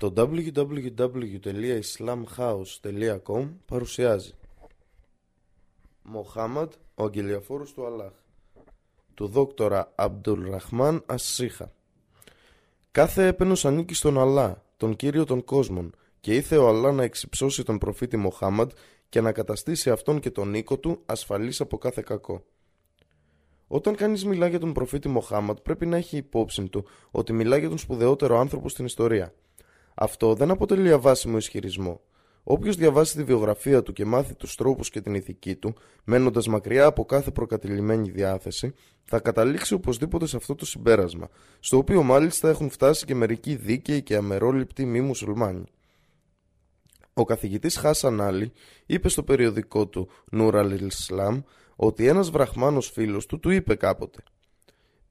Το www.islamhouse.com παρουσιάζει Μοχάμαντ, ο αγγελιαφόρος του Αλλάχ του δόκτορα Αμπτουλ Ραχμάν Ασσίχα Κάθε έπαινος ανήκει στον Αλλά, τον Κύριο των κόσμων και ήθε ο Αλλά να εξυψώσει τον προφήτη Μοχάμαντ και να καταστήσει αυτόν και τον οίκο του ασφαλής από κάθε κακό. Όταν κανείς μιλά για τον προφήτη Μοχάμαντ, πρέπει να έχει υπόψη του ότι μιλά για τον σπουδαιότερο άνθρωπο στην ιστορία. Αυτό δεν αποτελεί αβάσιμο ισχυρισμό. Όποιος διαβάσει τη βιογραφία του και μάθει τους τρόπους και την ηθική του, μένοντας μακριά από κάθε προκατηλημένη διάθεση, θα καταλήξει οπωσδήποτε σε αυτό το συμπέρασμα, στο οποίο μάλιστα έχουν φτάσει και μερικοί δίκαιοι και αμερόληπτοι μη μουσουλμάνοι. Ο καθηγητής Χάσαν Άλλη είπε στο περιοδικό του Νούρα Ισλάμ ότι ένας βραχμάνος φίλος του του είπε κάποτε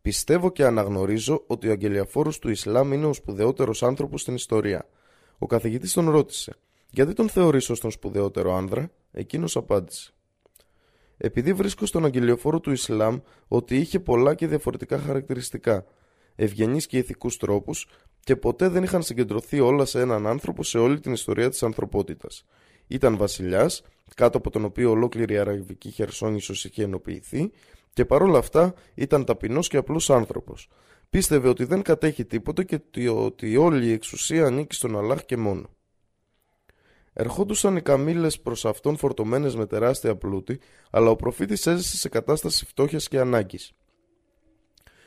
Πιστεύω και αναγνωρίζω ότι ο αγγελιαφόρος του Ισλάμ είναι ο σπουδαιότερος άνθρωπος στην ιστορία. Ο καθηγητής τον ρώτησε «Γιατί τον θεωρείς ως τον σπουδαιότερο άνδρα» Εκείνος απάντησε «Επειδή βρίσκω στον αγγελιοφόρο του Ισλάμ ότι είχε πολλά και διαφορετικά χαρακτηριστικά, ευγενείς και ηθικούς τρόπους και ποτέ δεν είχαν συγκεντρωθεί όλα σε έναν άνθρωπο σε όλη την ιστορία της ανθρωπότητας. Ήταν βασιλιάς, κάτω από τον οποίο ολόκληρη η αραβική χερσόνησος είχε ενοποιηθεί και παρόλα αυτά ήταν ταπεινός και απλός άνθρωπος. Πίστευε ότι δεν κατέχει τίποτε και ότι όλη η εξουσία ανήκει στον Αλλάχ και μόνο. Ερχόντουσαν οι καμήλες προς αυτόν φορτωμένες με τεράστια πλούτη, αλλά ο προφήτης έζησε σε κατάσταση φτώχειας και ανάγκης.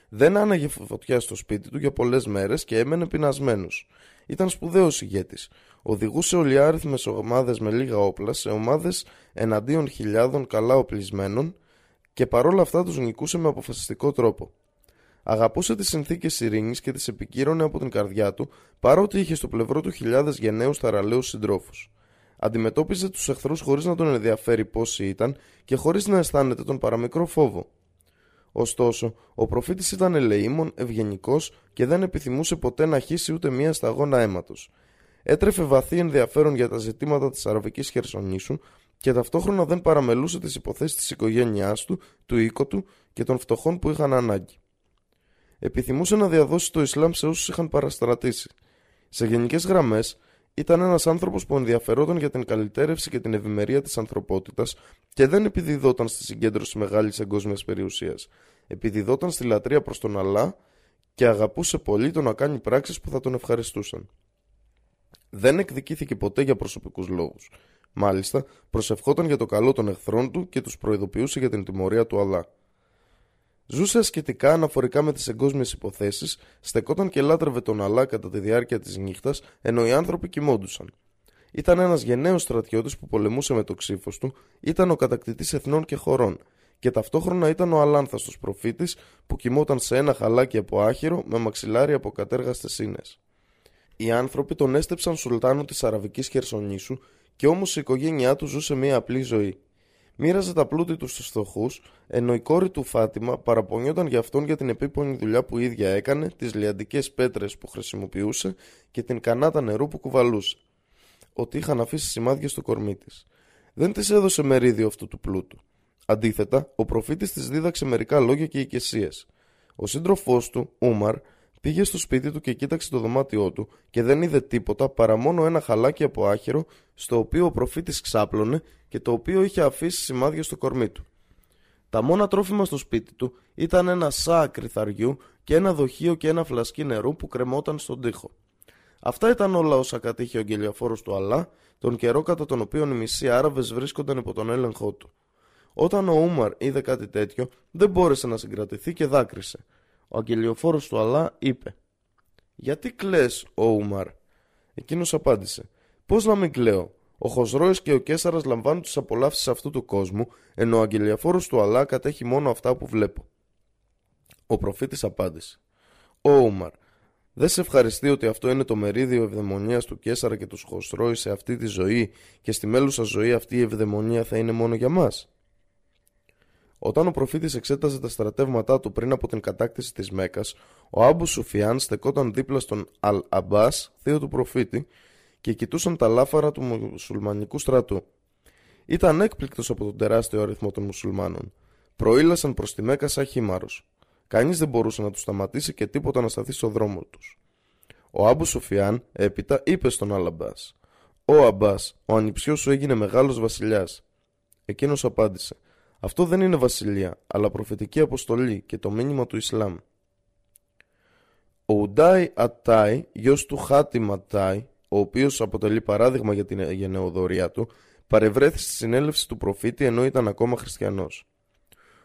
Δεν άναγε φωτιά στο σπίτι του για πολλές μέρες και έμενε πεινασμένος. Ήταν σπουδαίος ηγέτης. Οδηγούσε ολιάριθμες ομάδες με λίγα όπλα σε ομάδες εναντίον χιλιάδων καλά οπλισμένων και παρόλα αυτά τους νικούσε με αποφασιστικό τρόπο. Αγαπούσε τις συνθήκες ειρήνης και τις επικύρωνε από την καρδιά του παρότι είχε στο πλευρό του χιλιάδες γενναίους θαραλέους συντρόφους. Αντιμετώπιζε τους εχθρούς χωρίς να τον ενδιαφέρει πόσοι ήταν και χωρίς να αισθάνεται τον παραμικρό φόβο. Ωστόσο, ο προφήτης ήταν ελεήμων, ευγενικός και δεν επιθυμούσε ποτέ να χύσει ούτε μία σταγόνα αίματος. Έτρεφε βαθύ ενδιαφέρον για τα ζητήματα της Αραβικής Χερσονήσου και ταυτόχρονα δεν παραμελούσε τις υποθέσεις της οικογένειάς του, του οίκου του και των φτωχών που είχαν ανάγκη. Επιθυμούσε να διαδώσει το Ισλάμ σε όσους είχαν παραστρατήσει. Σε γενικές γραμμές, ήταν ένας άνθρωπος που ενδιαφερόταν για την καλυτέρευση και την ευημερία της ανθρωπότητας και δεν επιδιδόταν στη συγκέντρωση μεγάλης εγκόσμιας περιουσίας. Επιδιδόταν στη λατρεία προς τον Αλλά και αγαπούσε πολύ το να κάνει πράξεις που θα τον ευχαριστούσαν. Δεν εκδικήθηκε ποτέ για προσωπικούς λόγους. Μάλιστα, προσευχόταν για το καλό των εχθρών του και τους προειδοποιούσε για την τιμωρία του Αλλά. Ζούσε ασκητικά αναφορικά με τις εγκόσμιες υποθέσεις, στεκόταν και λάτρευε τον Αλλά κατά τη διάρκεια της νύχτας, ενώ οι άνθρωποι κοιμόντουσαν. Ήταν ένας γενναίος στρατιώτης που πολεμούσε με το ξύφος του, ήταν ο κατακτητής εθνών και χωρών, και ταυτόχρονα ήταν ο αλάνθαστος προφήτης που κοιμόταν σε ένα χαλάκι από άχυρο με μαξιλάρι από κατέργαστες σύνε. Οι άνθρωποι τον έστεψαν σουλτάνο της Αραβικής Χερσονήσου και όμως η οικογένειά του ζούσε μια απλή ζωή. Μοίραζε τα πλούτη του στους φτωχούς, ενώ η κόρη του Φάτιμα παραπονιόταν για αυτόν για την επίπονη δουλειά που η ίδια έκανε, τις λιαντικές πέτρες που χρησιμοποιούσε και την κανάτα νερού που κουβαλούσε. Ότι είχαν αφήσει σημάδια στο κορμί της. Δεν της έδωσε μερίδιο αυτού του πλούτου. Αντίθετα, ο προφήτης της δίδαξε μερικά λόγια και οικεσίε. Ο σύντροφός του,Ούμαρ, πήγε στο σπίτι του και κοίταξε το δωμάτιό του και δεν είδε τίποτα παρά μόνο ένα χαλάκι από άχυρο στο οποίο ο προφήτης ξάπλωνε και το οποίο είχε αφήσει σημάδια στο κορμί του. Τα μόνα τρόφιμα στο σπίτι του ήταν ένα σά κρυθαριού και ένα δοχείο και ένα φλασκί νερού που κρεμόταν στον τοίχο. Αυτά ήταν όλα όσα κατήχε ο αγγελιαφόρος του Αλλά, τον καιρό κατά τον οποίο οι μισοί Άραβες βρίσκονταν υπό τον έλεγχό του. Όταν οΟύμαρ είδε κάτι τέτοιο, δεν μπόρεσε να συγκρατηθεί και δάκρυσε. Ο αγγελιοφόρος του Αλλά είπε «Γιατί κλαις, ο Ουμαρ» Εκείνος απάντησε «Πώς να μην κλαίω, ο Χοσρόης και ο Κέσαρας λαμβάνουν τις απολαύσεις αυτού του κόσμου, ενώ ο αγγελιοφόρος του Αλλά κατέχει μόνο αυτά που βλέπω». Ο προφήτης απάντησε «Ο Ουμαρ, δεν σε ευχαριστεί ότι αυτό είναι το μερίδιο ευδαιμονίας του Κέσαρα και τους Χοσρόης σε αυτή τη ζωή και στη μέλουσα ζωή αυτή η ευδαιμονία θα είναι μόνο για μας; Όταν ο προφήτης εξέταζε τα στρατεύματά του πριν από την κατάκτηση της Μέκας, ο Άμπου Σουφιάν στεκόταν δίπλα στον Αλ Αμπάς, θείο του προφήτη, και κοιτούσαν τα λάφαρα του μουσουλμανικού στρατού. Ήταν έκπληκτος από τον τεράστιο αριθμό των μουσουλμάνων. Προήλασαν προς τη Μέκα σαν χήμαρος. Κανείς δεν μπορούσε να τους σταματήσει και τίποτα να σταθεί στο δρόμο τους. Ο Άμπου Σοφιάν έπειτα είπε στον Αλαμπάς «Ω Αμπάς, ο ανιψιός σου έγινε μεγάλος βασιλιάς». Εκείνος απάντησε «Αυτό δεν είναι βασιλεία, αλλά προφητική αποστολή και το μήνυμα του Ισλάμ». Ο Ουντάι Ατάι, γιος του Χάτι Ματάι, ο οποίος αποτελεί παράδειγμα για την γενναιοδορία του, παρευρέθη στη συνέλευση του προφήτη ενώ ήταν ακόμα χριστιανός.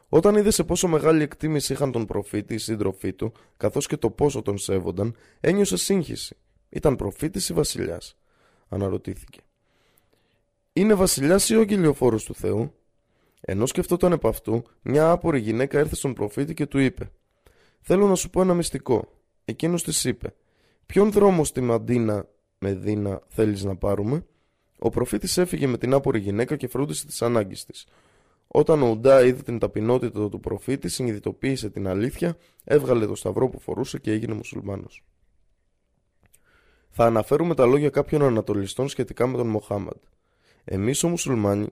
Όταν είδε σε πόσο μεγάλη εκτίμηση είχαν τον προφήτη οι σύντροφοί του, καθώς και το πόσο τον σέβονταν, ένιωσε σύγχυση. Ήταν προφήτης ή βασιλιάς, αναρωτήθηκε. Είναι βασιλιάς ή ο αγγελιοφόρο του Θεού; Ενώ σκεφτόταν επ' αυτού, μια άπορη γυναίκα ήρθε στον προφήτη και του είπε: Θέλω να σου πω ένα μυστικό. Εκείνος της είπε: Ποιον δρόμο στη Μαντίνα με δίνα θέλεις να πάρουμε; Ο προφήτης έφυγε με την άπορη γυναίκα και φρόντισε τις ανάγκες της. Όταν ο Ουντά είδε την ταπεινότητα του προφήτη, συνειδητοποίησε την αλήθεια, έβγαλε το σταυρό που φορούσε και έγινε μουσουλμάνος. Θα αναφέρουμε τα λόγια κάποιων ανατολιστών σχετικά με τον Μοχάμαντ. Εμείς, οι μουσουλμάνοι,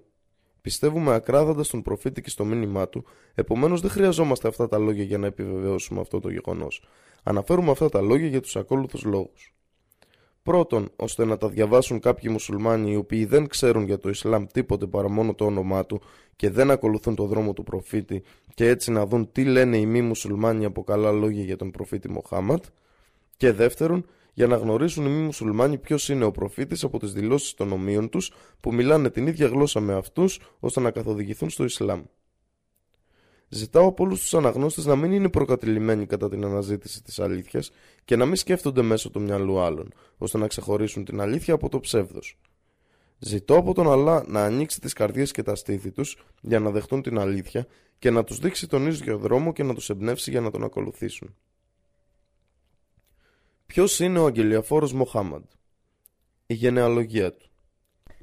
πιστεύουμε ακράδαντα στον προφήτη και στο μήνυμά του, επομένως δεν χρειαζόμαστε αυτά τα λόγια για να επιβεβαιώσουμε αυτό το γεγονός. Αναφέρουμε αυτά τα λόγια για τους ακόλουθους λόγους. Πρώτον, ώστε να τα διαβάσουν κάποιοι μουσουλμάνοι οι οποίοι δεν ξέρουν για το Ισλάμ τίποτε παρά μόνο το όνομά του και δεν ακολουθούν το δρόμο του προφήτη και έτσι να δουν τι λένε οι μη μουσουλμάνοι από καλά λόγια για τον προφήτη Μοχάμαντ. Και δεύτερον, για να γνωρίσουν οι μη μουσουλμάνοι ποιος είναι ο προφήτης από τις δηλώσεις των ομοίων τους που μιλάνε την ίδια γλώσσα με αυτούς ώστε να καθοδηγηθούν στο Ισλάμ. Ζητάω από όλους τους αναγνώστες να μην είναι προκατηλημένοι κατά την αναζήτηση της αλήθειας και να μην σκέφτονται μέσω του μυαλού άλλων, ώστε να ξεχωρίσουν την αλήθεια από το ψεύδος. Ζητώ από τον Αλλά να ανοίξει τις καρδιές και τα στήθη τους για να δεχτούν την αλήθεια και να τους δείξει τον ίδιο δρόμο και να τους εμπνεύσει για να τον ακολουθήσουν. Ποιος είναι ο αγγελιαφόρος Μοχάμαντ, η γενεαλογία του.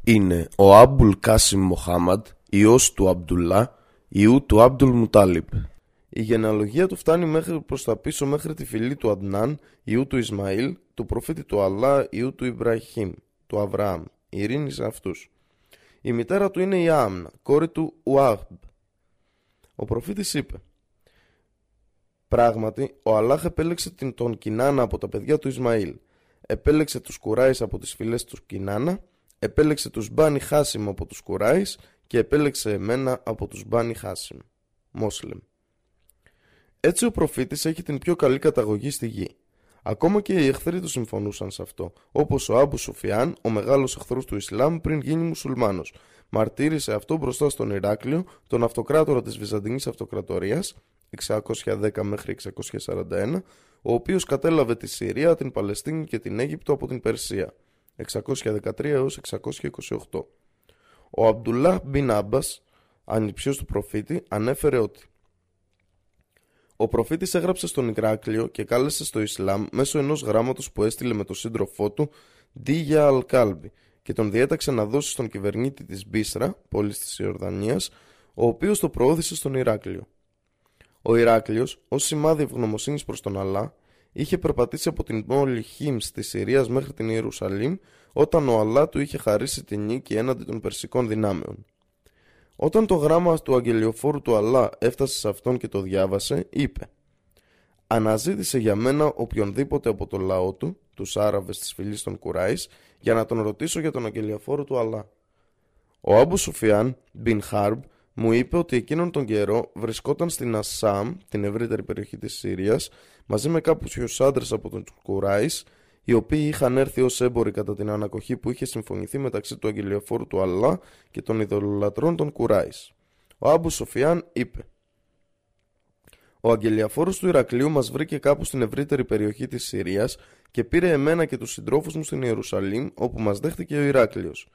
Είναι ο Άμπουλ Κάσιμ Μοχάμαντ, ιό του Αμπτουλά, ιού του Άμπτουλ Μουτάλιπ. Η γενεαλογία του φτάνει μέχρι προς τα πίσω μέχρι τη φυλή του Αντνάν, ιού του Ισμαήλ, του προφήτη του Αλλά, ιού του Ιμπραχήμ, του Αβραάμ. Ειρήνη σε αυτούς. Η μητέρα του είναι η Άμνα, κόρη του Ουάχμπ. Ο προφήτης είπε Πράγματι, ο Αλλάχ επέλεξε την, τον Κινάνα από τα παιδιά του Ισμαήλ. Επέλεξε τους Κουράις από τις φυλές του Κινάνα, επέλεξε τους Μπάνι Χάσιμ από τους Κουράις και επέλεξε εμένα από τους Μπάνι Χάσιμ. Μόσλεμ. Έτσι ο προφήτης έχει την πιο καλή καταγωγή στη γη. Ακόμα και οι εχθροί του συμφωνούσαν σε αυτό, όπως ο Άμπου Σοφιάν, ο μεγάλος εχθρός του Ισλάμ πριν γίνει μουσουλμάνος. Μαρτύρησε αυτό μπροστά στον Ηράκλειο, τον αυτοκράτορα της Βυζαντινής Αυτοκρατορίας, 610 μέχρι 641, ο οποίος κατέλαβε τη Συρία, την Παλαιστίνη και την Αίγυπτο από την Περσία, 613 έως 628. Ο Αμπτουλάχ Μπιν Άμπας, ανιψιός του προφήτη, ανέφερε ότι ο προφήτης έγραψε στον Ηράκλειο και κάλεσε στο Ισλάμ μέσω ενός γράμματος που έστειλε με τον σύντροφό του Δίγια Αλκάλμπη και τον διέταξε να δώσει στον κυβερνήτη της Μπίσρα, πόλης της Ιορδανίας, ο οποίος το προώθησε στον Ηράκλειο. Ο Ηράκλειος, ως σημάδι ευγνωμοσύνης προς τον Αλλά, είχε περπατήσει από την πόλη Χίμ της Συρίας μέχρι την Ιερουσαλήμ όταν ο Αλλά του είχε χαρίσει την νίκη έναντι των περσικών δυνάμεων. Όταν το γράμμα του αγγελιοφόρου του Αλλά έφτασε σε αυτόν και το διάβασε, είπε «Αναζήτησε για μένα οποιονδήποτε από το λαό του, τους Άραβες της φυλής των Κουράης, για να τον ρωτήσω για τον αγγελιοφόρο του Αλλά». Ο Άμπου Σουφιάν, Μπιν Χάρμπ, μου είπε ότι εκείνον τον καιρό βρισκόταν στην Ασάμ, την ευρύτερη περιοχή της Συρίας, μαζί με κάποιους άντρες από τον Κουράης, οι οποίοι είχαν έρθει ως έμποροι κατά την ανακοχή που είχε συμφωνηθεί μεταξύ του αγγελιοφόρου του Αλλά και των ειδωλολατρών των Κουράης. Ο Άμπου Σοφιάν είπε «Ο αγγελιαφόρος του Ηρακλείου μας βρήκε κάπου στην ευρύτερη περιοχή της Συρίας και πήρε εμένα και τους συντρόφους μου στην Ιερουσαλήμ όπου μας δέχτηκε ο Ηράκλειος.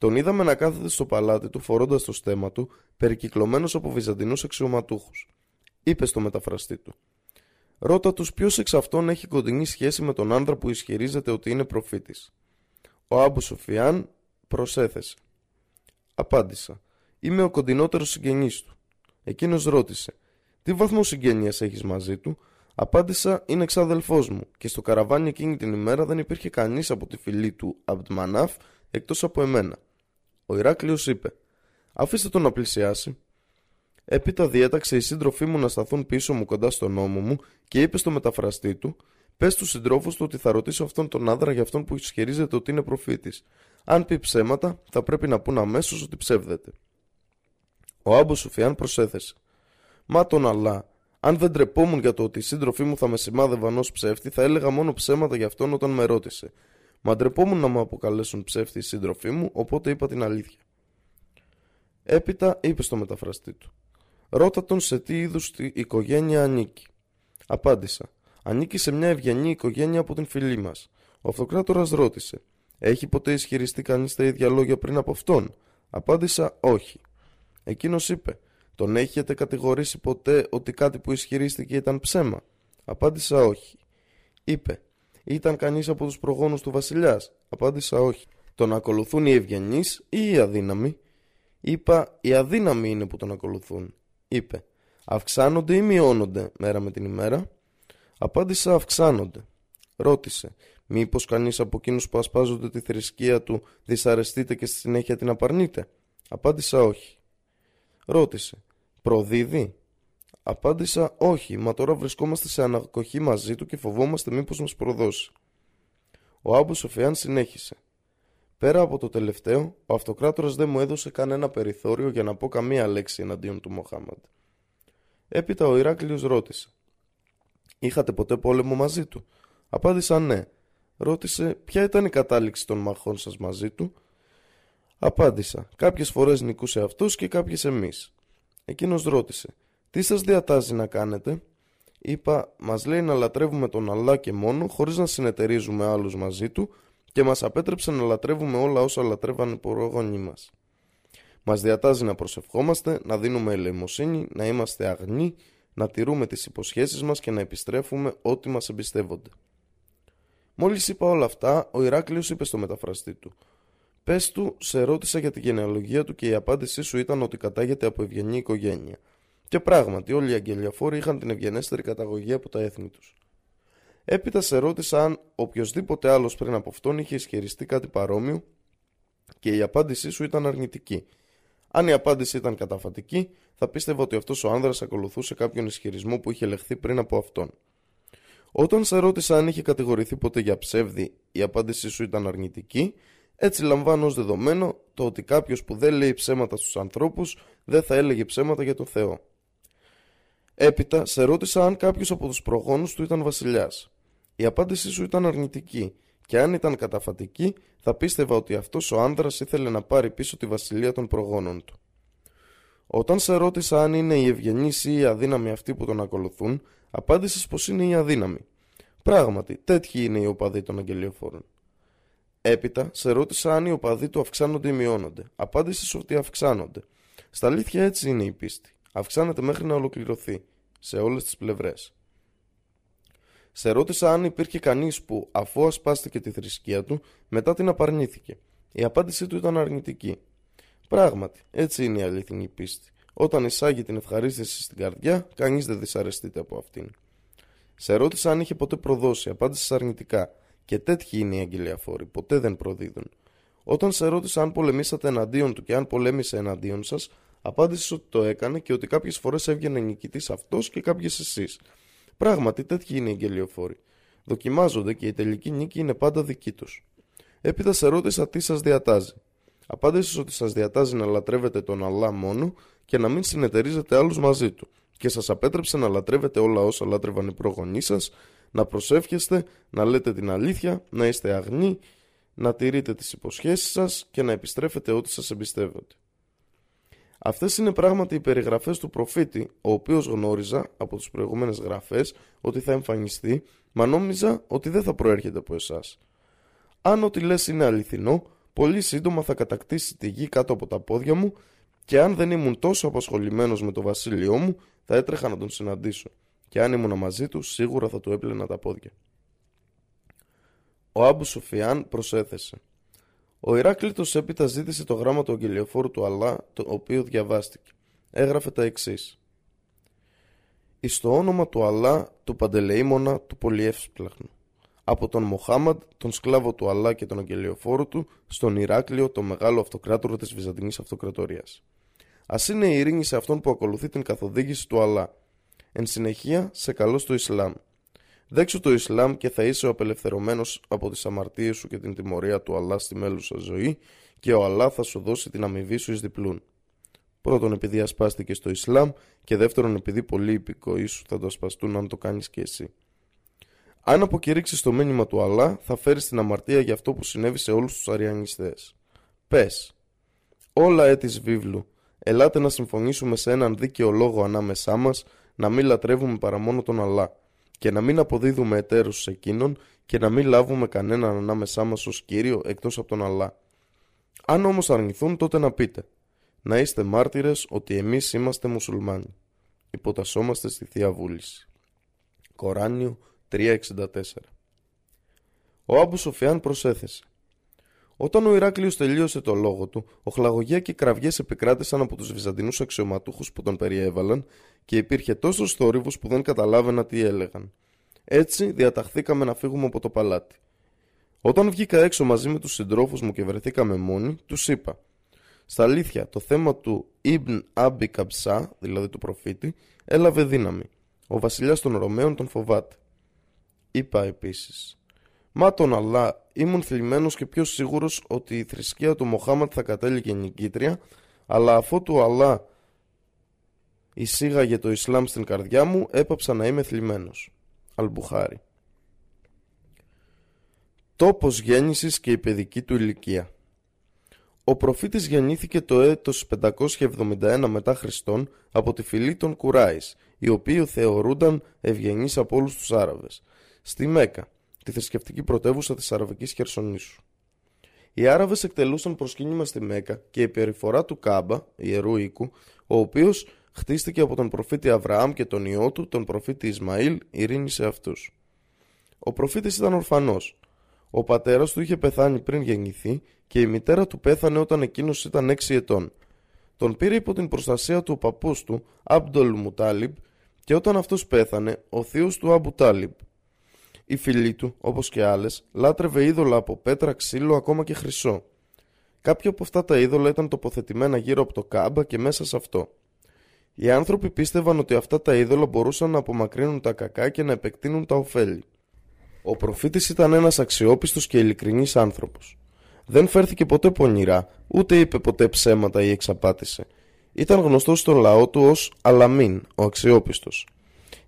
Τον είδαμε να κάθεται στο παλάτι του φορώντας το στέμα του, περικυκλωμένος από βυζαντινούς αξιωματούχους. Είπε στο μεταφραστή του. Ρώτα τους ποιος εξ αυτών έχει κοντινή σχέση με τον άντρα που ισχυρίζεται ότι είναι προφήτης. Ο Άμπου Σοφιάν προσέθεσε. Απάντησα. Είμαι ο κοντινότερος συγγενής του. Εκείνος ρώτησε. Τι βαθμό συγγένεια έχεις μαζί του; Απάντησα είναι εξάδελφός μου και στο καραβάνι εκείνη την ημέρα δεν υπήρχε κανείς από τη φυλή του Αμπτμανάφ εκτός από εμένα. Ο Ηράκλειος είπε: Αφήστε τον να πλησιάσει. Έπειτα διέταξε οι σύντροφοί μου να σταθούν πίσω μου κοντά στον ώμο μου και είπε στο μεταφραστή του: Πες στους συντρόφους του ότι θα ρωτήσω αυτόν τον άνδρα για αυτόν που ισχυρίζεται ότι είναι προφήτης. Αν πει ψέματα, θα πρέπει να πούν αμέσως ότι ψεύδεται. Ο Άμπος Σουφιάν προσέθεσε. Μα τον Αλλά, αν δεν τρεπόμουν για το ότι οι σύντροφοί μου θα με σημάδευαν ως ψεύτη, θα έλεγα μόνο ψέματα για αυτόν όταν με ρώτησε. Μα ντρεπόμουν να μου αποκαλέσουν ψεύτη οι σύντροφοί μου, οπότε είπα την αλήθεια. Έπειτα είπε στο μεταφραστή του. Ρώτα τον σε τι είδους οικογένεια ανήκει. Απάντησα. Ανήκει σε μια ευγενή οικογένεια από την φιλή μας. Ο αυτοκράτορας ρώτησε. Έχει ποτέ ισχυριστεί κανείς τα ίδια λόγια πριν από αυτόν; Απάντησα όχι. Εκείνος είπε. Τον έχετε κατηγορήσει ποτέ ότι κάτι που ισχυρίστηκε ήταν ψέμα; Απάντησα όχι. Είπε. Ήταν κανείς από τους προγόνους του βασιλιάς; Απάντησα όχι. Τον ακολουθούν οι ευγενείς ή οι αδύναμοι; Είπα, οι αδύναμοι είναι που τον ακολουθούν. Είπε, αυξάνονται ή μειώνονται μέρα με την ημέρα; Απάντησα, αυξάνονται. Ρώτησε, μήπως κανείς από εκείνους που ασπάζονται τη θρησκεία του δυσαρεστείται και στη συνέχεια την απαρνείται. Απάντησα, όχι. Ρώτησε, προδίδει; Απάντησα, όχι, μα τώρα βρισκόμαστε σε ανακοχή μαζί του και φοβόμαστε μήπως μας προδώσει. Ο Άμπος Σοφιάν συνέχισε. Πέρα από το τελευταίο, ο αυτοκράτορας δεν μου έδωσε κανένα περιθώριο για να πω καμία λέξη εναντίον του Μοχάμαντ. Έπειτα ο Ηράκλειος ρώτησε. Είχατε ποτέ πόλεμο μαζί του; Απάντησα ναι. Ρώτησε ποια ήταν η κατάληξη των μαχών σας μαζί του; Απάντησα. Κάποιες φορές νικούσε αυτός και κάποιες εμείς. Εκείνος ρώτησε. Τι σας διατάζει να κάνετε; Είπα, μας λέει να λατρεύουμε τον Αλλά και μόνο, χωρίς να συνεταιρίζουμε άλλους μαζί του, και μας απέτρεψε να λατρεύουμε όλα όσα λατρεύαν οι προγόνοι μας. Μας διατάζει να προσευχόμαστε, να δίνουμε ελεημοσύνη, να είμαστε αγνοί, να τηρούμε τις υποσχέσεις μας και να επιστρέφουμε ό,τι μας εμπιστεύονται. Μόλις είπα όλα αυτά, ο Ηράκλειος είπε στο μεταφραστή του Πες του, σε ρώτησα για τη γενεαλογία του και η απάντησή σου ήταν ότι κατάγεται από ευγενή οικογένεια. Και πράγματι, όλοι οι αγγελιαφόροι είχαν την ευγενέστερη καταγωγή από τα έθνη τους. Έπειτα σε ρώτησα αν οποιοδήποτε άλλος πριν από αυτόν είχε ισχυριστεί κάτι παρόμοιο και η απάντησή σου ήταν αρνητική. Αν η απάντηση ήταν καταφατική, θα πίστευα ότι αυτός ο άνδρας ακολουθούσε κάποιον ισχυρισμό που είχε λεχθεί πριν από αυτόν. Όταν σε ρώτησα αν είχε κατηγορηθεί ποτέ για ψεύδι, η απάντησή σου ήταν αρνητική, έτσι λαμβάνω ως δεδομένο το ότι κάποιος που δεν λέει ψέματα στους ανθρώπους δεν θα έλεγε ψέματα για τον Θεό. Έπειτα σε ρώτησα αν κάποιος από τους προγόνους του ήταν βασιλιάς. Η απάντησή σου ήταν αρνητική και αν ήταν καταφατική θα πίστευα ότι αυτός ο άνδρας ήθελε να πάρει πίσω τη βασιλεία των προγόνων του. Όταν σε ρώτησα αν είναι οι ευγενείς ή οι αδύναμοι αυτοί που τον ακολουθούν, απάντησες πως είναι οι αδύναμοι. Πράγματι, τέτοιοι είναι οι οπαδοί των αγγελιοφόρων. Έπειτα, σε ρώτησα αν οι οπαδοί του αυξάνονται ή μειώνονται. Απάντησες ότι αυξάνονται. Στα αλήθεια έτσι είναι η πίστη. Αυξάνεται μέχρι να ολοκληρωθεί σε όλες τις πλευρές. Σε ρώτησα αν υπήρχε κανείς που, αφού ασπάστηκε τη θρησκεία του, μετά την απαρνήθηκε. Η απάντησή του ήταν αρνητική. Πράγματι, έτσι είναι η αληθινή πίστη. Όταν εισάγει την ευχαρίστηση στην καρδιά, κανείς δεν δυσαρεστείται από αυτήν. Σε ρώτησα αν είχε ποτέ προδώσει, απάντησες αρνητικά. Και τέτοιοι είναι οι αγγελιαφόροι, ποτέ δεν προδίδουν. Όταν σε ρώτησα αν πολεμήσατε εναντίον του και αν πολέμησε εναντίον σας, απάντησε ότι το έκανε και ότι κάποιες φορές έβγαινε νικητής αυτός και κάποιες εσείς. Πράγματι, τέτοιοι είναι οι εγγελιοφόροι. Δοκιμάζονται και η τελική νίκη είναι πάντα δική τους. Έπειτα σε ρώτησα τι σας διατάζει. Απάντησες ότι σας διατάζει να λατρεύετε τον Αλλά μόνο και να μην συνεταιρίζετε άλλους μαζί του. Και σας απέτρεψε να λατρεύετε όλα όσα λάτρευαν οι προγονείς σας, να προσεύχεστε, να λέτε την αλήθεια, να είστε αγνοί, να τηρείτε τις υποσχέσεις σας και να επιστρέφετε ό,τι σας εμπιστεύονται. Αυτές είναι πράγματι οι περιγραφές του προφήτη, ο οποίος γνώριζα από τις προηγούμενες γραφές ότι θα εμφανιστεί, μα νόμιζα ότι δεν θα προέρχεται από εσάς. Αν ό,τι λες είναι αληθινό, πολύ σύντομα θα κατακτήσει τη γη κάτω από τα πόδια μου και αν δεν ήμουν τόσο απασχολημένος με το βασίλειό μου, θα έτρεχα να τον συναντήσω. Και αν ήμουν μαζί του, σίγουρα θα του έπλαινα τα πόδια. Ο Άμπου Σοφιάν προσέθεσε. Ο Ηράκλειτος έπειτα ζήτησε το γράμμα του αγγελιοφόρου του Αλλά, το οποίο διαβάστηκε. Έγραφε τα εξής. Εις το όνομα του Αλλά, του Παντελεήμονα, του Πολυεύσπλαχνου. Από τον Μοχάμαντ, τον σκλάβο του Αλλά και τον αγγελιοφόρου του, στον Ηράκλειο, το μεγάλο αυτοκράτορα της Βυζαντινής Αυτοκρατορίας. Α είναι η ειρήνη σε αυτόν που ακολουθεί την καθοδήγηση του Αλλά. Εν συνεχεία, σε καλό στο Ισλάμ. Δέξου το Ισλάμ και θα είσαι ο απελευθερωμένος από τις αμαρτίες σου και την τιμωρία του Αλλά στη μέλουσα ζωή και ο Αλλά θα σου δώσει την αμοιβή σου εις διπλούν. Πρώτον επειδή ασπάστηκες στο Ισλάμ και δεύτερον επειδή πολλοί υπηκοοί σου θα το ασπαστούν αν το κάνεις και εσύ. Αν αποκηρύξεις το μήνυμα του Αλλά, θα φέρεις την αμαρτία για αυτό που συνέβη σε όλους τους Αριανιστές. Πες, όλα έτη βίβλου, ελάτε να συμφωνήσουμε σε έναν δίκαιο λόγο ανάμεσά μας, να μην λατρεύουμε παρά μόνο τον Αλλά, και να μην αποδίδουμε εταίρους σε εκείνον, και να μην λάβουμε κανέναν ανάμεσά μας ως κύριο εκτός από τον Αλλά. Αν όμως αρνηθούν, τότε να πείτε, να είστε μάρτυρες ότι εμείς είμαστε μουσουλμάνοι. Υποτασσόμαστε στη Θεία Βούληση. Κοράνιο 364 Ο Άμπου Σοφιάν προσέθεσε όταν ο Ηράκλειος τελείωσε το λόγο του, οχλαγωγία και κραυγές επικράτησαν από τους βυζαντινούς αξιωματούχους που τον περιέβαλαν και υπήρχε τόσος θόρυβος που δεν καταλάβαινα τι έλεγαν. Έτσι διαταχθήκαμε να φύγουμε από το παλάτι. Όταν βγήκα έξω μαζί με τους συντρόφους μου και βρεθήκαμε μόνοι, τους είπα «Στα αλήθεια, το θέμα του Ibn Abi Καμψά, δηλαδή του προφήτη, έλαβε δύναμη. Ο βασιλιάς των Ρωμαίων τον φοβάται. Είπα επίσης «Μα τον Αλλά, ήμουν θλιμμένος και πιο σίγουρος ότι η θρησκεία του Μοχάμαντ θα κατέληγε νικήτρια, αλλά αφού του Αλλά εισήγαγε το Ισλάμ στην καρδιά μου, έπαψα να είμαι θλιμμένος». Αλμπουχάρη. Τόπος γέννησης και η παιδική του ηλικία. Ο προφήτης γεννήθηκε το έτος 571 μετά Χριστόν από τη φυλή των Κουράης, οι οποίοι θεωρούνταν ευγενείς από όλους τους Άραβες. Στη Μέκα, τη θρησκευτική πρωτεύουσα της Αραβικής Χερσονήσου. Οι Άραβες εκτελούσαν προσκύνημα στη Μέκα και η περιφορά του Κάμπα, ιερού οίκου, ο οποίος χτίστηκε από τον προφήτη Αβραάμ και τον ιό του, τον προφήτη Ισμαήλ, ειρήνη σε αυτούς. Ο προφήτης ήταν ορφανός. Ο πατέρας του είχε πεθάνει πριν γεννηθεί και η μητέρα του πέθανε όταν εκείνος ήταν 6 ετών. Τον πήρε υπό την προστασία του ο παππούς του, Αμπντολ Μουτάλιμπ, και όταν αυτός πέθανε, ο θείος του Αμπου Τάλιμπ, η φυλή του, όπως και άλλες, λάτρευε είδωλα από πέτρα, ξύλο, ακόμα και χρυσό. Κάποια από αυτά τα είδωλα ήταν τοποθετημένα γύρω από το Κάαμπα και μέσα σε αυτό. Οι άνθρωποι πίστευαν ότι αυτά τα είδωλα μπορούσαν να απομακρύνουν τα κακά και να επεκτείνουν τα οφέλη. Ο προφήτης ήταν ένας αξιόπιστος και ειλικρινής άνθρωπος. Δεν φέρθηκε ποτέ πονηρά, ούτε είπε ποτέ ψέματα ή εξαπάτησε. Ήταν γνωστός στον λαό του ως Αλαμίν, ο αξιόπιστος.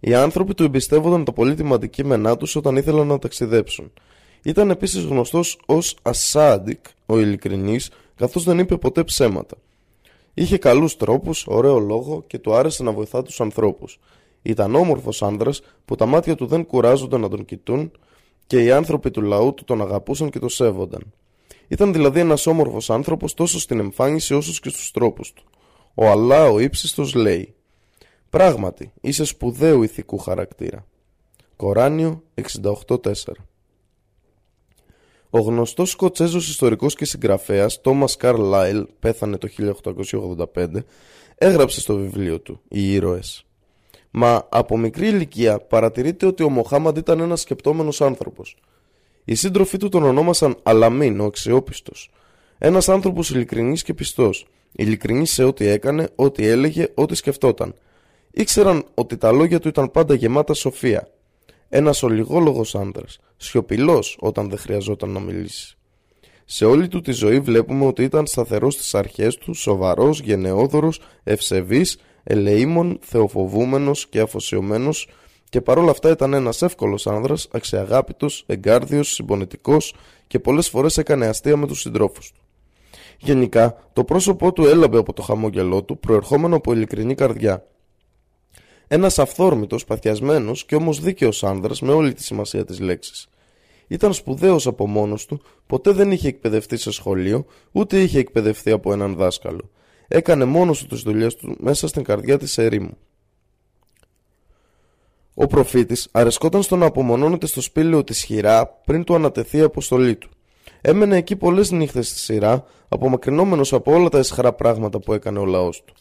Οι άνθρωποι του εμπιστεύονταν τα πολύτιμα αντικείμενά τους όταν ήθελαν να ταξιδέψουν. Ήταν επίσης γνωστός ως Ασάντικ, ο ειλικρινής, καθώς δεν είπε ποτέ ψέματα. Είχε καλούς τρόπους, ωραίο λόγο και του άρεσε να βοηθά τους ανθρώπους. Ήταν όμορφος άνδρας που τα μάτια του δεν κουράζονταν να τον κοιτούν και οι άνθρωποι του λαού του τον αγαπούσαν και το σέβονταν. Ήταν δηλαδή ένας όμορφος άνθρωπος τόσο στην εμφάνιση όσο και στους τρόπους του. Ο Αλλά ο ύψιστος λέει Πράγματι, είσαι σπουδαίου ηθικού χαρακτήρα. Κοράνιο 68.4 Ο γνωστός Σκοτσέζος ιστορικός και συγγραφέας Τόμας Καρλάιλ πέθανε το 1885 έγραψε στο βιβλίο του «Οι ήρωες». Μα από μικρή ηλικία παρατηρείται ότι ο Μοχάμαντ ήταν ένας σκεπτόμενος άνθρωπος. Οι σύντροφοί του τον ονόμασαν Αλαμίν, ο αξιόπιστος. Ένας άνθρωπος ειλικρινής και πιστός. Ειλικρινής σε ό,τι έκανε, ό,τι έλεγε, ό,τι σκεφτόταν – Ήξεραν ότι τα λόγια του ήταν πάντα γεμάτα σοφία. Ένας ολιγόλογος άντρας, σιωπηλός όταν δεν χρειαζόταν να μιλήσει. Σε όλη του τη ζωή βλέπουμε ότι ήταν σταθερός στις αρχές του, σοβαρός, γενναιόδωρος, ευσεβής, ελεήμων, θεοφοβούμενος και αφοσιωμένος και παρόλα αυτά ήταν ένας εύκολος άνδρας, αξιαγάπητος, εγκάρδιος, συμπονετικός και πολλές φορές έκανε αστεία με τους συντρόφους του. Γενικά, το πρόσωπό του έλαβε από το χαμόγελό του, προερχόμενο από ειλικρινή καρδιά. Ένας αυθόρμητος, παθιασμένος και όμως δίκαιος άνδρας με όλη τη σημασία της λέξης. Ήταν σπουδαίος από μόνος του, ποτέ δεν είχε εκπαιδευτεί σε σχολείο, ούτε είχε εκπαιδευτεί από έναν δάσκαλο. Έκανε μόνος του τις δουλειές του μέσα στην καρδιά της ερήμου. Ο προφήτης αρεσκόταν στο να απομονώνεται στο σπήλαιο της Χειρά πριν του ανατεθεί η αποστολή του. Έμενε εκεί πολλές νύχτες στη σειρά, απομακρυνόμενος από όλα τα εσχρά πράγματα που έκανε ο λαός του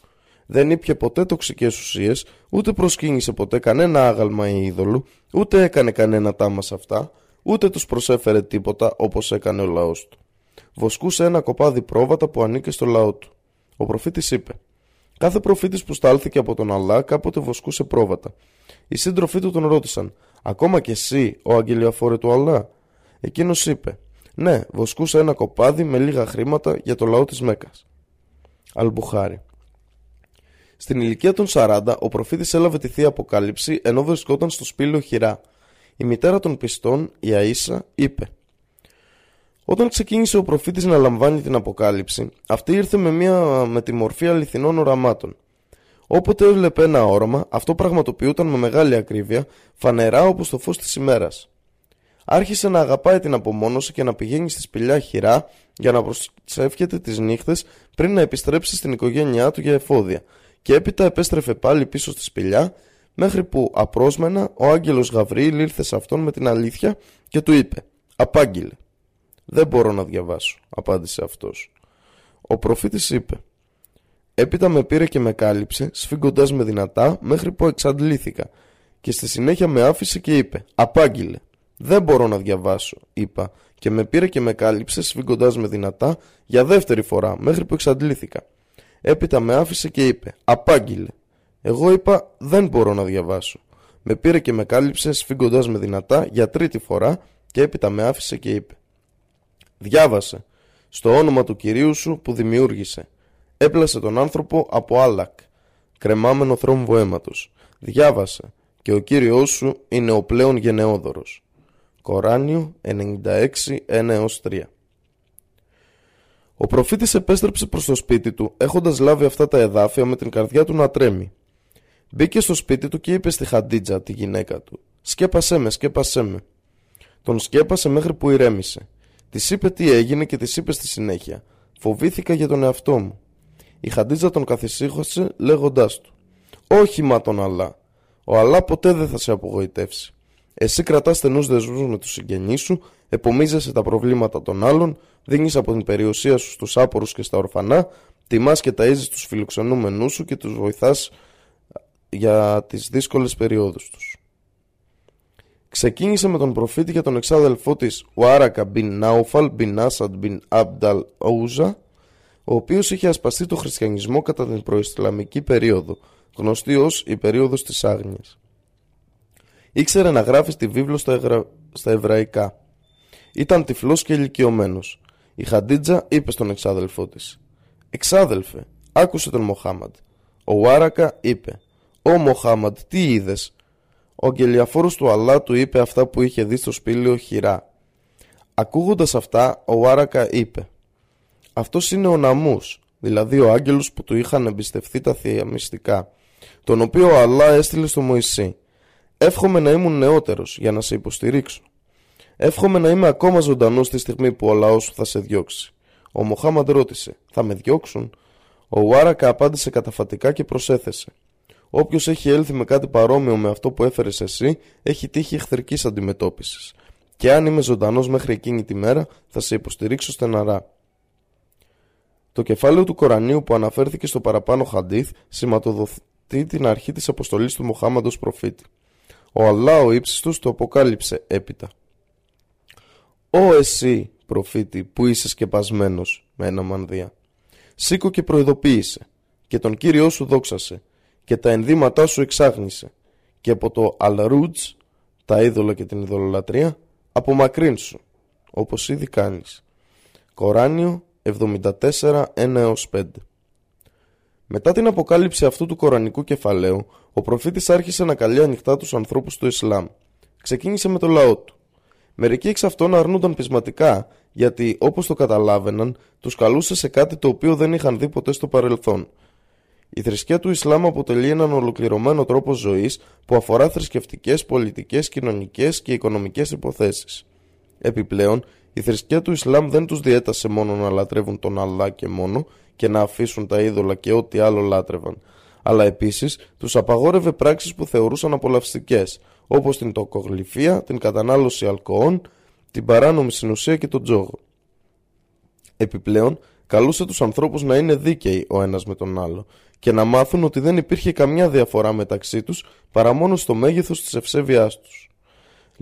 δεν ήπια ποτέ τοξικές ουσίες, ούτε προσκύνησε ποτέ κανένα άγαλμα ή είδωλο, ούτε έκανε κανένα τάμα σε αυτά, ούτε τους προσέφερε τίποτα όπως έκανε ο λαός του. Βοσκούσε ένα κοπάδι πρόβατα που ανήκε στο λαό του. Ο προφήτης είπε: Κάθε προφήτης που στάλθηκε από τον Αλλά κάποτε βοσκούσε πρόβατα. Οι σύντροφοί του τον ρώτησαν: Ακόμα και εσύ, ο αγγελιαφόρε του Αλλά; Εκείνος είπε «Ναι, βοσκούσα ένα κοπάδι με λίγα χρήματα για το λαό της Μέκας». Αλμπουχάρη Στην ηλικία των 40, ο προφήτης έλαβε τη Θεία Αποκάλυψη ενώ βρισκόταν στο σπήλαιο Χειρά. Η μητέρα των πιστών, η Αΐσα, είπε όταν ξεκίνησε ο προφήτης να λαμβάνει την αποκάλυψη, αυτή ήρθε με, μια, με τη μορφή αληθινών οραμάτων. Όποτε έβλεπε ένα όραμα, αυτό πραγματοποιούταν με μεγάλη ακρίβεια, φανερά όπως το φως της ημέρας. Άρχισε να αγαπάει την απομόνωση και να πηγαίνει στη σπηλιά χειρά για να προσεύχεται τις νύχτες πριν να επιστρέψει στην οικογένειά του για εφόδια και έπειτα επέστρεφε πάλι πίσω στη σπηλιά μέχρι που απρόσμενα ο άγγελος Γαβρίλ ήρθε σε αυτόν με την αλήθεια και του είπε «Απάγγειλε». «Δεν μπορώ να διαβάσω», απάντησε αυτός. Ο προφήτης είπε Έπειτα με πήρε και με κάλυψε, σφίγγοντας με δυνατά μέχρι που εξαντλήθηκα και στη συνέχεια με άφησε και είπε «Απάγγειλε». «Δεν μπορώ να διαβάσω», είπα και με πήρε και με κάλυψε σφίγγοντας με δυνατά για δεύτερη φορά μέχρι που εξαντλήθηκα. Έπειτα με άφησε και είπε «Απάγγειλε». Εγώ είπα «Δεν μπορώ να διαβάσω». Με πήρε και με κάλυψε σφίγγοντας με δυνατά για τρίτη φορά και έπειτα με άφησε και είπε Διάβασε. Στο όνομα του Κυρίου σου που δημιούργησε. Έπλασε τον άνθρωπο από άλακ. Κρεμάμενο θρόμβο αίματος. Διάβασε. Και ο Κύριος σου είναι ο πλέον γενναιόδωρος. Κοράνιο 96 1-3 Ο προφήτης επέστρεψε προς το σπίτι του έχοντας λάβει αυτά τα εδάφια με την καρδιά του να τρέμει. Μπήκε στο σπίτι του και είπε στη Χαντίτζα, τη γυναίκα του «Σκέπασέ με, σκέπασέ με». Τον σκέπασε μέχρι που ηρέμησε. Της είπε τι έγινε και της είπε στη συνέχεια. Φοβήθηκα για τον εαυτό μου. Η Χαντίζα τον καθησύχωσε λέγοντάς του: Όχι μα τον Αλλά. Ο Αλλά ποτέ δεν θα σε απογοητεύσει. Εσύ κρατάς στενούς δεσμούς με τους συγγενείς σου, επομίζεσαι τα προβλήματα των άλλων, δίνεις από την περιουσία σου στους άπορους και στα ορφανά, τιμάς και ταΐζεις τους φιλοξενούμενούς σου και τους βοηθάς για τις δύσκολες περιόδους τους ξεκίνησε με τον προφήτη για τον εξάδελφό της Ουάρακα μπιν Νάουφαλ μπιν Άσαντ μπιν Αμπνταλ Όουζα ο οποίος είχε ασπαστεί το χριστιανισμό κατά την προϊστλαμική περίοδο γνωστή ως η περίοδος της Άγνοιας. Ήξερε να γράφει στη βίβλο στα, εγρα... στα εβραϊκά. Ήταν τυφλός και ηλικιωμένος. Η Χαντίτζα είπε στον εξάδελφό της «Εξάδελφε, άκουσε τον Μοχάμαντ». Ο Ουάρακα είπε «Ω Μοχάμαντ, τι είδες, ο αγγελιαφόρος του Αλλά του είπε αυτά που είχε δει στο σπήλαιο Χειρά. Ακούγοντας αυτά, ο Άρακα είπε «Αυτός είναι ο Ναμούς, δηλαδή ο άγγελος που του είχαν εμπιστευτεί τα θεία μυστικά, τον οποίο ο Αλλά έστειλε στο Μωυσή. Εύχομαι να ήμουν νεότερος για να σε υποστηρίξω. Εύχομαι να είμαι ακόμα ζωντανός τη στιγμή που ο λαός σου θα σε διώξει. Ο Μοχάμαντ ρώτησε «Θα με διώξουν» Ο Ουάρακα απάντησε καταφατικά και προσέθεσε Όποιος έχει έλθει με κάτι παρόμοιο με αυτό που έφερες εσύ, έχει τύχει εχθρικής αντιμετώπισης. Και αν είμαι ζωντανός μέχρι εκείνη τη μέρα, θα σε υποστηρίξω στεναρά. Το κεφάλαιο του Κορανίου που αναφέρθηκε στο παραπάνω χαντίθ σηματοδοτεί την αρχή της αποστολής του Μοχάμαντο προφήτη. Ο Αλλά ο ύψιστος το αποκάλυψε έπειτα. «Ω εσύ, προφήτη, που είσαι σκεπασμένος» με ένα μανδύα. «Σήκω και προειδοποίησε και τον Κύριό σου δόξασε και τα ενδύματά σου εξάγνησε και από το αλρούτζ, τα είδωλα και την ειδωλολατρία, απομακρύνσου, όπως ήδη κάνεις. Κοράνιο 74 1 5 Μετά την αποκάλυψη αυτού του κορανικού κεφαλαίου, ο προφήτης άρχισε να καλεί ανοιχτά τους ανθρώπους του Ισλάμ. Ξεκίνησε με το λαό του. Μερικοί εξ αυτών αρνούνταν πεισματικά, γιατί όπως το καταλάβαιναν, τους καλούσε σε κάτι το οποίο δεν είχαν δει ποτέ στο παρελθόν – η θρησκεία του Ισλάμ αποτελεί έναν ολοκληρωμένο τρόπο ζωής που αφορά θρησκευτικές, πολιτικές, κοινωνικές και οικονομικές υποθέσεις. Επιπλέον, η θρησκεία του Ισλάμ δεν τους διέτασε μόνο να λατρεύουν τον Αλλά και μόνο και να αφήσουν τα είδωλα και ό,τι άλλο λάτρευαν, αλλά επίσης τους απαγόρευε πράξεις που θεωρούσαν απολαυστικές, όπως την τοκογλυφία, την κατανάλωση αλκοών, την παράνομη συνουσία και τον τζόγο. Επιπλέον, καλούσε τους ανθρώπους να είναι δίκαιοι ο ένας με τον άλλο και να μάθουν ότι δεν υπήρχε καμιά διαφορά μεταξύ τους παρά μόνο στο μέγεθος της ευσέβειάς τους.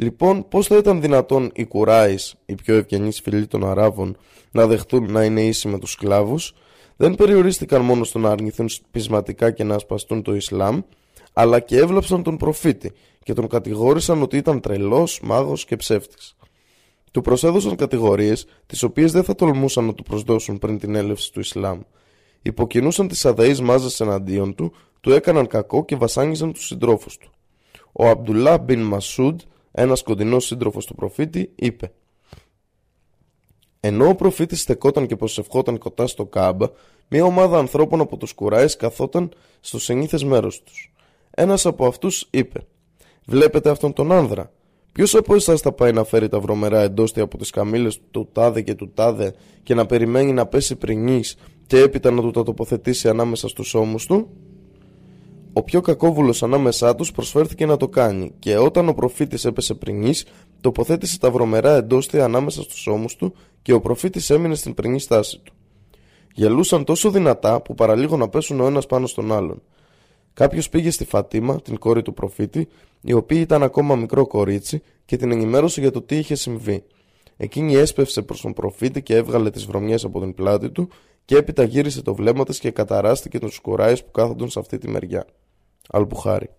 Λοιπόν, πώς θα ήταν δυνατόν οι Κουράις, οι πιο ευγενείς φίλοι των Αράβων, να δεχτούν να είναι ίσοι με τους σκλάβους, δεν περιορίστηκαν μόνο στο να αρνηθούν πεισματικά και να ασπαστούν το Ισλάμ, αλλά και έβλαψαν τον προφήτη και τον κατηγόρησαν ότι ήταν τρελός, μάγος και ψεύτης. Του προσέδωσαν κατηγορίες τις οποίες δεν θα τολμούσαν να του προσδώσουν πριν την έλευση του Ισλάμ. Υποκινούσαν τις αδαείς μάζες εναντίον του, του έκαναν κακό και βασάνιζαν τους συντρόφους του. Ο Αμπτουλά μπιν Μασούντ, ένας κοντινός σύντροφος του προφήτη, είπε ενώ ο προφήτης στεκόταν και προσευχόταν κοντά στο κάμπα, μια ομάδα ανθρώπων από τους Κουράε καθόταν στο συνήθες μέρο τους. Ένας από αυτούς είπε: Βλέπετε αυτόν τον άνδρα. Ποιος από εσάς θα πάει να φέρει τα βρωμερά εντόστια από τις καμίλε του τάδε και του τάδε και να περιμένει να πέσει πρινής και έπειτα να του τα τοποθετήσει ανάμεσα στους ώμους του; Ο πιο κακόβουλος ανάμεσά τους προσφέρθηκε να το κάνει και όταν ο προφήτης έπεσε πρινής, τοποθέτησε τα βρωμερά εντόστια ανάμεσα στους ώμους του και ο προφήτης έμεινε στην πρινή στάση του. Γελούσαν τόσο δυνατά που παραλίγο να πέσουν ο ένας πάνω στον άλλον. Κάποιος πήγε στη Φατίμα, την κόρη του προφήτη, η οποία ήταν ακόμα μικρό κορίτσι και την ενημέρωσε για το τι είχε συμβεί. Εκείνη έσπευσε προς τον προφήτη και έβγαλε τις βρωμιές από την πλάτη του και έπειτα γύρισε το βλέμμα της και καταράστηκε τους κουράες που κάθονταν σε αυτή τη μεριά. Αλπουχάρη.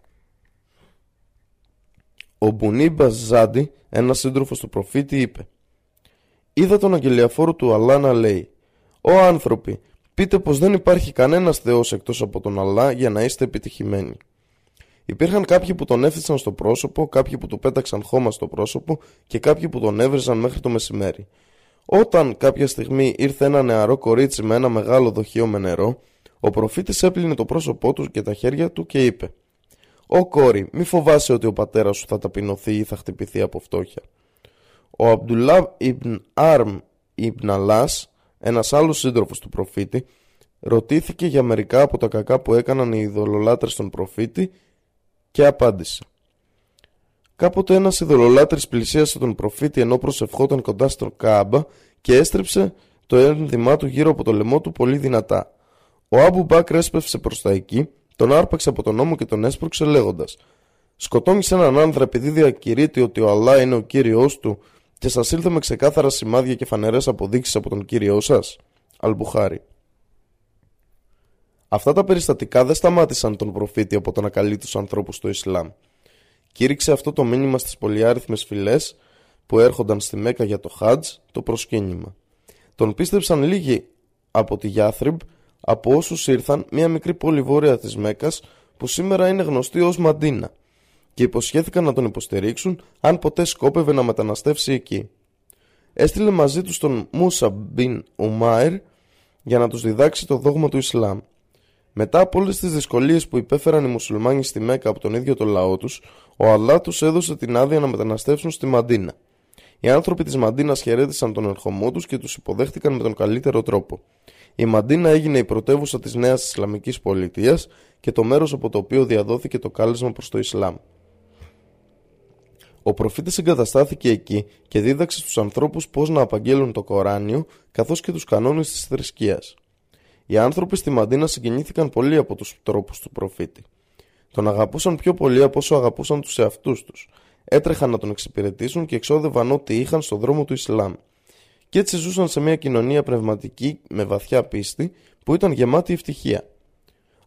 Ο Μπουνίμπα Ζάντι, ένας σύντροφος του προφήτη, είπε: είδα τον αγγελιαφόρο του Αλλά να λέει «Ω άνθρωποι, πείτε πως δεν υπάρχει κανένας Θεός εκτός από τον Αλλά για να είστε επιτυχημένοι». Υπήρχαν κάποιοι που τον έφτιαξαν στο πρόσωπο, κάποιοι που του πέταξαν χώμα στο πρόσωπο και κάποιοι που τον έβριζαν μέχρι το μεσημέρι. Όταν κάποια στιγμή ήρθε ένα νεαρό κορίτσι με ένα μεγάλο δοχείο με νερό, ο προφήτης έπλυνε το πρόσωπό του και τα χέρια του και είπε «Ω κόρη, μη φοβάσαι ότι ο πατέρας σου θα ταπεινωθεί ή θα χτυπηθεί από φτώχεια». Ο Αμπτουλά Ιμπν Άρμ Ιμπν Αλάς, ένας άλλος σύντροφος του προφήτη, ρωτήθηκε για μερικά από τα κακά που έκαναν οι ειδωλολάτρες στον προφήτη και απάντησε. Κάποτε ένας ειδωλολάτρης πλησίασε τον προφήτη ενώ προσευχόταν κοντά στον Κάμπα και έστρεψε το ένδυμά του γύρω από το λαιμό του πολύ δυνατά. Ο Άμπου Μπάκρ έσπευσε προς τα εκεί, τον άρπαξε από τον ώμο και τον έσπρωξε λέγοντας «Σκοτώνεις έναν άνδρα επειδή διακηρύττει ότι ο Αλλά είναι ο Κύριος του και σας ήλθε με ξεκάθαρα σημάδια και φανερές αποδείξεις από τον Κύριό σας. Αλμπουχάρη. Αυτά τα περιστατικά δεν σταμάτησαν τον προφήτη από το να καλεί τους ανθρώπους στο Ισλάμ. Κήρυξε αυτό το μήνυμα στις πολυάριθμες φυλές που έρχονταν στη Μέκα για το Χάτζ το προσκύνημα. Τον πίστεψαν λίγοι από τη Γιάθριμπ από όσους ήρθαν μια μικρή πόλη βόρεια της Μέκας που σήμερα είναι γνωστή ως Μαντίνα και υποσχέθηκαν να τον υποστηρίξουν αν ποτέ σκόπευε να μεταναστεύσει εκεί. Έστειλε μαζί τους τον Μούσα μπιν Ουμάιρ για να τους διδάξει το δόγμα του Ισλάμ. Μετά από όλες τις δυσκολίες που υπέφεραν οι μουσουλμάνοι στη Μέκα από τον ίδιο το λαό τους, ο Αλλά τους έδωσε την άδεια να μεταναστεύσουν στη Μαντίνα. Οι άνθρωποι της Μαντίνας χαιρέτησαν τον ερχομό τους και τους υποδέχτηκαν με τον καλύτερο τρόπο. Η Μαντίνα έγινε η πρωτεύουσα της νέας Ισλαμικής πολιτείας και το μέρος από το οποίο διαδόθηκε το κάλεσμα προς το Ισλάμ. Ο προφήτης εγκαταστάθηκε εκεί και δίδαξε στους ανθρώπους πώς να απαγγέλουν το Κοράνιο καθώς και τους κανόνες της θρησκείας. Οι άνθρωποι στη Μαντίνα συγκινήθηκαν πολύ από τους τρόπους του προφήτη. Τον αγαπούσαν πιο πολύ από όσο αγαπούσαν τους εαυτούς τους. Έτρεχαν να τον εξυπηρετήσουν και εξόδευαν ό,τι είχαν στον δρόμο του Ισλάμ. Και έτσι ζούσαν σε μια κοινωνία πνευματική με βαθιά πίστη που ήταν γεμάτη ευτυχία.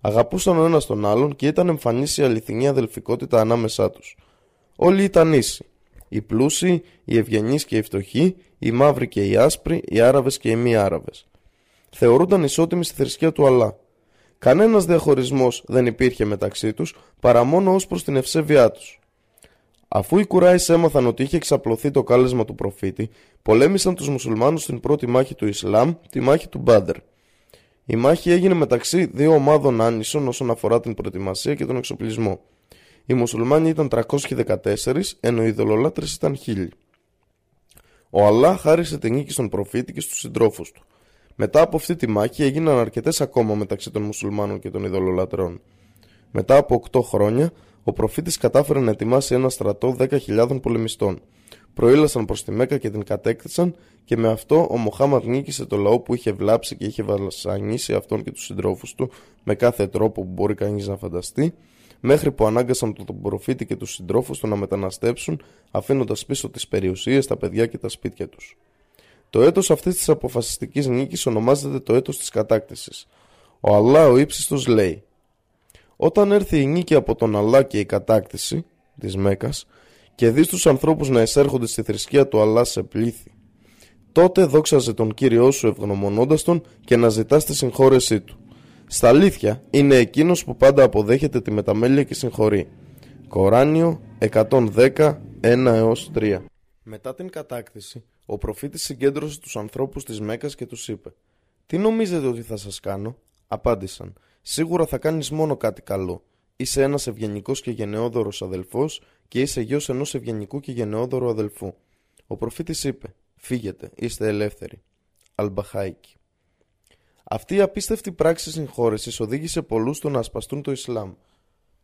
Αγαπούσαν ο ένας τον άλλον και ήταν εμφανής η αληθινή αδελφικότητα ανάμεσά τους. Όλοι ήταν ίσοι. Οι πλούσιοι, οι ευγενείς και οι φτωχοί, οι μαύροι και οι άσπροι, οι Άραβες και οι μη Άραβες. Θεωρούνταν ισότιμοι στη θρησκεία του Αλλά. Κανένας διαχωρισμός δεν υπήρχε μεταξύ τους παρά μόνο ως προς την ευσέβειά τους. Αφού οι Κουράις έμαθαν ότι είχε εξαπλωθεί το κάλεσμα του προφήτη, πολέμησαν τους μουσουλμάνους στην πρώτη μάχη του Ισλάμ, τη μάχη του Μπάντερ. Η μάχη έγινε μεταξύ δύο ομάδων άνισων όσον αφορά την προετοιμασία και τον εξοπλισμό. Οι μουσουλμάνοι ήταν 314 ενώ οι ειδωλολάτρες ήταν χίλιοι. Ο Αλλά χάρισε την νίκη στον προφήτη και στους συντρόφους του. Μετά από αυτή τη μάχη έγιναν αρκετές ακόμα μεταξύ των μουσουλμάνων και των ειδωλολατρών. Μετά από 8 χρόνια, ο προφήτης κατάφερε να ετοιμάσει ένα στρατό 10.000 πολεμιστών. Προήλασαν προς τη Μέκα και την κατέκτησαν και με αυτό ο Μοχάμαντ νίκησε το λαό που είχε βλάψει και είχε βασανίσει αυτόν και τους συντρόφους του με κάθε τρόπο που μπορεί κανείς να φανταστεί μέχρι που ανάγκασαν τον προφήτη και τους συντρόφους του να μεταναστέψουν αφήνοντας πίσω τις περιουσίες, τα παιδιά και τα σπίτια τους. Το έτος αυτής της αποφασιστικής νίκης ονομάζεται το έτος της κατάκτησης. Ο Αλλά ο ύψιστος λέει «Όταν έρθει η νίκη από τον Αλλά και η κατάκτηση, της Μέκας και δεις τους ανθρώπους να εισέρχονται στη θρησκεία του Αλλά σε πλήθη. Τότε δόξαζε τον Κύριό σου ευγνωμονώντας τον και να ζητάς τη συγχώρεσή του. Στα αλήθεια είναι εκείνος που πάντα αποδέχεται τη μεταμέλεια και συγχωρεί. Κοράνιο 110, 1 3 Μετά την κατάκτηση, ο προφήτης συγκέντρωσε τους ανθρώπους της Μέκας και τους είπε «Τι νομίζετε ότι θα σας κάνω» Απάντησαν «Σίγουρα θα κάνεις μόνο κάτι καλό. Είσαι ένας ευγενικός και γενναιόδωρος αδελφός και είσαι γιος ενός ευγενικού και γενναιόδωρου αδελφού». Ο προφήτης είπε «Φύγετε, είστε ελεύθεροι». Αλμπαχάικη αυτή η απίστευτη πράξη συγχώρεσης οδήγησε πολλούς στο να ασπαστούν το Ισλάμ.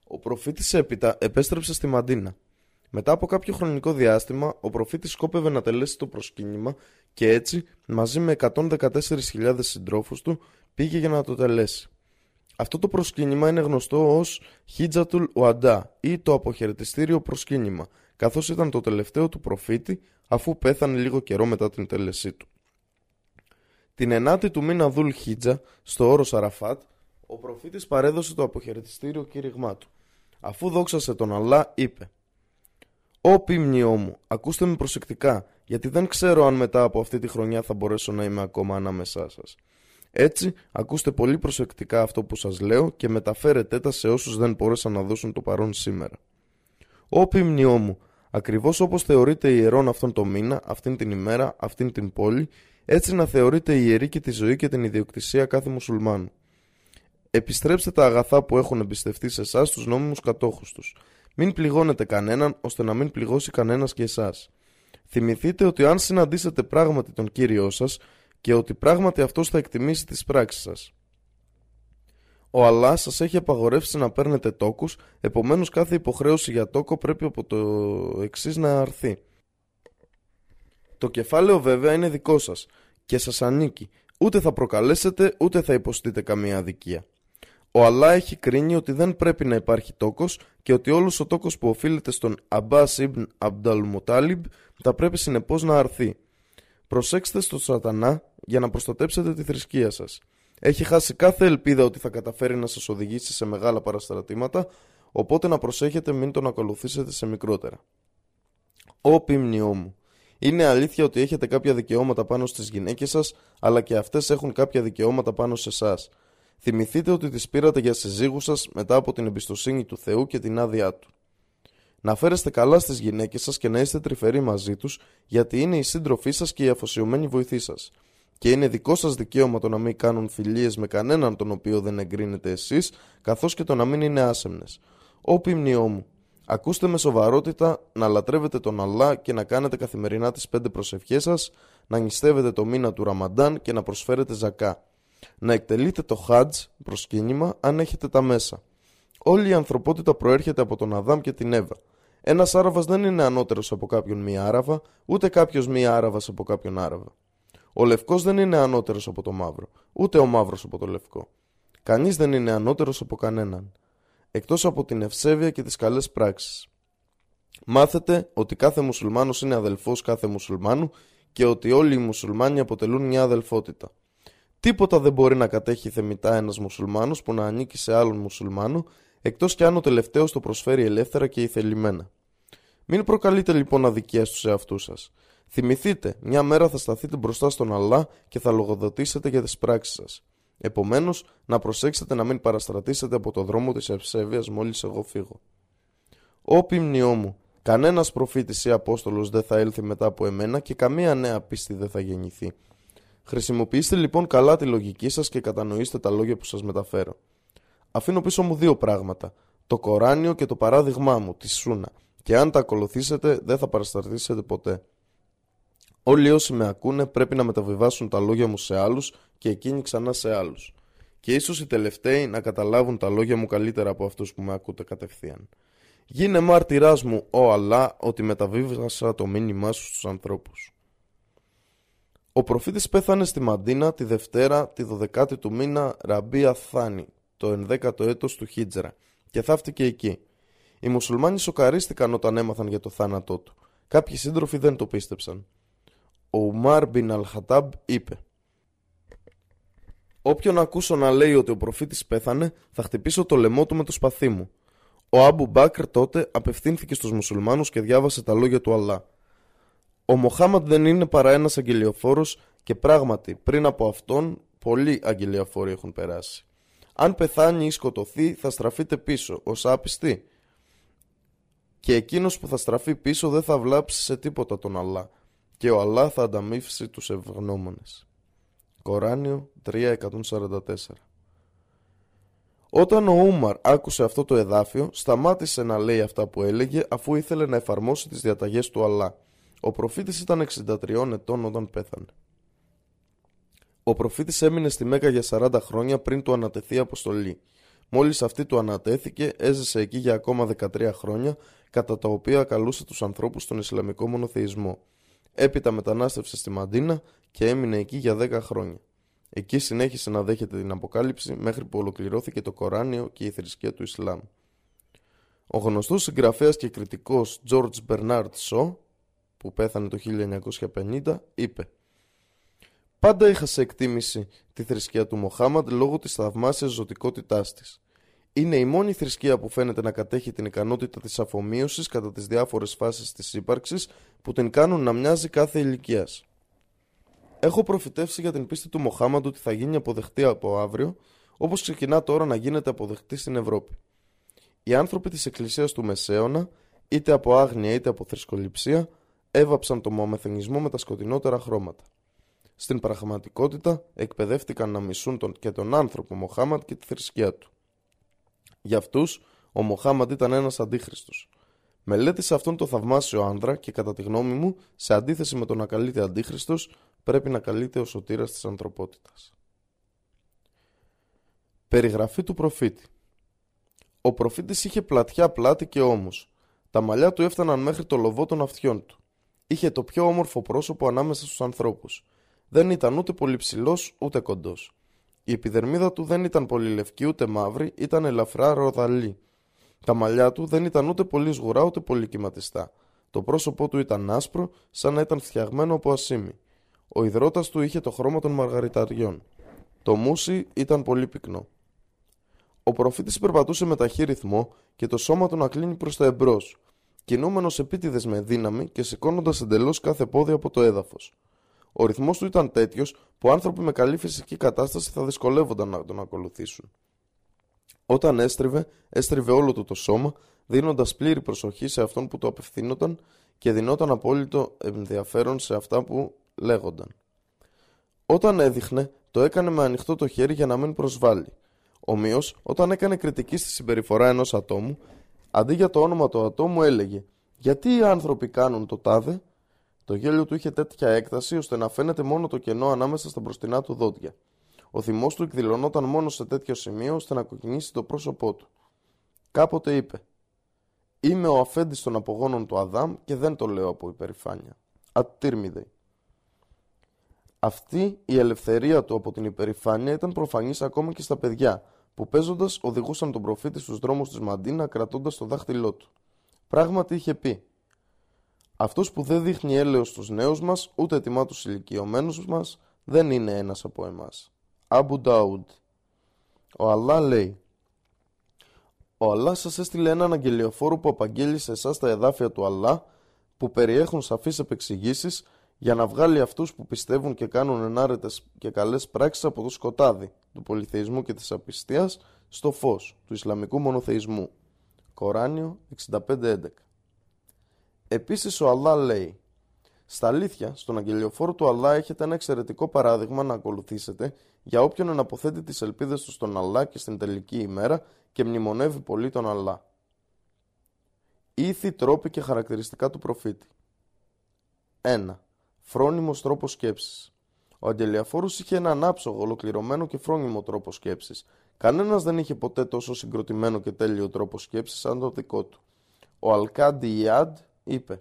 Ο προφήτης έπειτα επέστρεψε στη Μαντίνα. Μετά από κάποιο χρονικό διάστημα, ο προφήτης σκόπευε να τελέσει το προσκύνημα και έτσι, μαζί με 114.000 συντρόφους του, πήγε για να το τελέσει. Αυτό το προσκύνημα είναι γνωστό ως Χίτζατουλ Ουαντά ή το αποχαιρετιστήριο προσκύνημα, καθώς ήταν το τελευταίο του προφήτη αφού πέθανε λίγο καιρό μετά την τέλεσή του. Την 9η του μήνα Δουλ Χίτζα, στο όρος Σαραφάτ, ο προφήτης παρέδωσε το αποχαιρετιστήριο κήρυγμά του. Αφού δόξασε τον Αλλά, είπε «Ω πίμνιό μου, ακούστε με προσεκτικά, γιατί δεν ξέρω αν μετά από αυτή τη χρονιά θα μπορέσω να είμαι ακόμα ανάμεσά σας. Έτσι, ακούστε πολύ προσεκτικά αυτό που σας λέω και μεταφέρετε τα σε όσους δεν μπόρεσαν να δώσουν το παρόν σήμερα. Ω πίμνιό μου, ακριβώς όπως θεωρείται ιερόν αυτόν το μήνα, αυτήν την ημέρα, αυτήν την πόλη, έτσι να θεωρείται ιερή και τη ζωή και την ιδιοκτησία κάθε μουσουλμάνου. Επιστρέψτε τα αγαθά που έχουν εμπιστευτεί σε εσάς στου νόμιμους κατόχους τους. Μην πληγώνετε κανέναν, ώστε να μην πληγώσει κανένας και εσάς. Θυμηθείτε ότι αν συναντήσετε πράγματι τον κύριο σας και ότι πράγματι αυτός θα εκτιμήσει τις πράξεις σας. Ο Αλλάς σας έχει απαγορεύσει να παίρνετε τόκους, επομένως κάθε υποχρέωση για τόκο πρέπει από το εξής να αρθεί. Το κεφάλαιο βέβαια είναι δικό σας και σας ανήκει. Ούτε θα προκαλέσετε ούτε θα υποστείτε καμία αδικία. Ο Αλλά έχει κρίνει ότι δεν πρέπει να υπάρχει τόκος και ότι όλος ο τόκος που οφείλεται στον Αμπάς Ιμπν Αμπταλμουτάλιμπ θα πρέπει συνεπώς να αρθεί. Προσέξτε στο σατανά για να προστατέψετε τη θρησκεία σας. Έχει χάσει κάθε ελπίδα ότι θα καταφέρει να σας οδηγήσει σε μεγάλα παραστρατήματα, οπότε να προσέχετε μην τον ακολουθήσετε σε μικρότερα. Ω πίμνιό μου, είναι αλήθεια ότι έχετε κάποια δικαιώματα πάνω στις γυναίκες σας, αλλά και αυτές έχουν κάποια δικαιώματα πάνω σε εσάς. Θυμηθείτε ότι τις πήρατε για συζύγους σας μετά από την εμπιστοσύνη του Θεού και την άδειά Του. Να φέρεστε καλά στις γυναίκες σας και να είστε τρυφεροί μαζί τους, γιατί είναι η σύντροφή σας και η αφοσιωμένη βοηθή σας. Και είναι δικό σας δικαίωμα το να μην κάνουν φιλίες με κανέναν τον οποίο δεν εγκρίνετε εσείς, καθώς και το να μην είναι άσεμνες. Όπι μου, Ακούστε με σοβαρότητα να λατρεύετε τον Αλλά και να κάνετε καθημερινά τις πέντε προσευχές σας, να νηστεύετε το μήνα του Ραμαντάν και να προσφέρετε ζακά. Να εκτελείτε το Χάτζ προσκύνημα αν έχετε τα μέσα. Όλη η ανθρωπότητα προέρχεται από τον Αδάμ και την Εύα. Ένας Άραβας δεν είναι ανώτερος από κάποιον μη Άραβα, ούτε κάποιος μη Άραβας από κάποιον Άραβα. Ο λευκός δεν είναι ανώτερος από το μαύρο, ούτε ο μαύρος από το λευκό. Κανείς δεν είναι ανώτερος από κανέναν εκτός από την ευσέβεια και τις καλές πράξεις. Μάθετε ότι κάθε μουσουλμάνος είναι αδελφός κάθε μουσουλμάνου και ότι όλοι οι μουσουλμάνοι αποτελούν μια αδελφότητα. Τίποτα δεν μπορεί να κατέχει θεμητά ένας μουσουλμάνος που να ανήκει σε άλλον μουσουλμάνο, εκτός κι αν ο τελευταίος το προσφέρει ελεύθερα και ηθελημένα. Μην προκαλείτε λοιπόν αδικία στους εαυτούς σας. Θυμηθείτε, μια μέρα θα σταθείτε μπροστά στον Αλλά και θα λογοδοτήσετε για τις πράξεις σας. Επομένως, να προσέξετε να μην παραστρατήσετε από το δρόμο της ευσέβειας μόλις εγώ φύγω. Όπι μνηό μου, κανένας προφήτης ή απόστολος δεν θα έλθει μετά από εμένα και καμία νέα πίστη δεν θα γεννηθεί. Χρησιμοποιήστε λοιπόν καλά τη λογική σας και κατανοήστε τα λόγια που σας μεταφέρω. Αφήνω πίσω μου δύο πράγματα. Το Κοράνιο και το παράδειγμά μου, τη Σούνα. Και αν τα ακολουθήσετε, δεν θα παραστρατήσετε ποτέ. Όλοι όσοι με ακούνε πρέπει να μεταβιβάσουν τα λόγια μου σε άλλους και εκείνοι ξανά σε άλλους. Και ίσως οι τελευταίοι να καταλάβουν τα λόγια μου καλύτερα από αυτούς που με ακούτε κατευθείαν. Γίνε μάρτυράς μου, ο Αλλά, ότι μεταβίβασα το μήνυμά σου στους ανθρώπους. Ο προφήτης πέθανε στη Μαντίνα τη Δευτέρα, τη 12η του μήνα Ραμπία Θάνη, το 11ο έτος του Χίτζρα, και θαύτηκε εκεί. Οι μουσουλμάνοι σοκαρίστηκαν όταν έμαθαν για το θάνατό του. Κάποιοι σύντροφοι δεν το πίστεψαν. Ο Ουμάρ μπιν Αλχατάμπ είπε Όποιον ακούσω να λέει ότι ο προφήτης πέθανε, θα χτυπήσω το λαιμό του με το σπαθί μου. Ο Άμπου Μπάκρ τότε απευθύνθηκε στους μουσουλμάνους και διάβασε τα λόγια του Αλλά. Ο Μοχάμαντ δεν είναι παρά ένας αγγελιοφόρος και πράγματι πριν από αυτόν πολλοί αγγελιοφόροι έχουν περάσει. Αν πεθάνει ή σκοτωθεί θα στραφείτε πίσω ως άπιστοι. Και εκείνος που θα στραφεί πίσω δεν θα βλάψει σε τίποτα τον Αλλά και ο Αλλά θα ανταμείψει τους ευγνώμονες. Κοράνιο 3.144 Όταν ο Ούμαρ άκουσε αυτό το εδάφιο, σταμάτησε να λέει αυτά που έλεγε αφού ήθελε να εφαρμόσει τις διαταγές του Αλλά. Ο προφήτης ήταν 63 ετών όταν πέθανε. Ο προφήτης έμεινε στη Μέκα για 40 χρόνια πριν του ανατεθεί αποστολή. Μόλις αυτή του ανατέθηκε, έζησε εκεί για ακόμα 13 χρόνια, κατά τα οποία καλούσε τους ανθρώπους στον Ισλαμικό μονοθεϊσμό. Έπειτα μετανάστευσε στη Μαντίνα και έμεινε εκεί για 10 χρόνια. Εκεί συνέχισε να δέχεται την αποκάλυψη μέχρι που ολοκληρώθηκε το Κοράνιο και η θρησκεία του Ισλάμ. Ο γνωστός συγγραφέας και κριτικός George Bernard Shaw, που πέθανε το 1950, είπε Πάντα είχα σε εκτίμηση τη θρησκεία του Μοχάμαντ λόγω της θαυμάσιας ζωτικότητάς της. Είναι η μόνη θρησκεία που φαίνεται να κατέχει την ικανότητα της αφομοίωσης κατά τις διάφορες φάσεις της ύπαρξης που την κάνουν να μοιάζει κάθε ηλικίας. Έχω προφητεύσει για την πίστη του Μοχάμαντ ότι θα γίνει αποδεκτή από αύριο, όπως ξεκινά τώρα να γίνεται αποδεκτή στην Ευρώπη. Οι άνθρωποι της Εκκλησίας του Μεσαίωνα, είτε από άγνοια είτε από θρησκοληψία, έβαψαν το μομεθενισμό με τα σκοτεινότερα χρώματα. Στην πραγματικότητα εκπαιδεύτηκαν να μισούν τον και τον άνθρωπο Μοχάμαντ και τη θρησκεία του. Για αυτούς, ο Μοχάμαντ ήταν ένας αντίχρηστο. Μελέτησε αυτόν τον θαυμάσιο άνδρα και κατά τη γνώμη μου, σε αντίθεση με το να καλείται αντίχρηστο, πρέπει να καλείται ο σωτήρας της ανθρωπότητας. Περιγραφή του προφήτη Ο προφήτης είχε πλατιά πλάτη και ώμους. Τα μαλλιά του έφταναν μέχρι το λοβό των αυτιών του. Είχε το πιο όμορφο πρόσωπο ανάμεσα στους ανθρώπους. Δεν ήταν ούτε πολύ ψηλός ούτε κοντός. Η επιδερμίδα του δεν ήταν πολύ λευκή ούτε μαύρη, ήταν ελαφρά ροδαλή. Τα μαλλιά του δεν ήταν ούτε πολύ σγουρά ούτε πολύ κυματιστά. Το πρόσωπό του ήταν άσπρο, σαν να ήταν φτιαγμένο από ασίμι. Ο υδρότας του είχε το χρώμα των μαργαριταριών. Το μουσι ήταν πολύ πυκνό. Ο προφήτης περπατούσε με ταχύ ρυθμό και το σώμα του να κλείνει προς τα εμπρός, κινούμενος επίτηδες με δύναμη και σηκώνοντας εντελώς κάθε πόδι από το έδαφος. Ο ρυθμός του ήταν τέτοιος που άνθρωποι με καλή φυσική κατάσταση θα δυσκολεύονταν να τον ακολουθήσουν. Όταν έστριβε, έστριβε όλο του το σώμα, δίνοντας πλήρη προσοχή σε αυτόν που το απευθύνονταν και δινόταν απόλυτο ενδιαφέρον σε αυτά που λέγονταν. Όταν έδειχνε, το έκανε με ανοιχτό το χέρι για να μην προσβάλλει. Ομοίως, όταν έκανε κριτική στη συμπεριφορά ενός ατόμου, αντί για το όνομα του ατόμου έλεγε Γιατί οι άνθρωποι κάνουν το τάδε, το γέλιο του είχε τέτοια έκταση ώστε να φαίνεται μόνο το κενό ανάμεσα στα μπροστινά του δόντια. Ο θυμός του εκδηλωνόταν μόνο σε τέτοιο σημείο ώστε να κοκκινήσει το πρόσωπό του. Κάποτε είπε: Είμαι ο αφέντης των απογόνων του Αδάμ και δεν το λέω από υπερηφάνεια. Ατύρμιδε. Αυτή η ελευθερία του από την υπερηφάνεια ήταν προφανής ακόμα και στα παιδιά, που παίζοντας οδηγούσαν τον προφήτη στους δρόμους της Μαντίνα κρατώντας το δάχτυλό του. Πράγματι είχε πει: Αυτός που δεν δείχνει έλεος στους νέους μας, ούτε τιμά τους ηλικιωμένους μας, δεν είναι ένας από εμάς. Αμπου Ντάουντ Ο Αλλά λέει Ο Αλλά σας έστειλε έναν αγγελιοφόρο που απαγγέλει σε εσάς τα εδάφια του Αλλά, που περιέχουν σαφείς επεξηγήσεις για να βγάλει αυτούς που πιστεύουν και κάνουν ενάρετες και καλές πράξεις από το σκοτάδι του πολυθεϊσμού και της απιστίας στο φως του Ισλαμικού μονοθεϊσμού. Κοράνιο 65-11 Επίσης ο Αλλά λέει Στα αλήθεια, στον αγγελιοφόρο του Αλλά έχετε ένα εξαιρετικό παράδειγμα να ακολουθήσετε για όποιον αναποθέτει τις ελπίδες του στον Αλλά και στην τελική ημέρα και μνημονεύει πολύ τον Αλλά. Ήθη, τρόποι και χαρακτηριστικά του προφήτη 1. Φρόνιμος τρόπος σκέψης Ο αγγελιαφόρος είχε έναν άψογο, ολοκληρωμένο και φρόνιμο τρόπο σκέψης. Κανένας δεν είχε ποτέ τόσο συγκροτημένο και τέλειο τρόπο σκέψης σαν το δικό του. Ο Αλκάντι Ιάντ είπε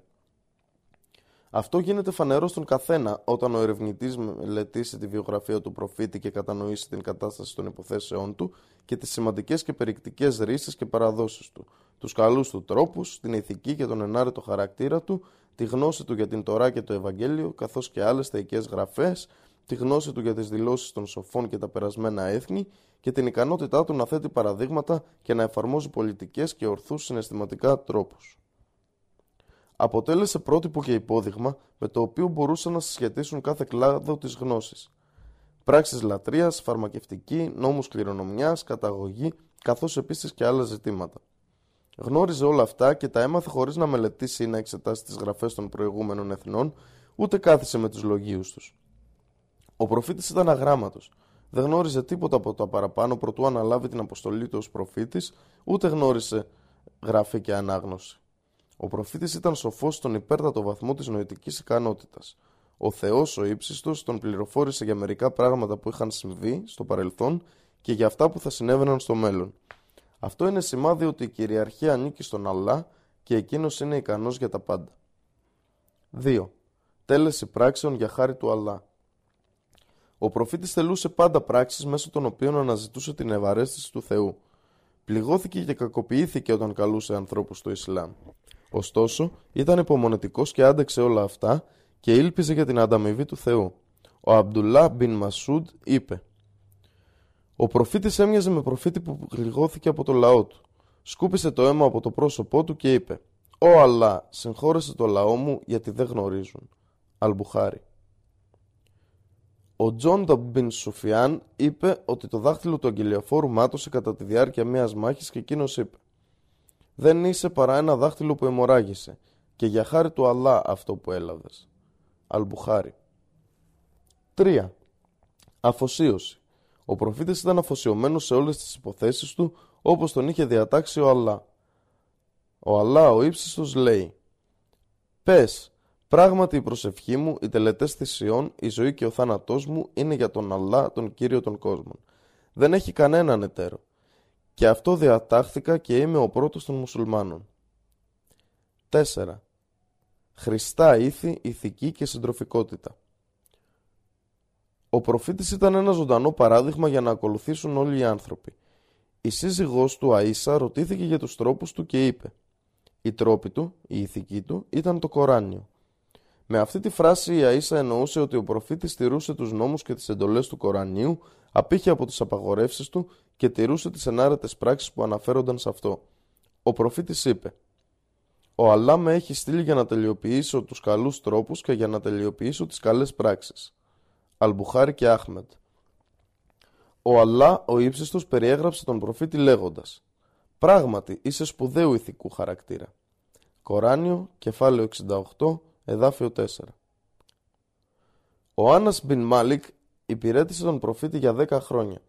αυτό γίνεται φανερό στον καθένα όταν ο ερευνητής μελετήσει τη βιογραφία του προφήτη και κατανοήσει την κατάσταση των υποθέσεών του και τις σημαντικές και περιεκτικές ρίσει και παραδόσεις του, τους καλούς του τρόπους, την ηθική και τον ενάρετο χαρακτήρα του, τη γνώση του για την Τωρά και το Ευαγγέλιο, καθώς και άλλες θεϊκές γραφές τη γνώση του για τις δηλώσεις των σοφών και τα περασμένα έθνη και την ικανότητά του να θέτει παραδείγματα και να εφαρμόζει πολιτικές και ορθούς συναισθηματικά τρόπους. Αποτέλεσε πρότυπο και υπόδειγμα με το οποίο μπορούσαν να συσχετίσουν κάθε κλάδο της γνώσης. Πράξεις λατρείας, φαρμακευτική, νόμους κληρονομιάς, καταγωγή, καθώς επίσης και άλλα ζητήματα. Γνώριζε όλα αυτά και τα έμαθε χωρίς να μελετήσει ή να εξετάσει τις γραφές των προηγούμενων εθνών, ούτε κάθισε με τους λογίους τους. Ο προφήτης ήταν αγράμματος. Δεν γνώριζε τίποτα από τα παραπάνω προτού αναλάβει την αποστολή του ως προφήτης, ούτε γνώρισε γραφή και ανάγνωση. Ο προφήτης ήταν σοφός στον υπέρτατο βαθμό της νοητικής ικανότητας. Ο Θεός ο ύψιστος τον πληροφόρησε για μερικά πράγματα που είχαν συμβεί στο παρελθόν και για αυτά που θα συνέβαιναν στο μέλλον. Αυτό είναι σημάδι ότι η κυριαρχία ανήκει στον Αλλά και εκείνος είναι ικανός για τα πάντα. 2. Τέλεση πράξεων για χάρη του Αλλά. Ο προφήτης θελούσε πάντα πράξεις μέσω των οποίων αναζητούσε την ευαρέστηση του Θεού. Πληγώθηκε και κακοποιήθηκε όταν καλούσε ανθρώπους στο Ισλάμ. Ωστόσο, ήταν υπομονετικός και άντεξε όλα αυτά και ήλπιζε για την ανταμοιβή του Θεού. Ο Αμπτουλά μπιν Μασούντ είπε Ο προφήτης έμοιαζε με προφήτη που πληγώθηκε από το λαό του. Σκούπισε το αίμα από το πρόσωπό του και είπε «Ω Αλλά, συγχώρεσε το λαό μου γιατί δεν γνωρίζουν». Αλμπουχάρι. Ο Τζουντάμπ μπιν Σουφιάν είπε ότι το δάχτυλο του αγγελιαφόρου μάτωσε κατά τη διάρκεια μιας μάχης και εκείνος είπε «Δεν είσαι παρά ένα δάχτυλο που αιμορράγησε και για χάρη του Αλλά αυτό που έλαβες». Αλμπουχάρι. 3. Αφοσίωση. Ο προφήτης ήταν αφοσιωμένος σε όλες τις υποθέσεις του όπως τον είχε διατάξει ο Αλλά. Ο Αλλά ο ύψιστος λέει «Πες, Πράγματι η προσευχή μου, οι τελετές θυσιών, η ζωή και ο θάνατός μου είναι για τον Αλλά, τον Κύριο των κόσμων. Δεν έχει κανέναν εταίρο. Και αυτό διατάχθηκα και είμαι ο πρώτος των μουσουλμάνων. 4. Χριστά ήθη, ηθική και συντροφικότητα. Ο προφήτης ήταν ένα ζωντανό παράδειγμα για να ακολουθήσουν όλοι οι άνθρωποι. Η σύζυγός του Αΐσα ρωτήθηκε για τους τρόπους του και είπε «Οι τρόποι του, η ηθική του, ήταν το Κοράνιο. Με αυτή τη φράση η Αΐσα εννοούσε ότι ο προφήτης τηρούσε τους νόμους και τις εντολές του Κορανίου, απήχε από τις απαγορεύσεις του και τηρούσε τις ενάρετες πράξεις που αναφέρονταν σε αυτό. Ο προφήτης είπε «Ο Αλλά με έχει στείλει για να τελειοποιήσω τους καλούς τρόπους και για να τελειοποιήσω τις καλές πράξεις». Αλμπουχάρη και Άχμετ Ο Αλλά ο ύψιστος περιέγραψε τον προφήτη λέγοντας «Πράγματι είσαι σπουδαίου ηθικού χαρακτήρα». Κοράνιο, κεφάλαιο 68, Εδάφιο 4 Ο Άννας Μπιν Μάλικ υπηρέτησε τον προφήτη για 10 χρόνια.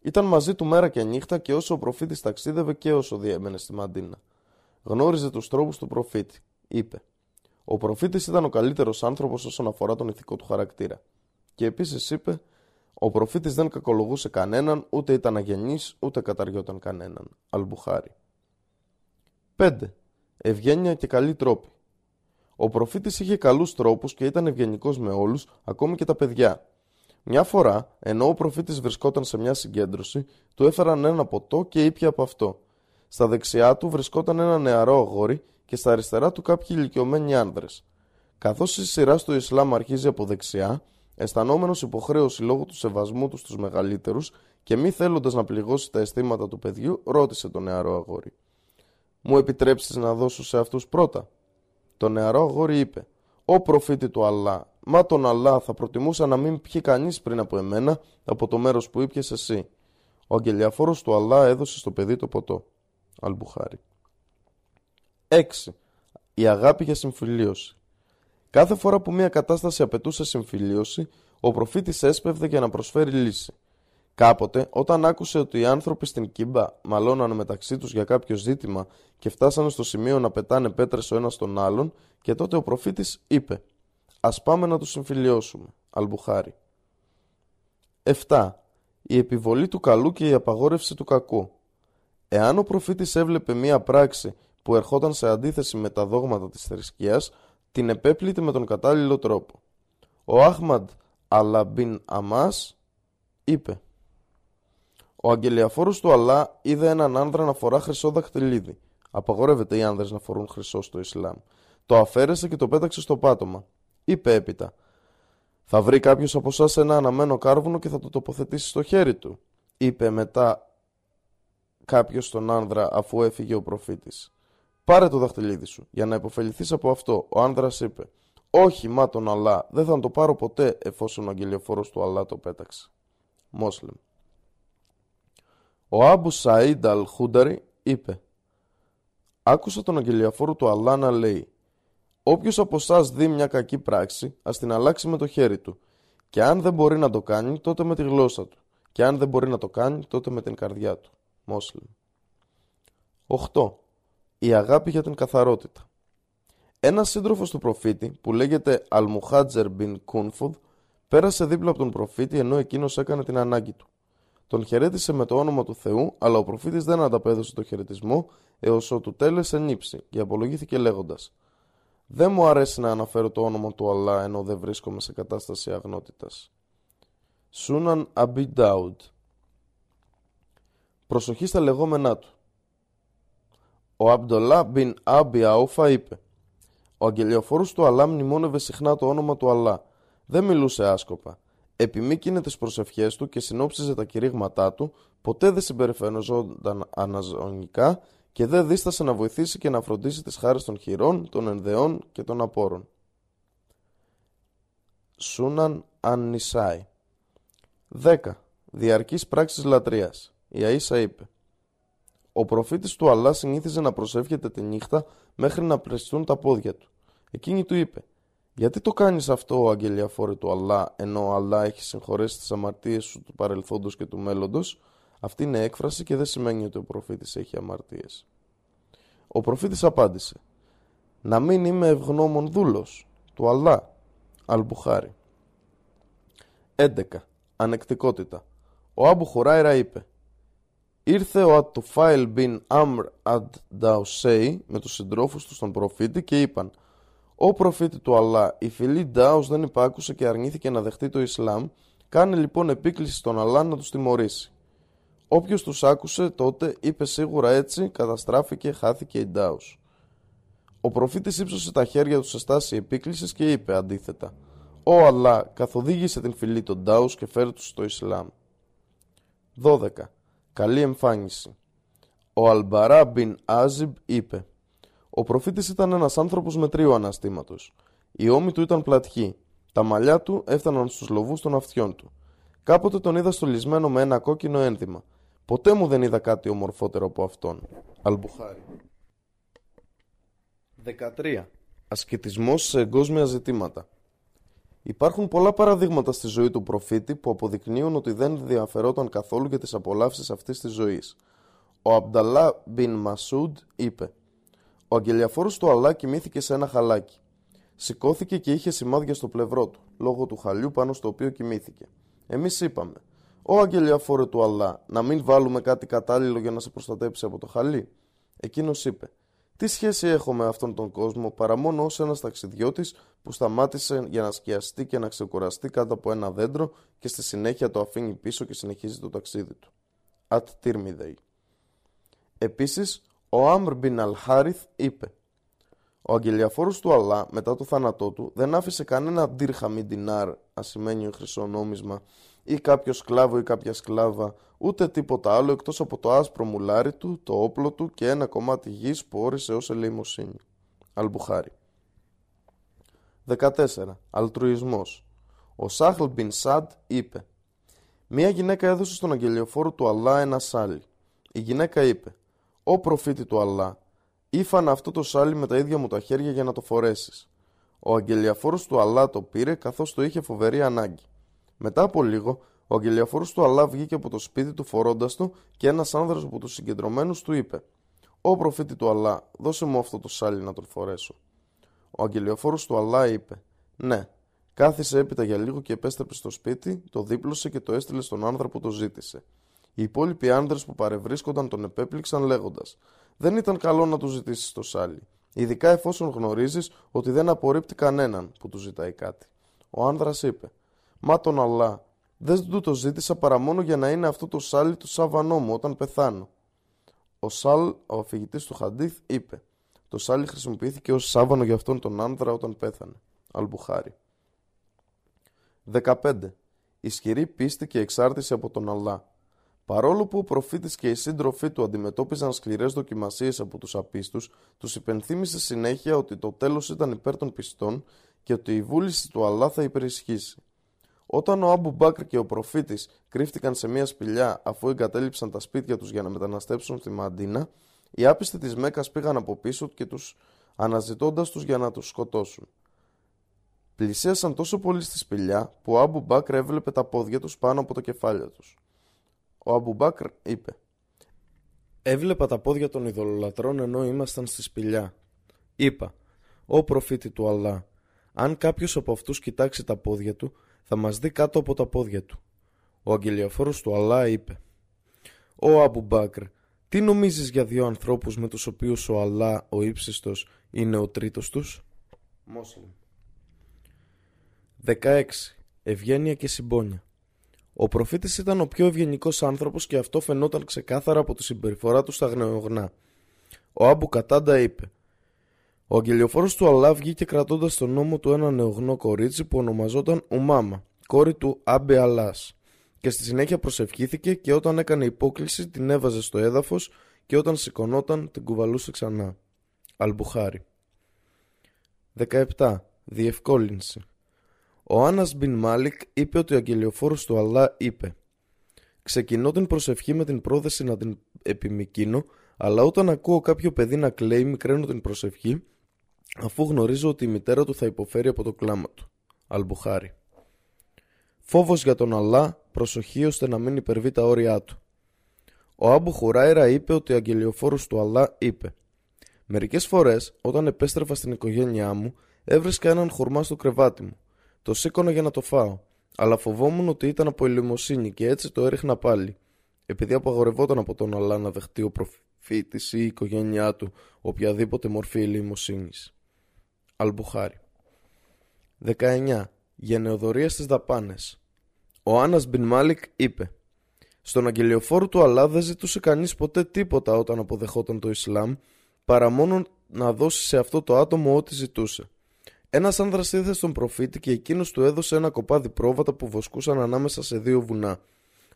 Ήταν μαζί του μέρα και νύχτα και όσο ο προφήτης ταξίδευε και όσο διέμενε στη Μαντίνα. Γνώριζε τους τρόπους του προφήτη. Είπε «Ο προφήτης ήταν ο καλύτερος άνθρωπος όσον αφορά τον ηθικό του χαρακτήρα». Και επίσης είπε «Ο προφήτης δεν κακολογούσε κανέναν, ούτε ήταν αγενής, ούτε καταριόταν κανέναν». Αλμπουχάρι. 5. Ευγένεια και καλή τρόπη. Ο προφήτης είχε καλούς τρόπους και ήταν ευγενικός με όλους, ακόμη και τα παιδιά. Μια φορά, ενώ ο προφήτης βρισκόταν σε μια συγκέντρωση, του έφεραν ένα ποτό και ήπια από αυτό. Στα δεξιά του βρισκόταν ένα νεαρό αγόρι και στα αριστερά του κάποιοι ηλικιωμένοι άνδρες. Καθώς η σειρά στο Ισλάμ αρχίζει από δεξιά, αισθανόμενος υποχρέωση λόγω του σεβασμού του στους μεγαλύτερους και μη θέλοντας να πληγώσει τα αισθήματα του παιδιού, ρώτησε τον νεαρό αγόρι. Μου επιτρέψεις να δώσω σε αυτούς πρώτα. Το νεαρό αγόρι είπε «Ω προφήτη του Αλλά, μα τον Αλλά θα προτιμούσα να μην πιει κανείς πριν από εμένα από το μέρος που ήπιες εσύ». Ο αγγελιαφόρος του Αλλά έδωσε στο παιδί το ποτό. Αλμπουχάρι. 6. Η αγάπη για συμφιλίωση. Κάθε φορά που μια κατάσταση απαιτούσε συμφιλίωση, ο προφήτης έσπευδε για να προσφέρει λύση. Κάποτε, όταν άκουσε ότι οι άνθρωποι στην Κίμπα μαλώναν μεταξύ τους για κάποιο ζήτημα και φτάσανε στο σημείο να πετάνε πέτρες ο ένας στον άλλον, και τότε ο προφήτης είπε «Ας πάμε να τους συμφιλιώσουμε». Αλμπουχάρι. 7. Η επιβολή του καλού και η απαγόρευση του κακού. Εάν ο προφήτης έβλεπε μία πράξη που ερχόταν σε αντίθεση με τα δόγματα της θρησκείας, την επέπλητε με τον κατάλληλο τρόπο. Ο Άχμαντ Αλαμπίν Αμάς είπε ο αγγελιαφόρος του Αλλά είδε έναν άνδρα να φορά χρυσό δαχτυλίδι. Απαγορεύεται οι άνδρες να φορούν χρυσό στο Ισλάμ. Το αφαίρεσε και το πέταξε στο πάτωμα. Είπε έπειτα. Θα βρει κάποιος από εσάς ένα αναμένο κάρβουνο και θα το τοποθετήσει στο χέρι του, είπε μετά κάποιος στον άνδρα αφού έφυγε ο προφήτης. Πάρε το δαχτυλίδι σου, για να υποφεληθείς από αυτό. Ο άνδρας είπε, όχι μα τον Αλλά, δεν θα το πάρω ποτέ εφόσον ο αγγελιοφόρος του Αλλά το πέταξε. Μόσλεμ. Ο Άμπου Σαΐντ Αλ Χούνταρη είπε Άκουσα τον αγγελιαφόρο του Αλλά να λέει Όποιος από εσάς δει μια κακή πράξη, ας την αλλάξει με το χέρι του. Και αν δεν μπορεί να το κάνει, τότε με τη γλώσσα του. Και αν δεν μπορεί να το κάνει, τότε με την καρδιά του. Μόσλεμ. 8. Η αγάπη για την καθαρότητα. Ένας σύντροφος του προφήτη, που λέγεται Αλμουχάτζερ μπιν Κούνφουδ, πέρασε δίπλα από τον προφήτη ενώ εκείνος έκανε την ανάγκη του. Τον χαιρέτησε με το όνομα του Θεού, αλλά ο προφήτης δεν ανταπέδωσε το χαιρετισμό έως ότου τέλεσε νύψη και απολογήθηκε λέγοντας: Δεν μου αρέσει να αναφέρω το όνομα του Αλλά ενώ δεν βρίσκομαι σε κατάσταση αγνότητας. Σούναν Αμπι Ντάουντ. Προσοχή στα λεγόμενά του. Ο Αμπτολά μπιν Άμπι Αούφα είπε: Ο αγγελιοφόρος του Αλλά μνημόνευε συχνά το όνομα του Αλλά. Δεν μιλούσε άσκοπα επιμήκυνε τις προσευχές του και συνόψιζε τα κηρύγματά του, ποτέ δεν συμπεριφερόζονταν αναζωνικά και δεν δίστασε να βοηθήσει και να φροντίσει τις χάρες των χειρών, των ενδεών και των απόρων. Σούναν Αννισάη 10. Διαρκής πράξης λατρείας. Η Αΐσα είπε Ο προφήτης του Αλλά συνήθιζε να προσεύχεται τη νύχτα μέχρι να πρεστούν τα πόδια του. Εκείνη του είπε γιατί το κάνεις αυτό ο αγγελιαφόρε του Αλλά ενώ ο Αλλά έχει συγχωρέσει τις αμαρτίες σου του παρελθόντος και του μέλλοντος αυτή είναι έκφραση και δεν σημαίνει ότι ο προφήτης έχει αμαρτίες. Ο προφήτης απάντησε «Να μην είμαι ευγνώμων δούλος του Αλλά» Αλμπουχάρη. 11. Ανεκτικότητα. Ο Άμπου Χουράιρα είπε Ήρθε ο Ατουφάιλ μπιν Αμρ Αντ Νταουσέι με τους συντρόφους του στον προφήτη και είπαν ο προφήτης του Αλλά, η φυλή Ντάους δεν υπάκουσε και αρνήθηκε να δεχτεί το Ισλάμ, κάνει λοιπόν επίκληση στον Αλλά να τους τιμωρήσει. Όποιος τους άκουσε τότε είπε σίγουρα έτσι καταστράφηκε, χάθηκε η Ντάους. Ο προφήτης ύψωσε τα χέρια του σε στάση επίκλησης και είπε αντίθετα «Ο Αλλά καθοδήγησε την φυλή των Ντάους και φέρε τους στο Ισλάμ». 12. Καλή εμφάνιση. Ο Αλμπαρά μπιν Άζιμπ είπε ο προφήτης ήταν ένας άνθρωπος με τρίο αναστήματος. Η ώμη του ήταν πλατχή. Τα μαλλιά του έφταναν στους λοβούς των αυτιών του. Κάποτε τον είδα στολισμένο με ένα κόκκινο ένδυμα. Ποτέ μου δεν είδα κάτι ομορφότερο από αυτόν. Αλμπουχάρη. 13. Ασκητισμός σε εγκόσμια ζητήματα. Υπάρχουν πολλά παραδείγματα στη ζωή του προφήτη που αποδεικνύουν ότι δεν ενδιαφερόταν καθόλου για τις απολαύσεις αυτής της ζωής. Ο Αμπταλά μπιν Μασούντ είπε ο αγγελιαφόρος του Αλλά κοιμήθηκε σε ένα χαλάκι. Σηκώθηκε και είχε σημάδια στο πλευρό του, λόγω του χαλιού πάνω στο οποίο κοιμήθηκε. Εμείς είπαμε, Ω αγγελιαφόρο του Αλλά, να μην βάλουμε κάτι κατάλληλο για να σε προστατέψει από το χαλί. Εκείνος είπε, Τι σχέση έχω με αυτόν τον κόσμο παρά μόνο ως ένας ταξιδιώτης που σταμάτησε για να σκιαστεί και να ξεκουραστεί κάτω από ένα δέντρο και στη συνέχεια το αφήνει πίσω και συνεχίζει το ταξίδι του. At Τύρμιδεϊ. Επίσης, ο Άμρ μπιν Αλχάριθ είπε «Ο αγγελιαφόρος του Αλλά μετά το θάνατό του δεν άφησε κανένα ντύρχαμι ντινάρ, ασημένιο χρυσό νόμισμα, ή κάποιο σκλάβο ή κάποια σκλάβα, ούτε τίποτα άλλο εκτός από το άσπρο μουλάρι του, το όπλο του και ένα κομμάτι γης που όρισε ως ελεημοσύνη. Αλμπουχάρη. 14. Αλτρουισμός. Ο Σάχλ μπιν Σαντ είπε Μία γυναίκα έδωσε στον αγγελιοφόρο του Αλλά ένα σάλι. Η γυναίκα είπε «Ω προφήτη του Αλλά, ήφανα αυτό το σάλι με τα ίδια μου τα χέρια για να το φορέσεις». Ο αγγελιαφόρος του Αλλά το πήρε καθώς το είχε φοβερή ανάγκη. Μετά από λίγο, ο αγγελιαφόρος του Αλλά βγήκε από το σπίτι του φορώντας το και ένας άνδρας από τους συγκεντρωμένους του είπε «Ω προφήτη του Αλλά, δώσε μου αυτό το σάλι να το φορέσω». Ο αγγελιαφόρος του Αλλά είπε «Ναι». Κάθισε έπειτα για λίγο και επέστρεψε στο σπίτι, το δίπλωσε και το έστειλε στον άνδρα που το ζήτησε. Οι υπόλοιποι άνδρε που παρευρίσκονταν τον επέπληξαν λέγοντας: Δεν ήταν καλό να τους ζητήσεις το σάλι, ειδικά εφόσον γνωρίζεις ότι δεν απορρίπτει κανέναν που του ζητάει κάτι. Ο άνδρας είπε: Μα τον Αλλά, δεν του το ζήτησα παρά μόνο για να είναι αυτό το σάλι του σάβανό μου όταν πεθάνω. Ο Σαλ, ο αφηγητής του Χαντίθ, είπε: Το σάλι χρησιμοποιήθηκε ως σάβανο για αυτόν τον άνδρα όταν πέθανε. Αλμπουχάρη. 15. Ισχυρή πίστη και εξάρτηση από τον Αλλά. Παρόλο που ο προφήτης και οι σύντροφοί του αντιμετώπιζαν σκληρές δοκιμασίες από τους απίστους, τους υπενθύμησε συνέχεια ότι το τέλος ήταν υπέρ των πιστών και ότι η βούληση του Αλλά θα υπερισχύσει. Όταν ο Άμπου Μπάκρ και ο προφήτης κρύφτηκαν σε μια σπηλιά αφού εγκατέλειψαν τα σπίτια τους για να μεταναστεύσουν στη Μαντίνα, οι άπιστοι της Μέκας πήγαν από πίσω και τους αναζητώντας τους για να τους σκοτώσουν. Πλησίασαν τόσο πολύ στη σπηλιά που ο Άμπου Μπάκρ έβλεπε τα πόδια τους πάνω από το κεφάλια τους. Ο Άμπου Μπάκρ είπε «Έβλεπα τα πόδια των ειδωλολατρών ενώ ήμασταν στη σπηλιά. Είπα, «Ω προφήτη του Αλλά, αν κάποιος από αυτούς κοιτάξει τα πόδια του, θα μας δει κάτω από τα πόδια του». Ο αγγελιαφόρος του Αλλά είπε «Ω Άμπου Μπάκρ, τι νομίζεις για δύο ανθρώπους με τους οποίους ο Αλλά, ο ύψιστος, είναι ο τρίτος τους» Μόσλιμ 16. Ευγένεια και συμπόνια. Ο προφήτης ήταν ο πιο ευγενικός άνθρωπος και αυτό φαινόταν ξεκάθαρα από τη συμπεριφορά του στα γνεογνά. Ο Άμπου Κατάντα είπε Ο αγγελιοφόρος του Αλλά βγήκε κρατώντας στον νόμο του ένα νεογνό κορίτσι που ονομαζόταν Ουμάμα, κόρη του Άμπε Αλάς και στη συνέχεια προσευχήθηκε και όταν έκανε υπόκληση την έβαζε στο έδαφος και όταν σηκωνόταν την κουβαλούσε ξανά. Αλμπουχάρι 17. Διευκόλυνση ο Άννας Μπιν Μάλικ είπε ότι ο αγγελιοφόρος του Αλλά είπε «Ξεκινώ την προσευχή με την πρόθεση να την επιμικίνω, αλλά όταν ακούω κάποιο παιδί να κλαίει μικραίνω την προσευχή, αφού γνωρίζω ότι η μητέρα του θα υποφέρει από το κλάμα του». Αλμπουχάρι Φόβος για τον Αλλά, προσοχή ώστε να μην υπερβεί τα όρια του. Ο Άμπου Χουράιρα είπε ότι ο αγγελιοφόρος του Αλλά είπε «Μερικές φορές, όταν επέστρεφα στην οικογένειά μου, έβρισκα έναν χουρμά στο κρεβάτι μου. Το σήκωνα για να το φάω, αλλά φοβόμουν ότι ήταν από ελεημοσύνη και έτσι το έριχνα πάλι. Επειδή απαγορευόταν από τον Αλλά να δεχτεί ο προφήτης ή η οικογένειά του οποιαδήποτε μορφή ελεημοσύνης. Αλμπουχάρι. 19. Γενεοδορίας στις δαπάνες. Ο Άννα Μπιν Μάλικ είπε Στον αγγελιοφόρο του Αλλά δεν ζητούσε κανείς ποτέ τίποτα όταν αποδεχόταν το Ισλάμ παρά μόνο να δώσει σε αυτό το άτομο ό,τι ζητούσε. Ένας άνδρας ήρθε στον προφήτη και εκείνος του έδωσε ένα κοπάδι πρόβατα που βοσκούσαν ανάμεσα σε δύο βουνά.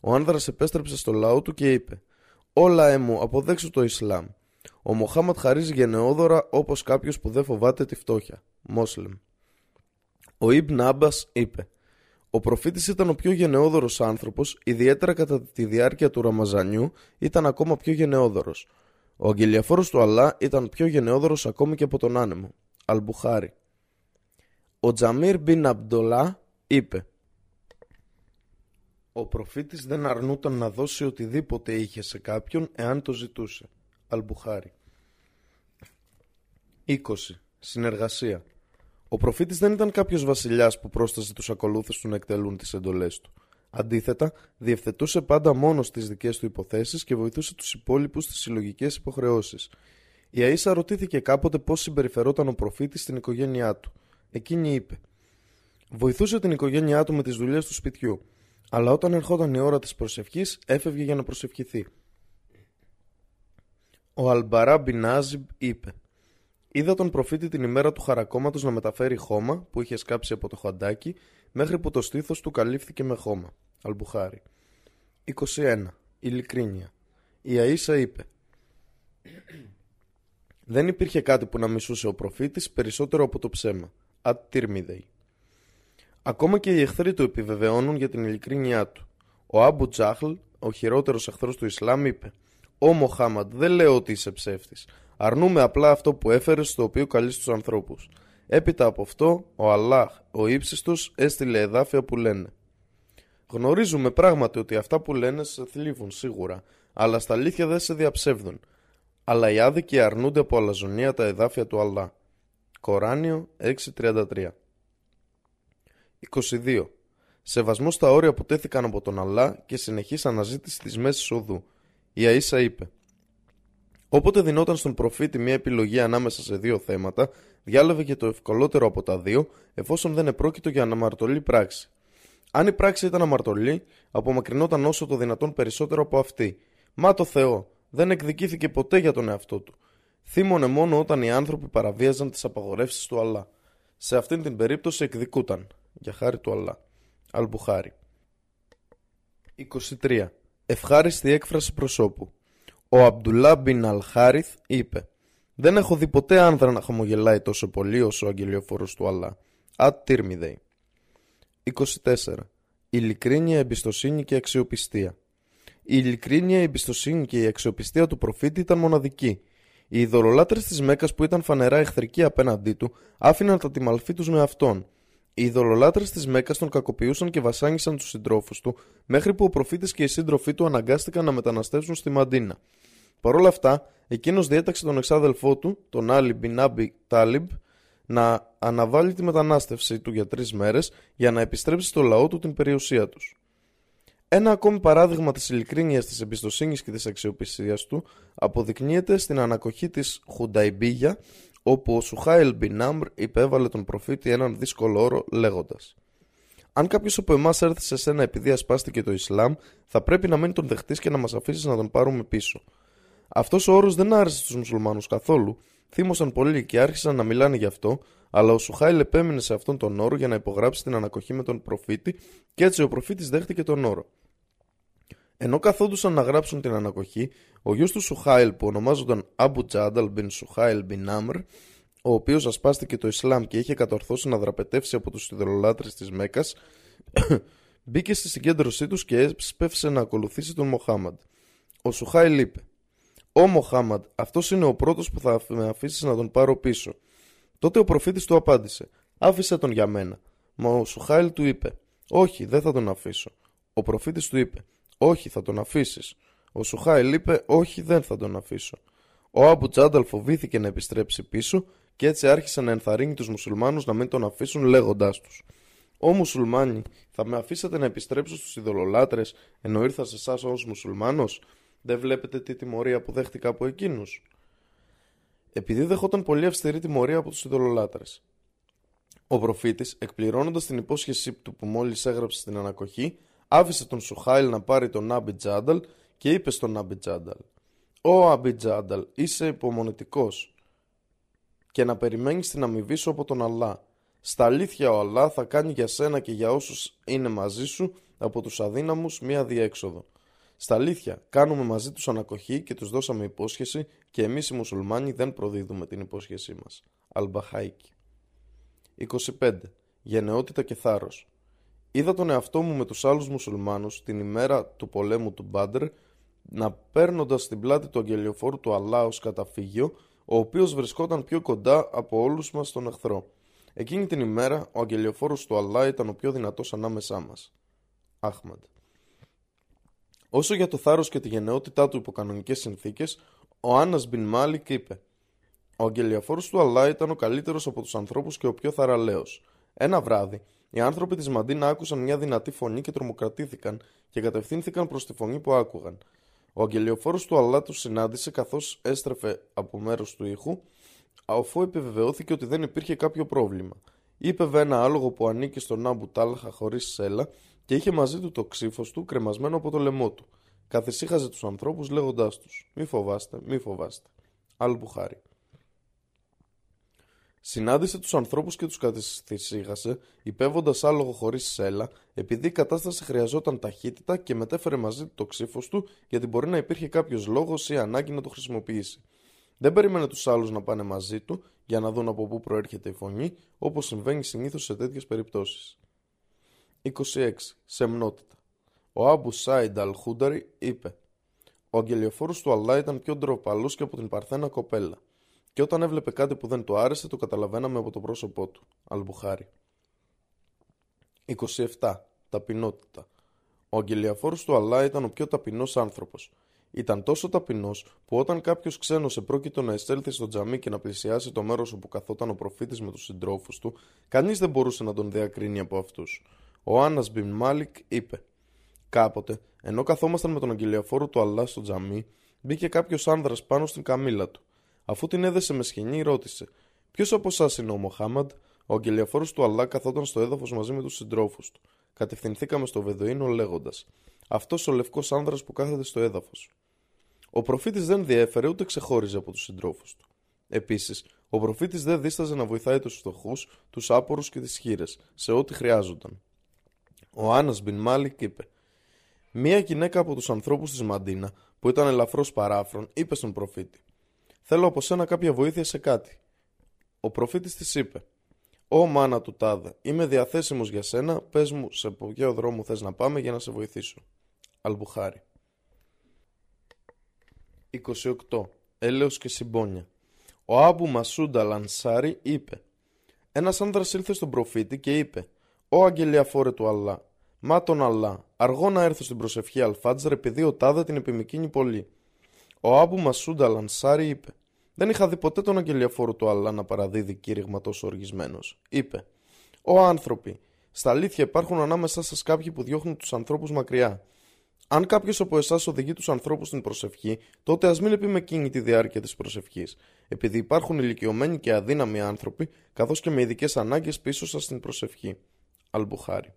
Ο άνδρας επέστρεψε στο λαό του και είπε: Όλα έμου, αποδέξου το Ισλάμ. Ο Μοχάμματ χαρίζει γενναιόδωρα όπως κάποιος που δεν φοβάται τη φτώχεια. Μόσλεμ. Ο Ιμπν Άμπας είπε: Ο προφήτης ήταν ο πιο γενναιόδωρος άνθρωπος, ιδιαίτερα κατά τη διάρκεια του Ραμαζανιού ήταν ακόμα πιο γενναιόδωρος. Ο αγγελιαφόρος του Αλλά ήταν πιο γενναιόδωρος ακόμη και από τον άνεμο. Αλμπουχάρι. Ο Τζαμίρ Μπιν Αμπντολά είπε «Ο προφήτης δεν αρνούταν να δώσει οτιδήποτε είχε σε κάποιον εάν το ζητούσε». Αλμπουχάρι 20. Συνεργασία Ο προφήτης δεν ήταν κάποιος βασιλιάς που πρόσταζε τους ακολούθους του να εκτελούν τις εντολές του. Αντίθετα, διευθετούσε πάντα μόνος τις δικές του υποθέσεις και βοηθούσε τους υπόλοιπους στις συλλογικές υποχρεώσεις. Η Αΐσα ρωτήθηκε κάποτε πώς συμπεριφερόταν ο προφήτης στην οικογένειά του. Εκείνη είπε Βοηθούσε την οικογένειά του με τις δουλειές του σπιτιού αλλά όταν ερχόταν η ώρα της προσευχής έφευγε για να προσευχηθεί. Ο Αλμπαρά Μπινάζιμπ είπε Είδα τον προφήτη την ημέρα του χαρακόμματος να μεταφέρει χώμα που είχε σκάψει από το χαντάκι μέχρι που το στήθος του καλύφθηκε με χώμα. Αλμπουχάρι. 21. Ειλικρίνεια. Η Αΐσα είπε Δεν υπήρχε κάτι που να μισούσε ο προφήτης περισσότερο από το ψέμα. Αττυρμίδεϊ. Ακόμα και οι εχθροί του επιβεβαιώνουν για την ειλικρίνειά του. Ο Άμπου Τζάχλ, ο χειρότερος εχθρός του Ισλάμ, είπε: Ω Μοχάμαντ, δεν λέω ότι είσαι ψεύτης. Αρνούμε απλά αυτό που έφερες στο οποίο καλείς τους ανθρώπους. Έπειτα από αυτό, ο Αλλάχ, ο ύψιστο, έστειλε εδάφια που λένε: Γνωρίζουμε πράγματι ότι αυτά που λένε σε θλίβουν σίγουρα, αλλά στα αλήθεια δεν σε διαψεύδουν. Αλλά οι άδικοι αρνούνται από αλαζονία τα εδάφια του Αλλά. Κοράνιο 6.33 22. Σεβασμός στα όρια που τέθηκαν από τον Αλλά και συνεχής αναζήτηση της μέσης οδού. Η Αΐσα είπε Όποτε δινόταν στον προφήτη μια επιλογή ανάμεσα σε δύο θέματα, διάλαβε και το ευκολότερο από τα δύο, εφόσον δεν επρόκειτο για αναμαρτωλή πράξη. Αν η πράξη ήταν αμαρτωλή, απομακρυνόταν όσο το δυνατόν περισσότερο από αυτή. Μα το Θεό, δεν εκδικήθηκε ποτέ για τον εαυτό του. Θύμωνε μόνο όταν οι άνθρωποι παραβίαζαν τις απαγορεύσεις του Αλλά. Σε αυτήν την περίπτωση εκδικούταν, για χάρη του Αλλά. Αλμπουχάρι. 23. Ευχάριστη έκφραση προσώπου. Ο Αμπτουλά Μπιν Αλχάριθ είπε «Δεν έχω δει ποτέ άνδρα να χαμογελάει τόσο πολύ όσο ο αγγελιοφόρος του Αλλά». Ατ Τύρμιδεϊ. 24. Ειλικρίνεια, εμπιστοσύνη και αξιοπιστία. Η ειλικρίνεια, η εμπιστοσύνη και η αξιοπιστία του προφήτη ήταν μοναδική. Οι ειδωλολάτρες της Μέκας που ήταν φανερά εχθρικοί απέναντί του άφηναν τα τιμαλφή τους με αυτόν. Οι ειδωλολάτρες της Μέκας τον κακοποιούσαν και βασάνισαν τους συντρόφους του, μέχρι που ο προφήτης και οι σύντροφοί του αναγκάστηκαν να μεταναστεύσουν στη Μεντίνα. Παρ' όλα αυτά, εκείνος διέταξε τον εξάδελφό του, τον Άλι μπιν Άμπι Τάλιμπ, να αναβάλει τη μετανάστευσή του για τρεις μέρες για να επιστρέψει στο λαό του την περιουσία τους. Ένα ακόμη παράδειγμα της ειλικρίνειας, της εμπιστοσύνης και της αξιοπιστίας του αποδεικνύεται στην ανακοχή της Χουνταϊμπίγια όπου ο Σουχάιλ Μπινάμρ υπέβαλε τον προφήτη έναν δύσκολο όρο λέγοντας «Αν κάποιος από εμάς έρθει σε σένα επειδή ασπάστηκε το Ισλάμ θα πρέπει να μην τον δεχτείς και να μας αφήσεις να τον πάρουμε πίσω». Αυτός ο όρος δεν άρεσε στους μουσουλμάνους καθόλου, θύμωσαν πολύ και άρχισαν να μιλάνε γι' αυτό αλλά ο Σουχάιλ επέμεινε σε αυτόν τον όρο για να υπογράψει την ανακοχή με τον προφήτη και έτσι ο προφήτης δέχτηκε τον όρο. Ενώ καθόντουσαν να γράψουν την ανακοχή, ο γιος του Σουχάιλ που ονομάζονταν Αμπου Τζάνταλ μπιν Σουχάιλ μπιν Άμρ, ο οποίος ασπάστηκε το Ισλάμ και είχε κατορθώσει να δραπετεύσει από τους ιδρολάτρες της Μέκας, μπήκε στη συγκέντρωσή τους και έσπευσε να ακολουθήσει τον Μοχάμαντ. Ο Σουχάιλ είπε «Ω Μοχάμαντ, αυτός είναι ο πρώτος που θα με αφήσει να τον πάρω πίσω». Τότε ο προφήτης του απάντησε «Άφησε τον για μένα». Μα ο Σουχάιλ του είπε «Όχι, δεν θα τον αφήσω». Ο προφήτης του είπε όχι, θα τον αφήσεις. Ο Σουχάιλ είπε: Όχι, δεν θα τον αφήσω. Ο Άμπου Τζάνταλ φοβήθηκε να επιστρέψει πίσω και έτσι άρχισε να ενθαρρύνει τους μουσουλμάνους να μην τον αφήσουν λέγοντάς τους. Ω μουσουλμάνοι, θα με αφήσετε να επιστρέψω στους ειδωλολάτρε ενώ ήρθα σε εσάς ως μουσουλμάνος; Δεν βλέπετε τι τιμωρία που δέχτηκα από εκείνους; Επειδή δεχόταν πολύ αυστηρή τιμωρία από τους ειδωλολάτρε. Ο προφήτης, εκπληρώνοντας την υπόσχεσή του που μόλις έγραψε στην ανακοχή, άφησε τον Σουχάιλ να πάρει τον Άμπι Τζάνταλ και είπε στον Άμπι Τζάνταλ «Ω Άμπι Τζάνταλ, είσαι υπομονετικός και να περιμένεις την αμοιβή σου από τον Αλλά. Στα αλήθεια ο Αλλά θα κάνει για σένα και για όσους είναι μαζί σου από τους αδύναμους μία διέξοδο. Στα αλήθεια, κάνουμε μαζί τους ανακοχή και τους δώσαμε υπόσχεση και εμείς οι μουσουλμάνοι δεν προδίδουμε την υπόσχεσή μας. Αλμπαχάικη 25. Γενναιότητα και θάρρος Είδα τον εαυτό μου με τους άλλους μουσουλμάνους την ημέρα του πολέμου του Μπάντρ να παίρνοντας στην πλάτη του αγγελιοφόρου του Αλλά ως καταφύγιο, ο οποίος βρισκόταν πιο κοντά από όλους μας στον εχθρό. Εκείνη την ημέρα ο αγγελιοφόρος του Αλλά ήταν ο πιο δυνατός ανάμεσά μας. Άχμαντ. Όσο για το θάρρος και τη γενναιότητά του υπό κανονικές συνθήκες, ο Άννας Μπιν Μάλικ είπε «Ο αγγελιοφόρος του Αλλά ήταν ο καλύτερος από τους ανθρώπους και ο πιο θαραλέος. Ένα βράδυ, οι άνθρωποι της Μαντίνα άκουσαν μια δυνατή φωνή και τρομοκρατήθηκαν και κατευθύνθηκαν προς τη φωνή που άκουγαν. Ο αγγελιοφόρος του Αλλά του συνάντησε καθώς έστρεφε από μέρος του ήχου, αφού επιβεβαιώθηκε ότι δεν υπήρχε κάποιο πρόβλημα. Είπε ένα άλογο που ανήκει στον Άμπου Τάλχα χωρίς σέλα και είχε μαζί του το ξύφος του κρεμασμένο από το λαιμό του. Καθησύχαζε τους ανθρώπους λέγοντάς τους: Μη φοβάστε, μη φοβάστε. Αλμπουχάρι. Συνάντησε τους ανθρώπους και τους καθησύχασε, υπέβοντας άλογο χωρίς σέλα, επειδή η κατάσταση χρειαζόταν ταχύτητα και μετέφερε μαζί του το ξύφος του, γιατί μπορεί να υπήρχε κάποιος λόγος ή ανάγκη να το χρησιμοποιήσει. Δεν περίμενε τους άλλους να πάνε μαζί του για να δουν από πού προέρχεται η φωνή, όπως συμβαίνει συνήθως σε τέτοιες περιπτώσεις. 26. Σεμνότητα. Ο Άμπου Σάιντ Αλ Χούνταρη είπε: Ο αγγελιοφόρος του Αλλά ήταν πιο ντροπαλός και από την Παρθένα κοπέλα και όταν έβλεπε κάτι που δεν του άρεσε το καταλαβαίναμε από το πρόσωπό του. Αλμπουχάρι. 27. Ταπεινότητα. Ο αγγελιαφόρος του Αλλά ήταν ο πιο ταπεινός άνθρωπος. Ήταν τόσο ταπεινός που όταν κάποιος ξένος επρόκειτο να εισέλθει στο τζαμί και να πλησιάσει το μέρος όπου καθόταν ο προφήτης με τους συντρόφους του, κανείς δεν μπορούσε να τον διακρίνει από αυτούς. Ο Άννας Μπιν Μάλικ είπε: Κάποτε, ενώ καθόμασταν με τον αγγελιαφόρο του Αλλά στο τζαμί, μπήκε κάποιος άνδρας πάνω στην καμίλα του. Αφού την έδεσε με σχοινή, ρώτησε: Ποιος από εσάς είναι ο Μοχάμαντ, ο αγγελιαφόρο του Αλλά καθόταν στο έδαφος μαζί με τους συντρόφους του. Κατευθυνθήκαμε στο Βεδοίνο λέγοντας: Αυτός ο λευκός άνδρας που κάθεται στο έδαφος. Ο προφήτης δεν διέφερε ούτε ξεχώριζε από τους συντρόφους του. Επίσης, ο προφήτης δεν δίσταζε να βοηθάει τους φτωχούς, τους άπορους και τις χείρες, σε ό,τι χρειάζονταν. Ο Άννας Μπιν Μάλικ είπε Μία γυναίκα από τους ανθρώπους της Μαντίνα που ήταν ελαφρώς παράφρον είπε στον προφήτη Θέλω από σένα κάποια βοήθεια σε κάτι. Ο προφήτης της είπε Ω μάνα του τάδε, είμαι διαθέσιμος για σένα, πες μου σε ποιο δρόμο θες να πάμε για να σε βοηθήσω. Αλμπουχάρι 28. Έλεος και συμπόνια Ο Άμπου Μασούντα Λανσάρι είπε Ένας άνδρας ήρθε στον προφήτη και είπε «Ω αγγελιαφόρε του Αλλά, μα τον Αλλά, αργό να έρθω στην προσευχή Αλφάτζαρ επειδή ο τάδε την επιμηκύνει πολύ». Ο Άμπου Μασούντα Λανσάρι είπε δεν είχα δει ποτέ τον αγγελιαφόρο του Αλλά να παραδίδει κήρυγμα τόσο οργισμένος. Είπε: Ω άνθρωποι, στα αλήθεια υπάρχουν ανάμεσά σας κάποιοι που διώχνουν τους ανθρώπους μακριά. Αν κάποιος από εσάς οδηγεί τους ανθρώπους στην προσευχή, τότε ας μην επιμεκκύνει τη διάρκεια της προσευχής, επειδή υπάρχουν ηλικιωμένοι και αδύναμοι άνθρωποι, καθώς και με ειδικές ανάγκες πίσω σας στην προσευχή. Αλμπουχάρι.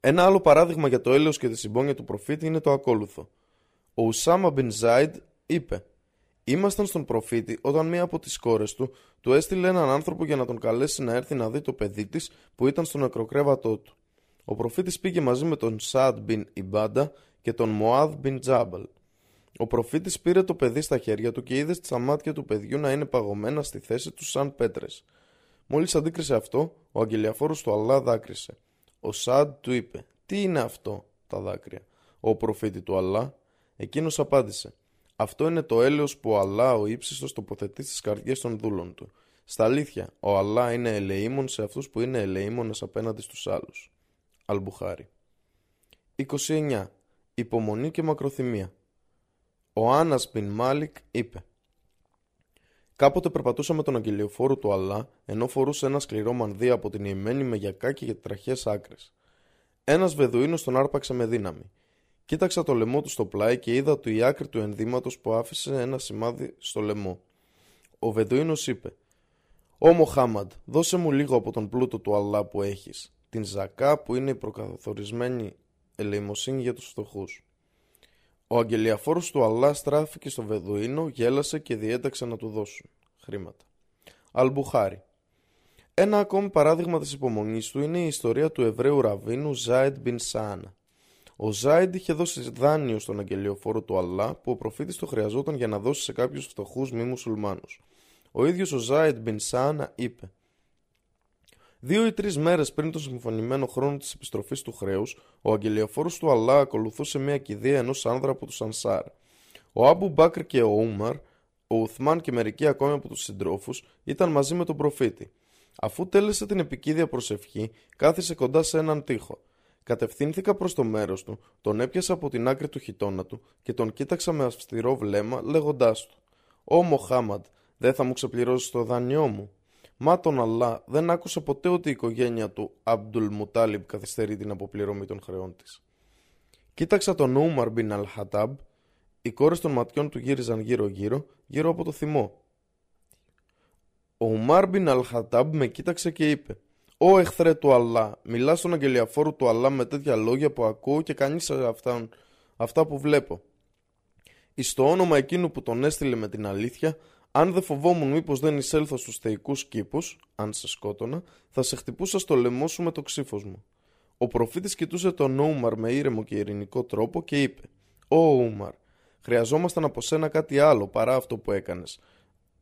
Ένα άλλο παράδειγμα για το έλεος και τη συμπόνια του προφήτη είναι το ακόλουθο. Ο Ουσάμα Μπιν Ζάιντ είπε Ήμασταν στον προφήτη όταν μία από τις κόρες του του έστειλε έναν άνθρωπο για να τον καλέσει να έρθει να δει το παιδί της που ήταν στο νεκροκρέβατό του. Ο προφήτης πήγε μαζί με τον Σαντ μπιν Ιμπάντα και τον Μοάδ μπιν Τζάμπαλ. Ο προφήτης πήρε το παιδί στα χέρια του και είδε στα μάτια του παιδιού να είναι παγωμένα στη θέση του σαν πέτρες. Μόλις αντίκρισε αυτό, ο αγγελιαφόρος του Αλλά δάκρυσε. Ο Σαντ του είπε «Τι είναι αυτό» τα δάκρυα. Ο προφήτη του Αλλά, εκείνος απάντησε αυτό είναι το έλεος που ο Αλλά ο ύψιστος τοποθετεί στις καρδιές των δούλων του. Στα αλήθεια, ο Αλλά είναι ελεήμων σε αυτούς που είναι ελεήμονες απέναντι στους άλλους. Αλμπουχάρι 29. Υπομονή και μακροθυμία Ο Άννας Μπιν Μάλικ είπε Κάποτε περπατούσα με τον αγγελιοφόρο του Αλλά, ενώ φορούσε ένα σκληρό μανδύ από την ιεμένη με γιακά και τραχές άκρες. Ένας βεδουίνος τον άρπαξε με δύναμη. Κοίταξα το λαιμό του στο πλάι και είδα του η άκρη του ενδύματος που άφησε ένα σημάδι στο λαιμό. Ο Βεδουίνος είπε «Ω Μοχάμαντ, δώσε μου λίγο από τον πλούτο του Αλλά που έχεις, την ζακά που είναι η προκαθορισμένη ελεημοσύνη για τους φτωχούς». Ο αγγελιαφόρος του Αλλά στράφηκε στο Βεδουίνο, γέλασε και διέταξε να του δώσουν χρήματα. Αλμπουχάρι Ένα ακόμη παράδειγμα της υπομονής του είναι η ιστορία του Εβραίου Ραβίνου Ζάιντ Μπιν Σάνα. Ο Ζάιντ είχε δώσει δάνειο στον αγγελιοφόρο του Αλλά που ο προφήτης το χρειαζόταν για να δώσει σε κάποιους φτωχούς μη μουσουλμάνους. Ο ίδιος ο Ζάιντ Μπιν Σάνα είπε Δύο ή τρεις μέρες πριν τον συμφωνημένο χρόνο της επιστροφής του χρέους, ο αγγελιοφόρος του Αλλά ακολουθούσε μια κηδεία ενός άνδρα από τους Ανσάρ. Ο Άμπου Μπάκρ και ο Ούμαρ, ο Ουθμάν και μερικοί ακόμη από τους συντρόφους ήταν μαζί με τον προφήτη. Αφού τέλεσε την επικίδια προσευχή, κάθισε κοντά σε έναν τοίχο. Κατευθύνθηκα προς το μέρος του, τον έπιασα από την άκρη του χιτώνα του και τον κοίταξα με αυστηρό βλέμμα, λέγοντάς του: Ω Μοχάμαντ, δεν θα μου ξεπληρώσεις το δάνειό μου. Μα τον Αλλά δεν άκουσα ποτέ ότι η οικογένεια του Αμπτουλ Μουτάλιμπ καθυστερεί την αποπληρωμή των χρεών της. Κοίταξα τον Ούμαρ Μπιν Αλχατάμπ, οι κόρες των ματιών του γύριζαν γύρω-γύρω, γύρω από το θυμό. Ο Ουμάρ Μπιν Αλχατάμπ με κοίταξε και είπε: Ω εχθρέ του Αλλά, μιλάς στον αγγελιαφόρο του Αλλά με τέτοια λόγια που ακούω και κανείς αυτά, αυτά που βλέπω. Εις το όνομα εκείνου που τον έστειλε με την αλήθεια, αν δεν φοβόμουν μήπως δεν εισέλθω στους θεϊκούς κήπους, αν σε σκότωνα, θα σε χτυπούσα στο λαιμό σου με το ξύφος μου. Ο προφήτης κοιτούσε τον Ούμαρ με ήρεμο και ειρηνικό τρόπο και είπε: Ω Ούμαρ, χρειαζόμασταν από σένα κάτι άλλο παρά αυτό που έκανες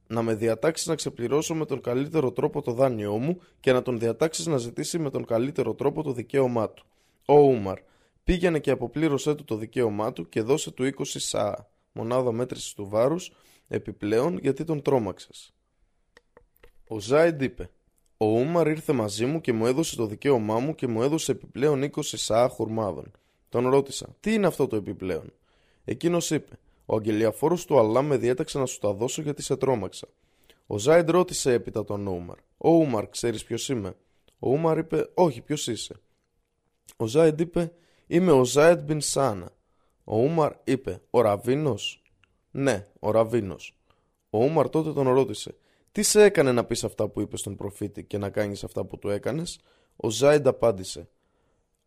να με διατάξεις να ξεπληρώσω με τον καλύτερο τρόπο το δάνειό μου και να τον διατάξεις να ζητήσει με τον καλύτερο τρόπο το δικαίωμά του. Ο Ούμαρ, πήγαινε και αποπλήρωσέ του το δικαίωμά του και δώσε του 20 σάα, μονάδα μέτρησης του βάρους, επιπλέον γιατί τον τρόμαξες. Ο Ζάιντ είπε: Ο Ούμαρ ήρθε μαζί μου και μου έδωσε το δικαίωμά μου και μου έδωσε επιπλέον 20 σάα χουρμάδων. Τον ρώτησα: Τι είναι αυτό το επιπλέον; Εκείνος είπε: ο αγγελιαφόρος του Αλλά με διέταξε να σου τα δώσω γιατί σε τρόμαξα. Ο Ζάιντ ρώτησε έπειτα τον Ούμαρ. Ο Ούμαρ, ξέρεις ποιος είμαι; Ο Ούμαρ είπε, Όχι, ποιος είσαι; Ο Ζάιντ είπε, Είμαι ο Ζάιντ Μπιν Σάνα. Ο Ούμαρ είπε, Ο Ραβίνος; Ναι, ο Ραβίνος. Ο Ούμαρ τότε τον ρώτησε, Τι σε έκανε να πεις αυτά που είπες στον προφήτη και να κάνεις αυτά που του έκανες; Ο Ζάιντ απάντησε,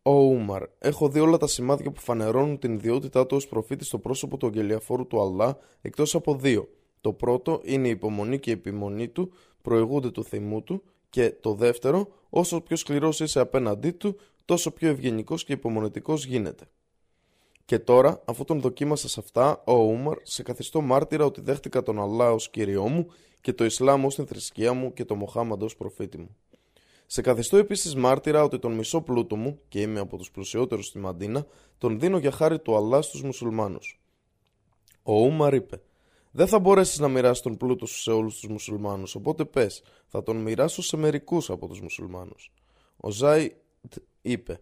ο Ούμαρ, έχω δει όλα τα σημάδια που φανερώνουν την ιδιότητά του ως προφήτης στο πρόσωπο του αγγελιαφόρου του Αλλά, εκτός από δύο. Το πρώτο είναι η υπομονή και η επιμονή του, προηγούνται του θυμού του, και το δεύτερο, όσο πιο σκληρός είσαι απέναντί του, τόσο πιο ευγενικός και υπομονετικός γίνεται. Και τώρα, αφού τον δοκίμασα σε αυτά, ο Ούμαρ σε καθιστώ μάρτυρα ότι δέχτηκα τον Αλλά ως κύριό μου και το Ισλάμ ως την θρησκεία μου και το Μοχάμαντ ως προφήτη μου. Σε καθιστώ επίσης μάρτυρα ότι τον μισό πλούτο μου, και είμαι από τους πλουσιότερους στη Μαντίνα, τον δίνω για χάρη του Αλλά στους μουσουλμάνους. Ο Ούμαρ είπε: Δεν θα μπορέσεις να μοιράσει τον πλούτο σου σε όλους τους μουσουλμάνους, οπότε πες, θα τον μοιράσω σε μερικούς από τους μουσουλμάνους. Ο Ζάι είπε: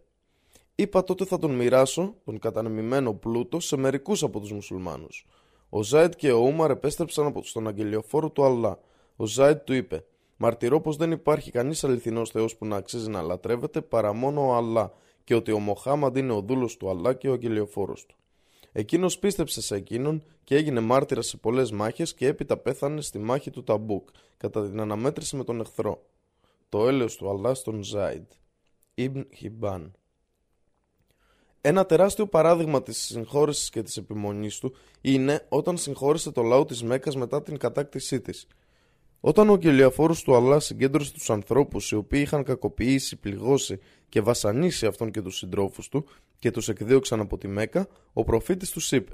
Είπα τότε θα τον μοιράσω, τον κατανεμημένο πλούτο, σε μερικούς από τους μουσουλμάνους. Ο Ζάιτ και ο Ούμαρ επέστρεψαν από τον αγγελιοφόρο του Αλλά. Ο Ζάιτ του είπε: Μαρτυρώ πως δεν υπάρχει κανείς αληθινός Θεός που να αξίζει να λατρεύεται παρά μόνο ο Αλλά και ότι ο Μοχάμαντ είναι ο δούλος του Αλλά και ο αγγελιοφόρος του. Εκείνος πίστεψε σε εκείνον και έγινε μάρτυρας σε πολλές μάχες και έπειτα πέθανε στη μάχη του Ταμπούκ κατά την αναμέτρηση με τον εχθρό. Το έλεος του Αλλά στον Ζάιντ. Ιμπν Χιμπάν. Ένα τεράστιο παράδειγμα της συγχώρεσης και της επιμονής του είναι όταν συγχώρεσε το λαό της Μέκας μετά την κατάκτησή της. Όταν ο αγγελιαφόρος του Αλλά συγκέντρωσε τους ανθρώπους οι οποίοι είχαν κακοποιήσει, πληγώσει και βασανίσει αυτόν και τους συντρόφους του και τους εκδίωξαν από τη Μέκα, ο προφήτης τους είπε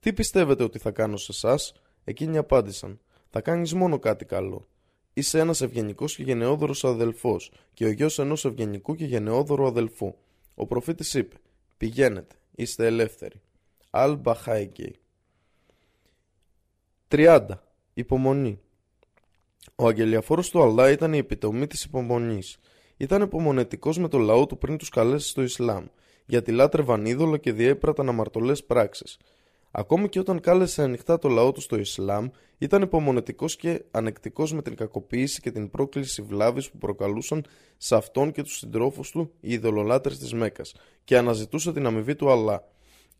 «Τι πιστεύετε ότι θα κάνω σε εσάς, Εκείνοι απάντησαν «Θα κάνεις μόνο κάτι καλό. Είσαι ένας ευγενικός και γενναιόδωρος αδελφός και ο γιος ενός ευγενικού και γενναιόδωρου αδελφού». Ο προφήτης είπε Πηγαίνετε, είστε ελεύθεροι. Αλ Μπαχάικη. 30. Υπομονή. Ο αγγελιαφόρος του Αλλά ήταν η επιτομή της υπομονής. Ήταν υπομονετικός με το λαό του πριν τους καλέσει στο Ισλάμ, γιατί λάτρευαν είδωλα και διέπραταν αμαρτωλές πράξεις. Ακόμη και όταν κάλεσε ανοιχτά το λαό του στο Ισλάμ, ήταν υπομονετικός και ανεκτικός με την κακοποίηση και την πρόκληση βλάβης που προκαλούσαν σε αυτόν και τους συντρόφους του οι ειδωλολάτρες της Μέκας και αναζητούσε την αμοιβή του Αλλά.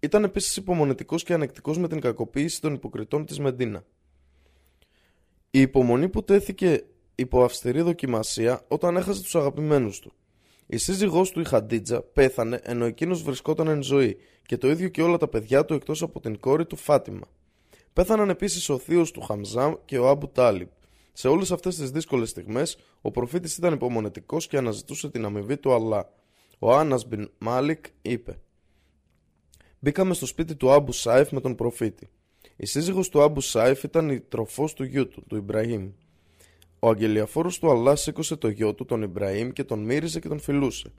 Ήταν επίσης υπομονετικός και ανεκτικός με την κακοποίηση των υποκριτών της Μεντίνα. Η υπομονή του τέθηκε υπό αυστηρή δοκιμασία όταν έχασε τους αγαπημένους του. Η σύζυγός του η Χαντίτζα πέθανε ενώ εκείνος βρισκόταν εν ζωή και το ίδιο και όλα τα παιδιά του εκτός από την κόρη του Φάτιμα. Πέθαναν επίσης ο θείος του Χάμζα και ο Άμπου Τάλιμπ. Σε όλες αυτές τις δύσκολες στιγμές ο προφήτης ήταν υπομονετικός και αναζητούσε την αμοιβή του Αλλά. Ο Άνας μπιν Μάλικ είπε Μπήκαμε στο σπίτι του Άμπου Σάιφ με τον προφήτη. Η σύζυγος του Άμπου Σάιφ ήταν η τροφός του γιού του, του Ιμπραήμ. Ο αγγελιαφόρος του Αλλά σήκωσε το γιο του, τον Ιμπραήμ, και τον μύριζε και τον φιλούσε.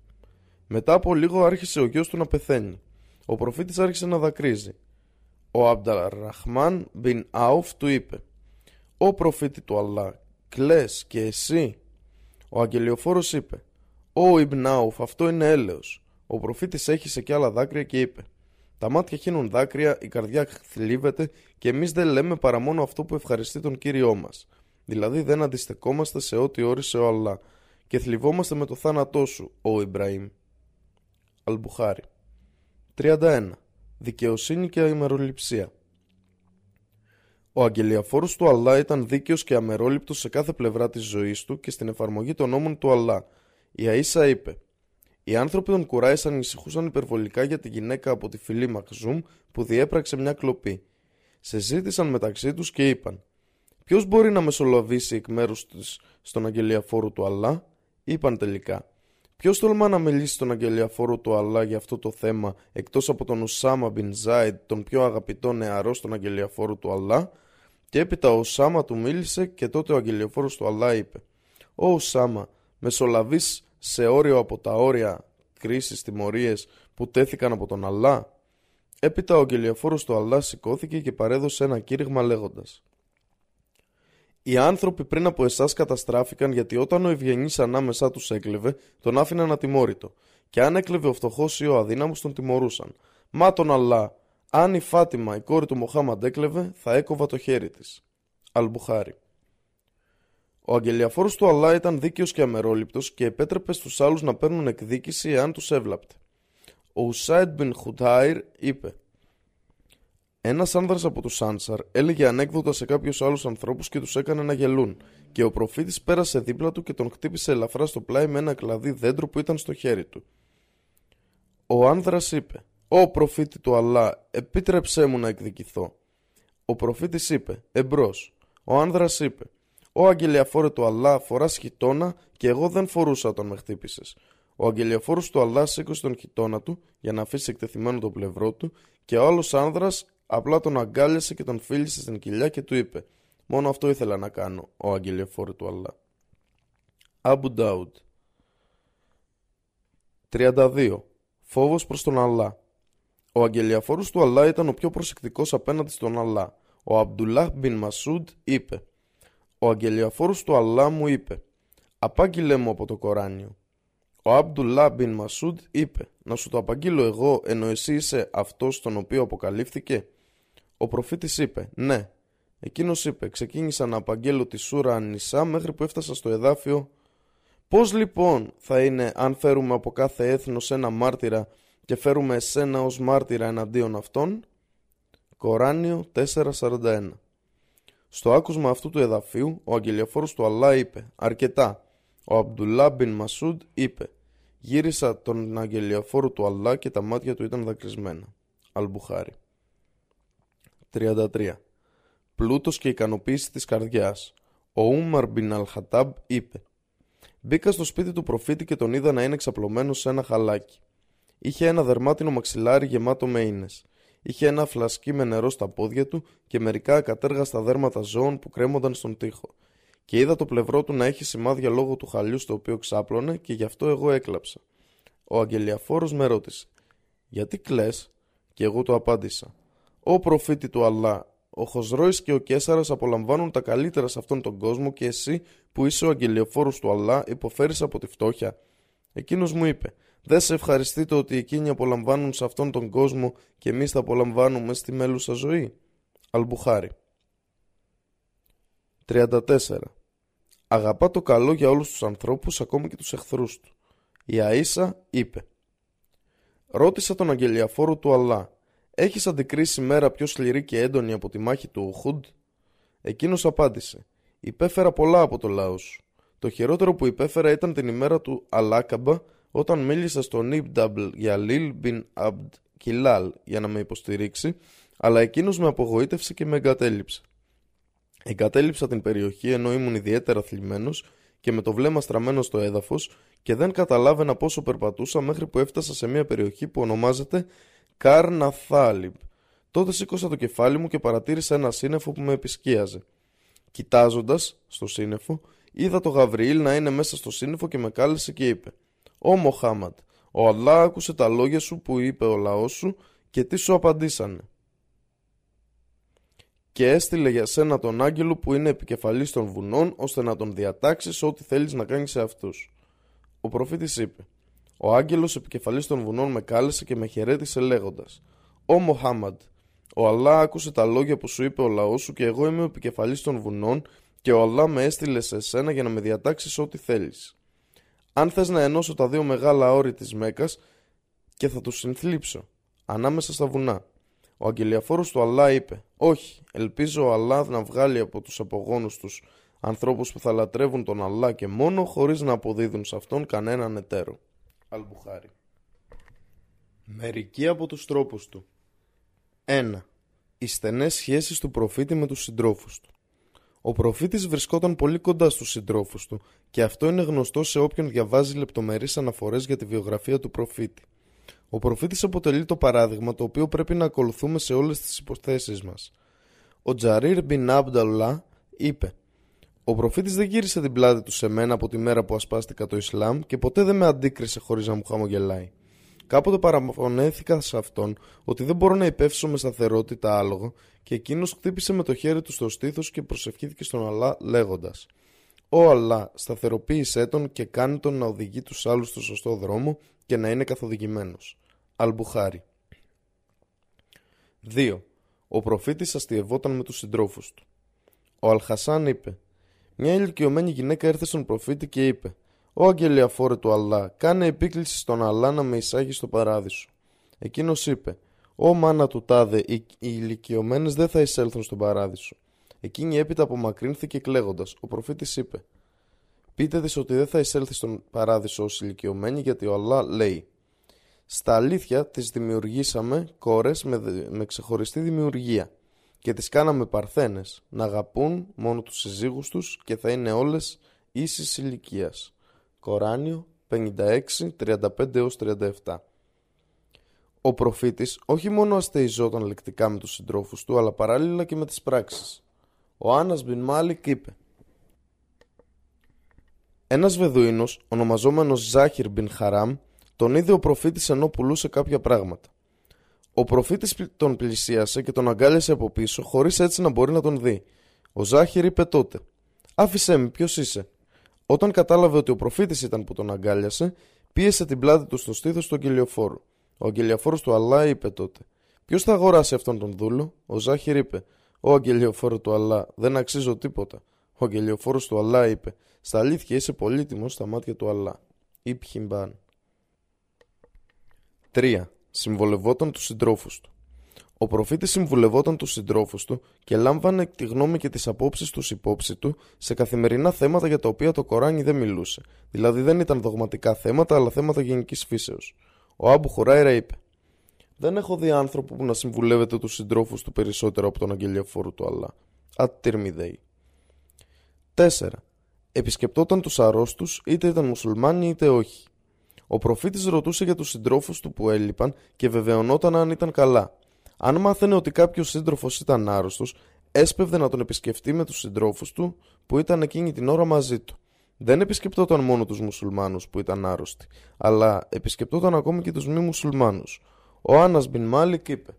Μετά από λίγο άρχισε ο γιος του να πεθαίνει. Ο προφήτης άρχισε να δακρύζει. Ο Αμπταραχμάν μπιν Άουφ του είπε «Ω προφήτη του Αλλά, κλαις και εσύ». Ο αγγελιοφόρος είπε «Ω Ιμπν Άουφ, αυτό είναι έλεος». Ο προφήτης έχυσε και άλλα δάκρυα και είπε «Τα μάτια χύνουν δάκρυα, η καρδιά θλίβεται και εμείς δεν λέμε παρά μόνο αυτό που ευχαριστεί τον Κύριό μας». Δηλαδή δεν αντιστεκόμαστε σε ό,τι όρισε ο Αλλά και θλιβόμαστε με το θάνατό σου, ο Ιμπραήμ. Αλμπουχάρη 31. Δικαιοσύνη και αμεροληψία Ο αγγελιαφόρος του Αλλά ήταν δίκαιος και αμερόληπτος σε κάθε πλευρά της ζωής του και στην εφαρμογή των νόμων του Αλλά. Η Αΐσα είπε οι άνθρωποι των Κουράης ανησυχούσαν υπερβολικά για τη γυναίκα από τη φυλή Μαξούμ που διέπραξε μια κλοπή. Σε ζήτησαν μεταξύ τους και είπαν Ποιος μπορεί να μεσολαβήσει εκ μέρους της στον αγγελιαφόρο του Αλλά, είπαν τελικά. Ποιος τολμά να μιλήσει στον αγγελιαφόρο του Αλλά για αυτό το θέμα εκτός από τον Ουσάμα Μπιν Ζάιντ, τον πιο αγαπητό νεαρό στον αγγελιαφόρο του Αλλά, και έπειτα ο Ουσάμα του μίλησε και τότε ο αγγελιαφόρος του Αλλά είπε: Ω Ουσάμα, μεσολαβείς σε όριο από τα όρια κρίσης τιμωρίες που τέθηκαν από τον Αλλά. Έπειτα ο αγγελιαφόρο του Αλλά σηκώθηκε και παρέδωσε ένα κήρυγμα λέγοντας: οι άνθρωποι πριν από εσάς καταστράφηκαν γιατί όταν ο ευγενής ανάμεσά τους έκλεβε, τον άφηναν ατιμόρυτο. Και αν έκλεβε ο φτωχός ή ο αδύναμος, τον τιμωρούσαν. Μα τον Αλλά, αν η Φάτιμα, η κόρη του Μοχάμαντ, έκλεβε, θα έκοβα το χέρι της. Αλμπουχάρη. Ο αγγελιαφόρος του Αλλά ήταν δίκαιος και αμερόληπτος και επέτρεπε στους άλλους να παίρνουν εκδίκηση εάν τους έβλαπτε. Ο Ουσάιντ Μπιν Χουτάιρ είπε ένας άνδρας από τους Άνσαρ έλεγε ανέκδοτα σε κάποιους άλλους ανθρώπους και τους έκανε να γελούν, και ο προφήτης πέρασε δίπλα του και τον χτύπησε ελαφρά στο πλάι με ένα κλαδί δέντρο που ήταν στο χέρι του. Ο άνδρας είπε: Ω προφήτη του Αλλά, επίτρεψέ μου να εκδικηθώ. Ο προφήτης είπε: Εμπρός. Ο άνδρας είπε: Ω αγγελιαφόρε του Αλλά, φοράς χιτόνα και εγώ δεν φορούσα όταν με χτύπησες. Ο αγγελιαφόρος του Αλλά σήκωσε τον χιτώνα του για να αφήσει εκτεθειμένο το πλευρό του και ο άλλος άνδρας απλά τον αγκάλιασε και τον φίλησε στην κοιλιά και του είπε «Μόνο αυτό ήθελα να κάνω, ο αγγελιαφόρο του Αλλά». Αμπου Ντάουτ 32. Φόβος προς τον Αλλά Ο αγγελιαφόρος του Αλλά ήταν ο πιο προσεκτικός απέναντι στον Αλλά. Ο Αμπτουλάχ μπιν Μασούντ είπε «Ο αγγελιαφόρος του Αλλά μου είπε «Απάγγειλέ μου από το Κοράνιο». Ο Αμπτουλά μπιν Μασούντ είπε «Να σου το απαγγείλω εγώ ενώ εσύ είσαι αυτός τον οποίο αποκαλύφθηκε» Ο προφήτης είπε «Ναι». Εκείνος είπε «Ξεκίνησα να απαγγέλω τη Σούρα Ανισά μέχρι που έφτασα στο εδάφιο Πώς λοιπόν θα είναι αν φέρουμε από κάθε έθνος ένα μάρτυρα και φέρουμε εσένα ως μάρτυρα εναντίον αυτών» Κοράνιο 4.41 Στο άκουσμα αυτού του εδαφίου, ο αγγελιαφόρος του Αλλά είπε «Αρκετά». Ο Αμπτουλά μπιν Μασούντ είπε «Γύρισα τον αγγελιαφόρο του Αλλά και τα μάτια του ήταν δακρυσμένα». Αλμπουχάρι 33. Πλούτος και ικανοποίηση της καρδιάς. ΟΟύμαρ μπιν Αλχατάμπ είπε Μπήκα στο σπίτι του προφήτη και τον είδα να είναι εξαπλωμένος σε ένα χαλάκι. Είχε ένα δερμάτινο μαξιλάρι γεμάτο με ίνες. Είχε ένα φλασκί με νερό στα πόδια του και μερικά ακατέργαστα δέρματα ζώων που κρέμονταν στον τοίχο. Και είδα το πλευρό του να έχει σημάδια λόγω του χαλιού στο οποίο ξάπλωνε και γι' αυτό εγώ έκλαψα. Ο αγγελιαφόρος με ρώτησε «Γιατί κλαις» και εγώ του απάντησα «Ω προφήτη του Αλλά, ο Χοσρόης και ο Κέσαρας απολαμβάνουν τα καλύτερα σε αυτόν τον κόσμο και εσύ που είσαι ο αγγελιοφόρος του Αλλά υποφέρεις από τη φτώχεια. Εκείνος μου είπε «Δεν σε ευχαριστεί το ότι εκείνοι απολαμβάνουν σε αυτόν τον κόσμο και εμείς τα απολαμβάνουμε στη μέλουσα ζωή». Αλμπουχάρι 34. Αγαπά το καλό για όλους τους ανθρώπους ακόμη και τους εχθρούς του. Η Αΐσα είπε Ρώτησα τον αγγελιαφόρο του Αλλά Έχεις αντικρίσει μέρα πιο σκληρή και έντονη από τη μάχη του Οχούντ. Εκείνος απάντησε Υπέφερα πολλά από το λαό σου. Το χειρότερο που υπέφερα ήταν την ημέρα του Αλάκαμπα όταν μίλησα στον Ιμπν Αμπντ Γιαλίλ μπιν Αμπντ Κιλάλ για να με υποστηρίξει αλλά εκείνος με απογοήτευσε και με εγκατέλειψε. Εγκατέλειψα την περιοχή ενώ ήμουν ιδιαίτερα θλιμμένος και με το βλέμμα στραμμένο στο έδαφος και δεν καταλάβαινα πόσο περπατούσα μέχρι που έφτασα σε μια περιοχή που ονομάζεται Καρναθάλιμπ. Τότε σήκωσα το κεφάλι μου και παρατήρησα ένα σύννεφο που με επισκίαζε. Κοιτάζοντας στο σύννεφο, είδα το Γαβριήλ να είναι μέσα στο σύννεφο και με κάλεσε και είπε: Ω Μοχάμαντ, ο Αλλά άκουσε τα λόγια σου που είπε ο λαός σου και τι σου απαντήσανε. Και έστειλε για σένα τον άγγελο που είναι επικεφαλής των βουνών, ώστε να τον διατάξεις ό,τι θέλεις να κάνεις σε αυτούς. Ο προφήτης είπε ο άγγελος επικεφαλής των βουνών με κάλεσε και με χαιρέτησε λέγοντας: Ω Μοχάμαντ, ο Αλλά άκουσε τα λόγια που σου είπε ο λαός σου και εγώ είμαι ο επικεφαλής των βουνών και ο Αλλά με έστειλε σε σένα για να με διατάξεις ό,τι θέλεις. Αν θες να ενώσω τα δύο μεγάλα όρη της Μέκας και θα τους συνθλίψω, ανάμεσα στα βουνά. Ο αγγελιαφόρος του Αλλά είπε «Όχι, ελπίζω ο Αλλά να βγάλει από τους απογόνους τους ανθρώπους που θα λατρεύουν τον Αλλά και μόνο χωρίς να αποδίδουν σε αυτόν κανέναν εταίρο». Αλμπουχάρι. Μερικοί από τους τρόπους του 1. Οι στενές σχέσεις του προφήτη με τους συντρόφους του Ο προφήτης βρισκόταν πολύ κοντά στους συντρόφους του και αυτό είναι γνωστό σε όποιον διαβάζει λεπτομερείς αναφορές για τη βιογραφία του προφήτη. Ο προφήτης αποτελεί το παράδειγμα το οποίο πρέπει να ακολουθούμε σε όλες τις υποθέσεις μας. Ο Τζαρίρ Μπιν Αμπνταλά είπε ο προφήτης δεν γύρισε την πλάτη του σε μένα από τη μέρα που ασπάστηκα το Ισλάμ και ποτέ δεν με αντίκρισε χωρίς να μου χαμογελάει. Κάποτε παραφωνέθηκα σε αυτόν ότι δεν μπορώ να υπεύσω με σταθερότητα άλογο και εκείνος χτύπησε με το χέρι του στο στήθος και προσευχήθηκε στον Αλλά λέγοντας «Ω Αλλά, σταθεροποίησέ τον και κάνει τον να οδηγεί τους άλλους στο σωστό δρόμο και να είναι καθοδηγημένος». Αλμπουχάρι 2. Ο προφήτης αστειευόταν με τους συντρόφους του. Ο Αλχασάν είπε μια ηλικιωμένη γυναίκα ήρθε στον προφήτη και είπε «Ω αγγελιαφόρε του Αλλά, κάνε επίκληση στον Αλλά να με εισάγει στο παράδεισο». Εκείνος είπε «Ω μάνα του τάδε, οι ηλικιωμένες δεν θα εισέλθουν στον παράδεισο». Εκείνη έπειτα απομακρύνθηκε κλαίγοντας. Ο προφήτης είπε «Πείτε της ότι δεν θα εισέλθει στον παράδεισο ως ηλικιωμένη γιατί ο Αλλά λέει «Στα αλήθεια τις δημιουργήσαμε κόρες με, με ξεχωριστή δημιουργία» και τις κάναμε παρθένες να αγαπούν μόνο τους συζύγους τους και θα είναι όλες ίσης ηλικίας. Κοράνιο 56, 35 έως 37. Ο προφήτης όχι μόνο αστεϊζόταν λεκτικά με τους συντρόφους του, αλλά παράλληλα και με τις πράξεις. Ο Άννας Μπιν Μάλικ είπε Ένας Βεδουίνος, ονομαζόμενος Ζάχυρ Μπιν Χαράμ, τον είδε ο προφήτης ενώ πουλούσε κάποια πράγματα. Ο προφήτης τον πλησίασε και τον αγκάλιασε από πίσω, χωρίς έτσι να μπορεί να τον δει. Ο Ζάχυρ είπε τότε «Άφησέ με, ποιος είσαι» Όταν κατάλαβε ότι ο προφήτης ήταν που τον αγκάλιασε, πίεσε την πλάτη του στο στήθος του αγγελιοφόρου. Ο αγγελιοφόρος του Αλλά είπε τότε: Ποιος θα αγοράσει αυτόν τον δούλο, ο Ζάχυρ είπε: Ο αγγελιοφόρο του Αλλά, δεν αξίζω τίποτα. Ο αγγελιοφόρος του Αλλά είπε: Στα αλήθεια είσαι πολύτιμος στα μάτια του Αλλά. Υπχυμπάν. 3. Συμβολευόταν τους συντρόφους του. Ο προφήτης συμβουλευόταν τους συντρόφους του και λάμβανε τη γνώμη και τις απόψεις τους υπόψη του σε καθημερινά θέματα για τα οποία το Κοράνι δεν μιλούσε. Δηλαδή δεν ήταν δογματικά θέματα, αλλά θέματα γενικής φύσεως. Ο Άμπου Χουράιρα είπε: Δεν έχω δει άνθρωπο που να συμβουλεύεται τους συντρόφους του περισσότερο από τον αγγελιοφόρο του Αλλά. Αττυρμιδέη. 4. Επισκεπτόταν τους αρρώστους είτε ήταν μουσουλμάνοι είτε όχι. Ο προφήτης ρωτούσε για τους συντρόφους του που έλειπαν και βεβαιωνόταν αν ήταν καλά. Αν μάθαινε ότι κάποιος σύντροφος ήταν άρρωστος, έσπευδε να τον επισκεφτεί με τους συντρόφους του που ήταν εκείνη την ώρα μαζί του. Δεν επισκεπτόταν μόνο τους μουσουλμάνους που ήταν άρρωστοι, αλλά επισκεπτόταν ακόμη και τους μη μουσουλμάνους. Ο Άννα Μπιν Μάλικ είπε: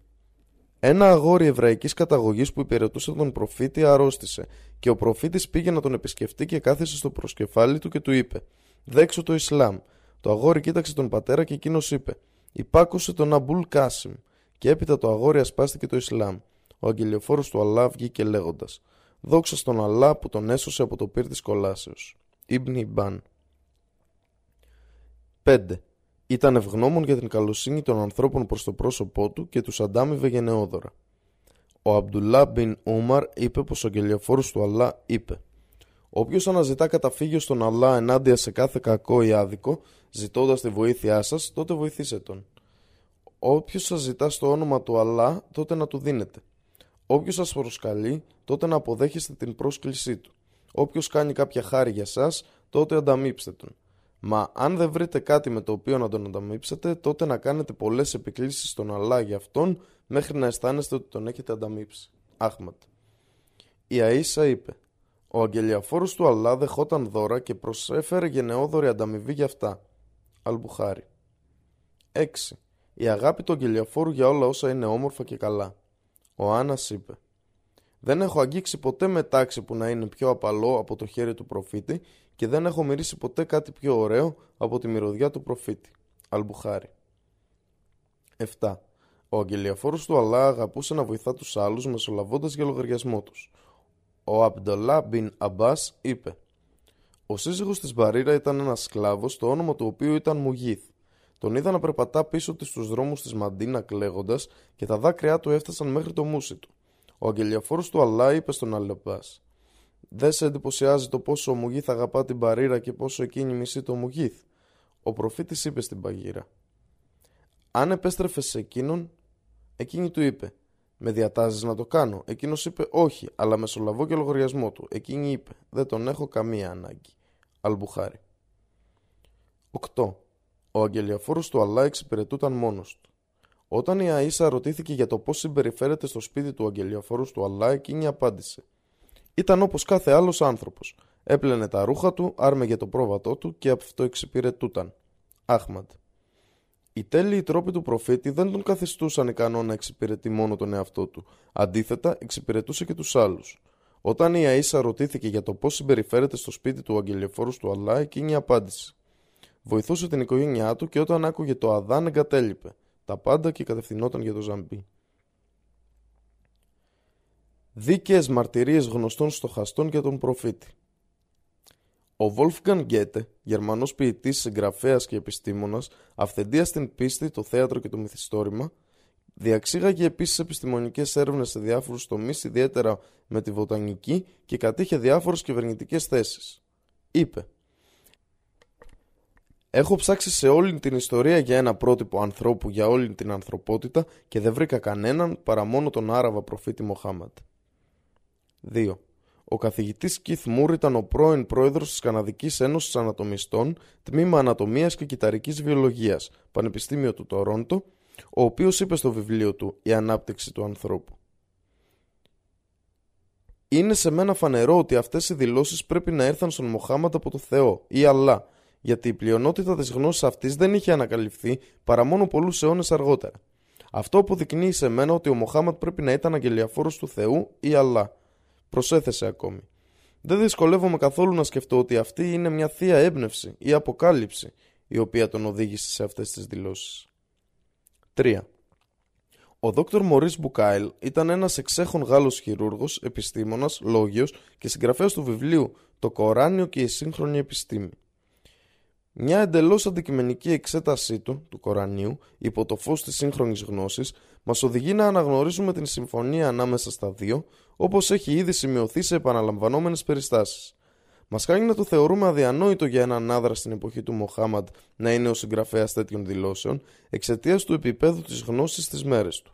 Ένα αγόρι εβραϊκής καταγωγής που υπηρετούσε τον προφήτη αρρώστησε, και ο προφήτης πήγε να τον επισκεφτεί και κάθισε στο προσκεφάλι του και του είπε: Δέξου το Ισλάμ. Το αγόρι κοίταξε τον πατέρα και εκείνος είπε: Υπάκουσε τον Αμπούλ Κάσιμ και έπειτα το αγόρι ασπάστηκε το Ισλάμ. Ο αγγελιοφόρος του Αλλά βγήκε λέγοντας: Δόξα στον Αλλά που τον έσωσε από το πύρ της κολάσεως. Ιμπν Χιμπάν. 5. Ήταν ευγνώμων για την καλοσύνη των ανθρώπων προς το πρόσωπό του και τους αντάμειβε γενναιόδωρα. Ο Αμπτουλά μπιν Ούμαρ είπε πως ο αγγελιοφόρος του Αλλά είπε: Όποιος αναζητά καταφύγιο στον Αλλά ενάντια σε κάθε κακό ή άδικο, ζητώντας τη βοήθειά σας, τότε βοηθήσε τον. Όποιος σας ζητά στο όνομα του Αλλά, τότε να του δίνετε. Όποιος σας προσκαλεί, τότε να αποδέχεστε την πρόσκλησή του. Όποιος κάνει κάποια χάρη για εσά, τότε ανταμείψτε τον. Μα αν δεν βρείτε κάτι με το οποίο να τον ανταμείψετε, τότε να κάνετε πολλές επικλήσεις στον Αλλά για αυτόν, μέχρι να αισθάνεστε ότι τον έχετε ανταμείψει. Άχματ. Η Αΐσα είπε: Ο αγγελιαφόρος του Αλλά δεχόταν δώρα και προσέφερε γενναιόδορη ανταμοιβή για αυτά. Αλμπουχάρι. 6 η αγάπη του αγγελιαφόρου για όλα όσα είναι όμορφα και καλά. Ο Άννα είπε: Δεν έχω αγγίξει ποτέ με τάξη που να είναι πιο απαλό από το χέρι του προφήτη και δεν έχω μυρίσει ποτέ κάτι πιο ωραίο από τη μυρωδιά του προφήτη. Αλμπουχάρι. 7. Ο αγγελιαφόρο του Αλλά αγαπούσε να βοηθά τους άλλους μεσολαβώντας για λογαριασμό τους. Ο Αμπντολά μπιν Αμπάς είπε: Ο σύζυγος της Μπαρίρα ήταν ένας σκλάβος, το όνομα του οποίου ήταν Μουγίθ. Τον είδα να περπατά πίσω της στους δρόμους της Μαντίνα κλαίγοντας και τα δάκρυά του έφτασαν μέχρι το μουσι του. Ο αγγελιαφόρος του Αλλά είπε στον Αλεπάς: Δεν σε εντυπωσιάζει το πόσο ο Μουγίθ αγαπά την Παρήρα και πόσο εκείνη μισεί το Μουγίθ; Ο προφήτης είπε στην Παγύρα: Αν επέστρεφες σε εκείνον, εκείνη του είπε: Με διατάζεις να το κάνω. Εκείνος είπε: Όχι, αλλά μεσολαβώ και λογαριασμό του. Εκείνη είπε: Δεν τον έχω καμία ανάγκη. Αλμπουχάρι. 8. Ο αγγελιαφόρος του Αλλά εξυπηρετούταν μόνος του. Όταν η Αΐσα ρωτήθηκε για το πώς συμπεριφέρεται στο σπίτι του αγγελιαφόρου του Αλλά, εκείνη απάντησε. Ήταν όπως κάθε άλλος άνθρωπος. Έπλαινε τα ρούχα του, άρμεγε το πρόβατό του και αυτό εξυπηρετούταν. Άχμαντ. Οι τέλειοι τρόποι του προφήτη δεν τον καθιστούσαν ικανό να εξυπηρετεί μόνο τον εαυτό του. Αντίθετα, εξυπηρετούσε και τους άλλους. Όταν η Αΐσα ρωτήθηκε για το πώς συμπεριφέρεται στο σπίτι του αγγελιαφόρου του Αλλά, εκείνη απάντησε. Βοηθούσε την οικογένειά του και όταν άκουγε το Αδάν εγκατέλειπε τα πάντα και κατευθυνόταν για το Ζαμπί. Δίκαιες μαρτυρίες γνωστών στοχαστών για τον προφήτη Ο Βόλφγκαν Γκέτε, Γερμανός ποιητής, συγγραφέας και επιστήμονας, αυθεντίας στην πίστη, το θέατρο και το μυθιστόρημα, διαξήγαγε επίσης επιστημονικές έρευνες σε διάφορους τομείς, ιδιαίτερα με τη βοτανική και κατήχε διάφορες κυβερνητικές θέσεις. Είπε Έχω ψάξει σε όλη την ιστορία για ένα πρότυπο ανθρώπου για όλη την ανθρωπότητα και δεν βρήκα κανέναν παρά μόνο τον Άραβα προφήτη Μοχάμαντ. 2. Ο καθηγητής Keith Moore ήταν ο πρώην πρόεδρος της Καναδικής Ένωσης Ανατομιστών, τμήμα Ανατομίας και Κυταρικής Βιολογίας, Πανεπιστήμιο του Τορόντο, ο οποίος είπε στο βιβλίο του «Η ανάπτυξη του ανθρώπου». Είναι σε μένα φανερό ότι αυτές οι δηλώσεις πρέπει να έρθαν στον Μοχάμαντ από το Θεό ή Αλλά, γιατί η πλειονότητα της γνώσης αυτής δεν είχε ανακαλυφθεί παρά μόνο πολλούς αιώνες αργότερα. Αυτό αποδεικνύει σε μένα ότι ο Μοχάμαντ πρέπει να ήταν αγγελιαφόρος του Θεού ή Αλλά. Προσέθεσε ακόμη. Δεν δυσκολεύομαι καθόλου να σκεφτώ ότι αυτή είναι μια θεία έμπνευση ή αποκάλυψη η οποία τον οδήγησε σε αυτές τις δηλώσεις. 3. Ο δόκτωρ Μωρίς Μπουκάιλ ήταν ένας εξέχων Γάλλος χειρούργος, επιστήμονας, λόγιος και συγγραφέας του βιβλίου «Το Κοράνιο και η σύγχρονη επιστήμη». Μια εντελώς αντικειμενική εξέτασή του, του Κορανίου, υπό το φως της σύγχρονης γνώσης, μας οδηγεί να αναγνωρίσουμε την συμφωνία ανάμεσα στα δύο, όπως έχει ήδη σημειωθεί σε επαναλαμβανόμενες περιστάσεις. Μας κάνει να το θεωρούμε αδιανόητο για έναν άδρα στην εποχή του Μοχάμαντ να είναι ο συγγραφέας τέτοιων δηλώσεων, εξαιτίας του επίπεδου της γνώσης στις μέρες του.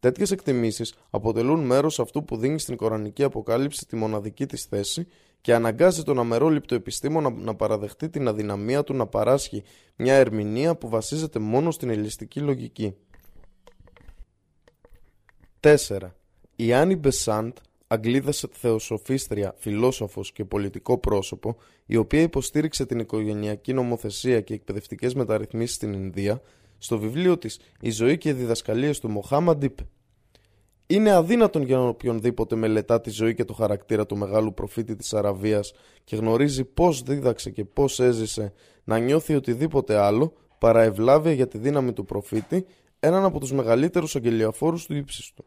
Τέτοιες εκτιμήσεις αποτελούν μέρος αυτού που δίνει στην Κορανική Αποκάλυψη τη μοναδική της θέση και αναγκάζει τον αμερόληπτο επιστήμονα να παραδεχτεί την αδυναμία του να παράσχει μια ερμηνεία που βασίζεται μόνο στην ελιστική λογική. 4. Η Άννη Μπεσάντ, Αγγλίδας θεοσοφίστρια, φιλόσοφος και πολιτικό πρόσωπο, η οποία υποστήριξε την οικογενειακή νομοθεσία και εκπαιδευτικές μεταρρυθμίσεις στην Ινδία, στο βιβλίο της «Η ζωή και οι διδασκαλίες του Μοχάμαντ» είπε είναι αδύνατον για οποιονδήποτε μελετά τη ζωή και το χαρακτήρα του μεγάλου προφήτη της Αραβίας και γνωρίζει πώς δίδαξε και πώς έζησε να νιώθει οτιδήποτε άλλο παρά ευλάβεια για τη δύναμη του προφήτη έναν από τους μεγαλύτερους αγγελιαφόρους του ύψης του.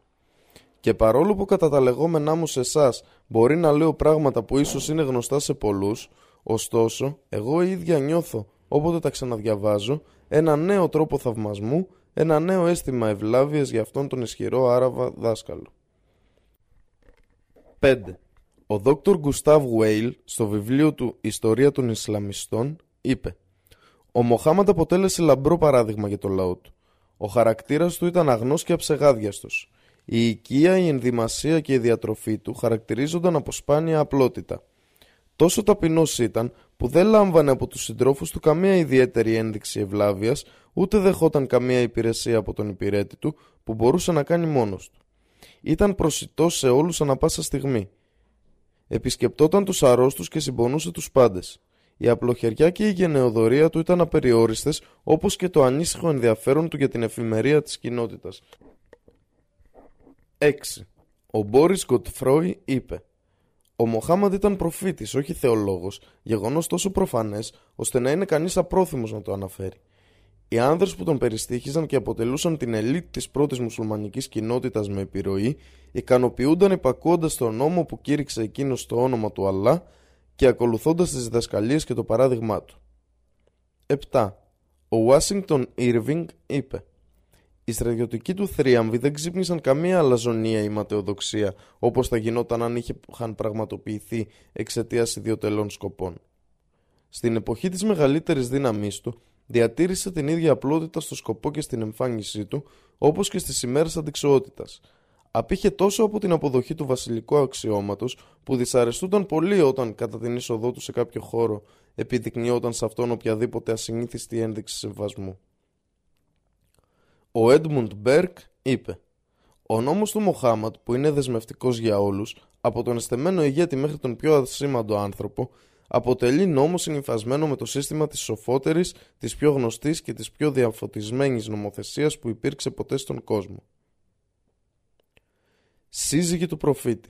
Και παρόλο που κατά τα λεγόμενά μου σε εσάς μπορεί να λέω πράγματα που ίσως είναι γνωστά σε πολλούς, ωστόσο εγώ ίδια νιώθω όποτε τα ξαναδιαβάζω ένα νέο τρόπο θαυμασμού ένα νέο αίσθημα ευλάβειας για αυτόν τον ισχυρό Άραβα δάσκαλο. 5. Ο δόκτωρ Γκουστάβ Βέιλ στο βιβλίο του «Ιστορία των Ισλαμιστών» είπε «Ο Μοχάμαντ αποτέλεσε λαμπρό παράδειγμα για το λαό του. Ο χαρακτήρας του ήταν αγνός και αψεγάδιαστος. Η οικία, η ενδυμασία και η διατροφή του χαρακτηρίζονταν από σπάνια απλότητα. Τόσο ταπεινός ήταν που δεν λάμβανε από τους συντρόφους του καμία ιδιαίτερη ένδειξη ευλάβειας ούτε δεχόταν καμία υπηρεσία από τον υπηρέτη του που μπορούσε να κάνει μόνος του. Ήταν προσιτός σε όλους ανα πάσα στιγμή. Επισκεπτόταν τους αρρώστους και συμπονούσε τους πάντες. Η απλοχεριά και η γενεοδορία του ήταν απεριόριστες όπως και το ανήσυχο ενδιαφέρον του για την εφημερία της κοινότητας. 6. Ο Μπόρις Γκοτφρόι είπε ο Μοχάμαντ ήταν προφήτης, όχι θεολόγος, γεγονός τόσο προφανές ώστε να είναι κανείς απρόθυμος να το αναφέρει. Οι άνδρες που τον περιστήχιζαν και αποτελούσαν την ελίτ της πρώτης μουσουλμανικής κοινότητας με επιρροή, ικανοποιούνταν υπακούοντας τον νόμο που κήρυξε εκείνος στο όνομα του Αλλά και ακολουθώντας τις διδασκαλίες και το παράδειγμά του. 7. Ο Ουάσιγκτον Ήρβινγκ είπε οι στρατιωτικοί του θρίαμβοι δεν ξύπνησαν καμία αλαζονία ή ματαιοδοξία όπως θα γινόταν αν είχαν πραγματοποιηθεί εξαιτίας ιδιωτελών σκοπών. Στην εποχή της μεγαλύτερης δύναμής του διατήρησε την ίδια απλότητα στο σκοπό και στην εμφάνισή του όπως και στις ημέρες αντικσοότητας. Απήχε τόσο από την αποδοχή του βασιλικού αξιώματος που δυσαρεστούνταν πολύ όταν κατά την είσοδό του σε κάποιο χώρο επιδεικνυόταν σε αυτόν οποιαδήποτε ασυνήθιστη ένδειξη σεβασμού. Ο Έντμουντ Μπέρκ είπε «Ο νόμος του Μοχάμαντ που είναι δεσμευτικός για όλους, από τον εστεμένο ηγέτη μέχρι τον πιο ασήμαντο άνθρωπο, αποτελεί νόμο συνυφασμένο με το σύστημα της σοφότερης, της πιο γνωστής και της πιο διαφωτισμένης νομοθεσίας που υπήρξε ποτέ στον κόσμο. Σύζυγη του προφήτη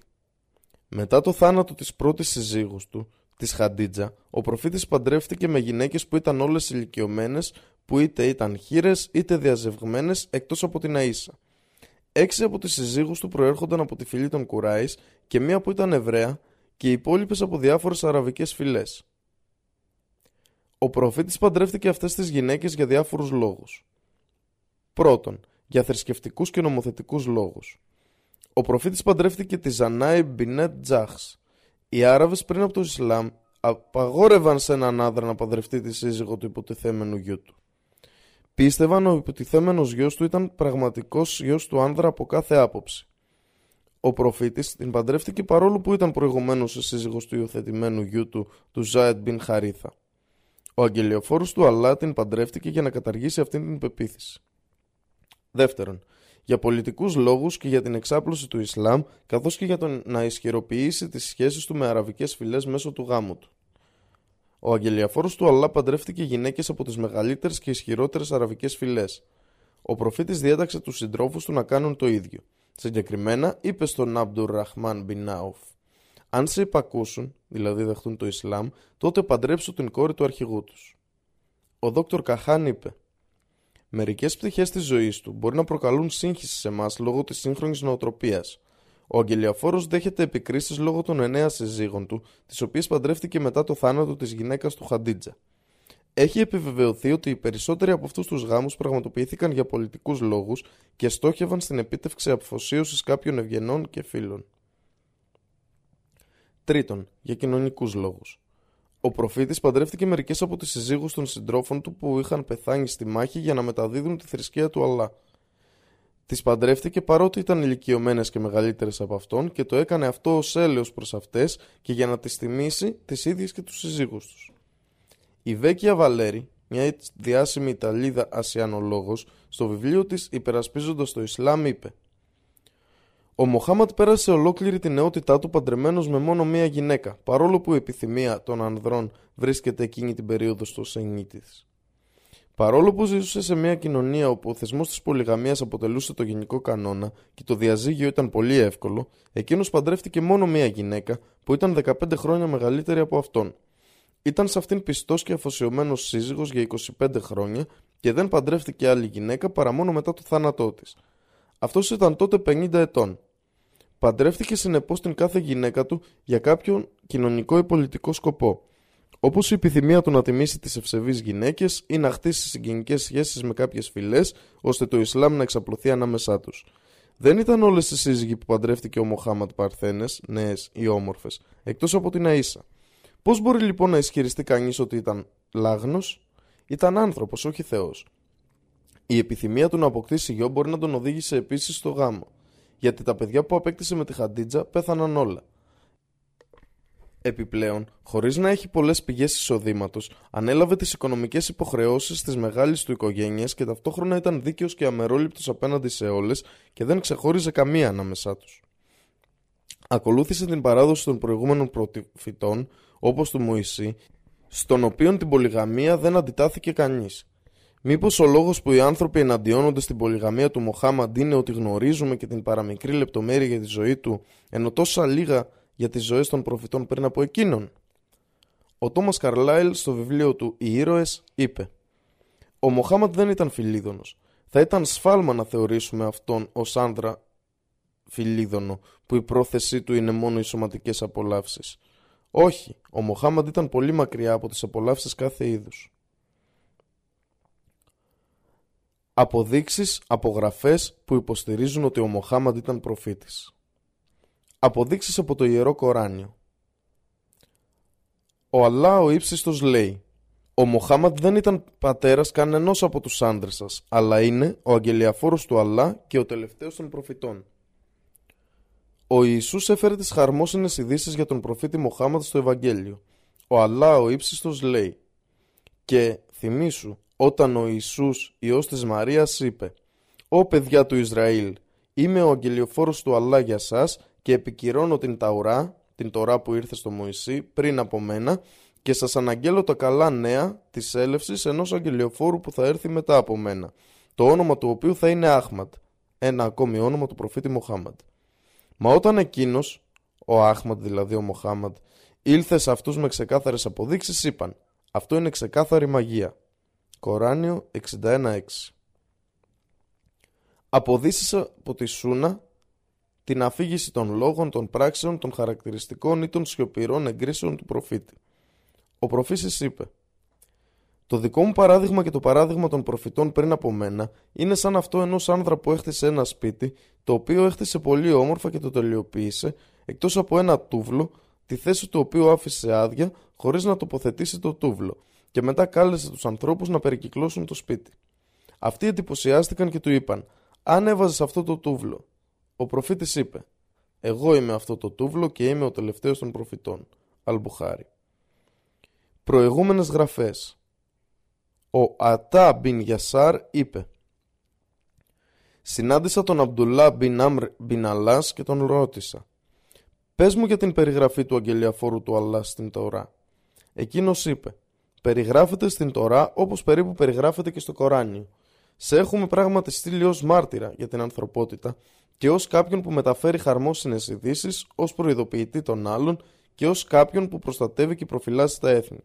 Μετά το θάνατο της πρώτης συζύγους του, της Χαντίτζα, ο προφήτης παντρεύτηκε με γυναίκες που ήταν όλες ηλικιωμένες που είτε ήταν χείρες είτε διαζευγμένες εκτός από την Αΐσα. Έξι από τις συζύγους του προέρχονταν από τη φυλή των Κουράης και μία που ήταν Εβραία και οι υπόλοιπες από διάφορες αραβικές φυλές. Ο προφήτης παντρεύτηκε αυτές τις γυναίκες για διάφορους λόγους. Πρώτον, για θρησκευτικούς και νομοθετικούς λόγους. Ο προφήτης παντρεύτηκε τη Ζανάη Μπινέτ Τζάχς. Οι Άραβες πριν από το Ισλάμ απαγόρευαν σε έναν άντρα να παντρευτεί τη σύζυγο του υποτιθέμενου γιού του. Πίστευαν ο υποτιθέμενος γιος του ήταν πραγματικός γιος του άνδρα από κάθε άποψη. Ο προφήτης την παντρεύτηκε παρόλο που ήταν προηγουμένως ο σύζυγος του υιοθετημένου γιού του, του Ζάετ Μπιν Χαρίθα. Ο αγγελιοφόρος του Αλλά την παντρεύτηκε για να καταργήσει αυτήν την πεποίθηση. Δεύτερον, για πολιτικούς λόγους και για την εξάπλωση του Ισλάμ, καθώς και για τον να ισχυροποιήσει τις σχέσεις του με αραβικές φυλές μέσω του γάμου του. Ο αγγελιαφόρος του Αλλά παντρεύτηκε γυναίκες από τις μεγαλύτερες και ισχυρότερες αραβικές φυλές. Ο προφήτης διέταξε τους συντρόφους του να κάνουν το ίδιο. Συγκεκριμένα είπε στον Αμπτουρ Ραχμάν Μπιν Νάουφ «Αν σε υπακούσουν, δηλαδή δεχτούν το Ισλάμ, τότε παντρέψου την κόρη του αρχηγού τους». Ο Δόκτωρ Καχάν είπε Μερικές πτυχές της ζωής του μπορεί να προκαλούν σύγχυση σε εμάς λόγω της σύγχρονης νοοτροπίας. Ο Αγγελιαφόρος δέχεται επικρίσεις λόγω των εννέα συζύγων του, τις οποίες παντρεύτηκε μετά το θάνατο της γυναίκας του Χαντίτζα. Έχει επιβεβαιωθεί ότι οι περισσότεροι από αυτούς τους γάμους πραγματοποιήθηκαν για πολιτικούς λόγους και στόχευαν στην επίτευξη αποφωσίωση κάποιων ευγενών και φίλων. Τρίτον, για κοινωνικούς λόγους. Ο προφήτης παντρεύτηκε μερικές από τις συζύγους των συντρόφων του που είχαν πεθάνει στη μάχη για να μεταδίδουν τη θρησκεία του Αλλά. Τις παντρεύτηκε παρότι ήταν ηλικιωμένες και μεγαλύτερες από αυτόν και το έκανε αυτό ως έλεος προς αυτές και για να τις τιμήσει τις ίδιες και τους συζύγους τους. Η Βέκια Βαλέρη, μια διάσημη Ιταλίδα ασιανολόγος, στο βιβλίο της «Υπερασπίζοντας το Ισλάμ» είπε ο Μοχάμαντ πέρασε ολόκληρη τη νεότητά του παντρεμένος με μόνο μία γυναίκα, παρόλο που η επιθυμία των ανδρών βρίσκεται εκείνη την περίοδο στο σενή τη. Παρόλο που ζούσε σε μια κοινωνία όπου ο θεσμός της πολυγαμίας αποτελούσε το γενικό κανόνα και το διαζύγιο ήταν πολύ εύκολο, εκείνος παντρεύτηκε μόνο μία γυναίκα που ήταν 15 χρόνια μεγαλύτερη από αυτόν. Ήταν σε αυτήν πιστός και αφοσιωμένος σύζυγος για 25 χρόνια και δεν παντρεύτηκε άλλη γυναίκα παρά μόνο μετά το θάνατό της. Αυτός ήταν τότε 50 ετών. Παντρεύτηκε συνεπώς την κάθε γυναίκα του για κάποιον κοινωνικό ή πολιτικό σκοπό. Όπως η επιθυμία του να τιμήσει τις ευσεβείς γυναίκες ή να χτίσει συγγενικές σχέσεις με κάποιες φυλές, ώστε το Ισλάμ να εξαπλωθεί ανάμεσά τους. Δεν ήταν όλες οι σύζυγοι που παντρεύτηκε ο Μοχάματ παρθένες, νέες ή όμορφες, εκτός από την Αΐσα. Πώς μπορεί λοιπόν να ισχυριστεί κανείς ότι ήταν λάγνος, ήταν άνθρωπος, όχι Θεός. Η επιθυμία του να αποκτήσει γιο μπορεί να τον οδήγησε επίσης στο γάμο, γιατί τα παιδιά που απέκτησε με τη Χαντίτζα πέθαναν όλα. Επιπλέον, χωρίς να έχει πολλές πηγές εισοδήματος, ανέλαβε τις οικονομικές υποχρεώσεις της μεγάλης του οικογένειας και ταυτόχρονα ήταν δίκαιος και αμερόληπτος απέναντι σε όλες και δεν ξεχώριζε καμία ανάμεσά τους. Ακολούθησε την παράδοση των προηγούμενων προφητών, όπως του Μωυσή, στον οποίο την πολυγαμία δεν αντιτάθηκε κανείς. Μήπως ο λόγος που οι άνθρωποι εναντιώνονται στην πολυγαμία του Μοχάμαντ είναι ότι γνωρίζουμε και την παραμικρή λεπτομέρεια για τη ζωή του, ενώ τόσα λίγα για τις ζωές των προφητών πριν από εκείνον. Ο Τόμας Καρλάιλ στο βιβλίο του Οι ήρωες είπε: Ο Μοχάμαντ δεν ήταν φιλίδωνος. Θα ήταν σφάλμα να θεωρήσουμε αυτόν ως άνδρα φιλίδωνο, που η πρόθεσή του είναι μόνο οι σωματικές απολαύσεις. Όχι, ο Μοχάμαντ ήταν πολύ μακριά από τις απολαύσεις κάθε είδους. Αποδείξεις, απογραφές που υποστηρίζουν ότι ο Μοχάμαντ ήταν προφήτης. Αποδείξεις από το Ιερό Κοράνιο. Ο Αλλά ο ύψιστος λέει «Ο Μοχάμαντ δεν ήταν πατέρας κανενός από τους άντρες σας, αλλά είναι ο αγγελιαφόρος του Αλλά και ο τελευταίος των προφητών». Ο Ιησούς έφερε τις χαρμόσυνες ειδήσεις για τον προφήτη Μοχάμαντ στο Ευαγγέλιο. Ο Αλλά ο ύψιστος λέει «Και θυμήσου όταν ο Ιησούς, Υιός της Μαρίας, είπε «Ω παιδιά του Ισραήλ, είμαι ο αγγελιοφόρος του Αλλά για σας και επικυρώνω την Ταουρά, την Τωρά που ήρθε στο Μωυσή, πριν από μένα και σας αναγγέλω τα καλά νέα της έλευσης ενός αγγελιοφόρου που θα έρθει μετά από μένα, το όνομα του οποίου θα είναι Άχματ, ένα ακόμη όνομα του προφήτη Μοχάμαντ. Μα όταν εκείνος, ο Άχματ δηλαδή ο Μοχάμαντ, ήλθε σε αυτούς με ξεκάθαρες αποδείξεις, είπαν «Αυτό είναι ξεκάθαρη μαγεία». Κοράνιο 61.6 Αποδείσεις από τη Σούνα την αφήγηση των λόγων, των πράξεων, των χαρακτηριστικών ή των σιωπηρών εγκρίσεων του προφήτη. Ο προφήτης είπε «Το δικό μου παράδειγμα και το παράδειγμα των προφητών πριν από μένα είναι σαν αυτό ενός άνδρα που έχτισε ένα σπίτι, το οποίο έχτισε πολύ όμορφα και το τελειοποίησε, εκτός από ένα τούβλο, τη θέση του οποίου άφησε άδεια, χωρίς να τοποθετήσει το τούβλο, και μετά κάλεσε τους ανθρώπους να περικυκλώσουν το σπίτι. Αυτοί εντυπωσιάστηκαν και του είπαν «Αν έβαζες αυτό το τούβλο». Ο προφήτης είπε Εγώ είμαι αυτό το τούβλο και είμαι ο τελευταίος των προφητών. Αλμπουχάρι. Προηγούμενες γραφές. Ο Ατά μπιν Γιασάρ είπε Συνάντησα τον Αμπτουλά μπιν Αμρ μπιν Αλάς και τον ρώτησα Πες μου για την περιγραφή του αγγελιαφόρου του Αλλά στην Τωρά. Εκείνος είπε Περιγράφεται στην Τωρά όπως περίπου περιγράφεται και στο Κοράνιο. Σε έχουμε πράγματι στείλει ως μάρτυρα για την ανθρωπότητα και ως κάποιον που μεταφέρει χαρμόσυνες ειδήσεις, ως προειδοποιητή των άλλων και ως κάποιον που προστατεύει και προφυλάσσει τα έθνη.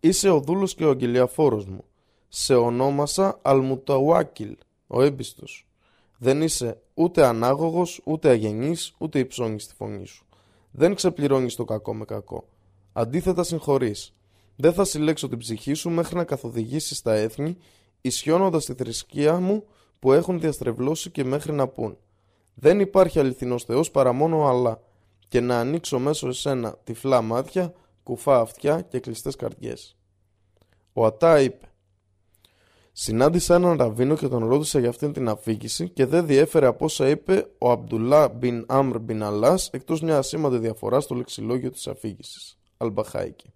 Είσαι ο δούλος και ο αγγελιαφόρος μου. Σε ονόμασα Αλμουταουάκιλ, ο έμπιστος. Δεν είσαι ούτε ανάγωγος, ούτε αγενής, ούτε υψώνεις τη φωνή σου. Δεν ξεπληρώνεις το κακό με κακό. Αντίθετα συγχωρείς. Δεν θα συλλέξω την ψυχή σου μέχρι να καθοδηγήσεις τα έθνη, ισιώνοντας τη θρησκεία μου που έχουν διαστρεβλώσει και μέχρι να πούν. Δεν υπάρχει αληθινός Θεός παρά μόνο Αλλά και να ανοίξω μέσω εσένα τυφλά μάτια, κουφά αυτιά και κλειστές καρδιές. Ο Ατά είπε Συνάντησα έναν ραβίνο και τον ρώτησα για αυτήν την αφήγηση και δεν διέφερε από όσα είπε ο Αμπτουλά μπιν Αμρ μπιν Αλλάς εκτός μια ασήμαντη διαφορά στο λεξιλόγιο της αφήγησης. Αλμπαχάικη.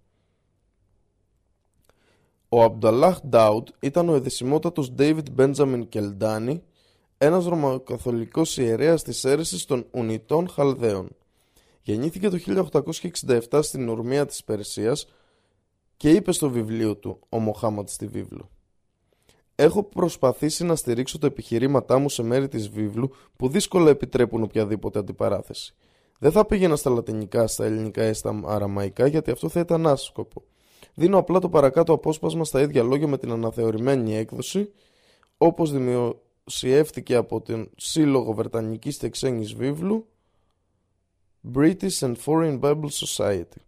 Ο Αμπταλάχ Ντάουτ ήταν ο εδεσιμότατος David Benjamin Κελντάνι, ένας ρωμακαθολικός ιερέας της αίρεσης των Ουνιτών Χαλδαίων. Γεννήθηκε το 1867 στην ορμία της Περσίας και είπε στο βιβλίο του «Ο Μοχάματ στη βίβλο». Έχω προσπαθήσει να στηρίξω τα επιχειρήματά μου σε μέρη της βίβλου που δύσκολα επιτρέπουν οποιαδήποτε αντιπαράθεση. Δεν θα πήγαινα στα λατινικά, στα ελληνικά ή στα αραμαϊκά γιατί αυτό θα ήταν άσκοπο. Δίνω απλά το παρακάτω απόσπασμα στα ίδια λόγια με την αναθεωρημένη έκδοση όπως δημοσιεύτηκε από τον Σύλλογο Βρετανικής και Ξένης Βίβλου British and Foreign Bible Society.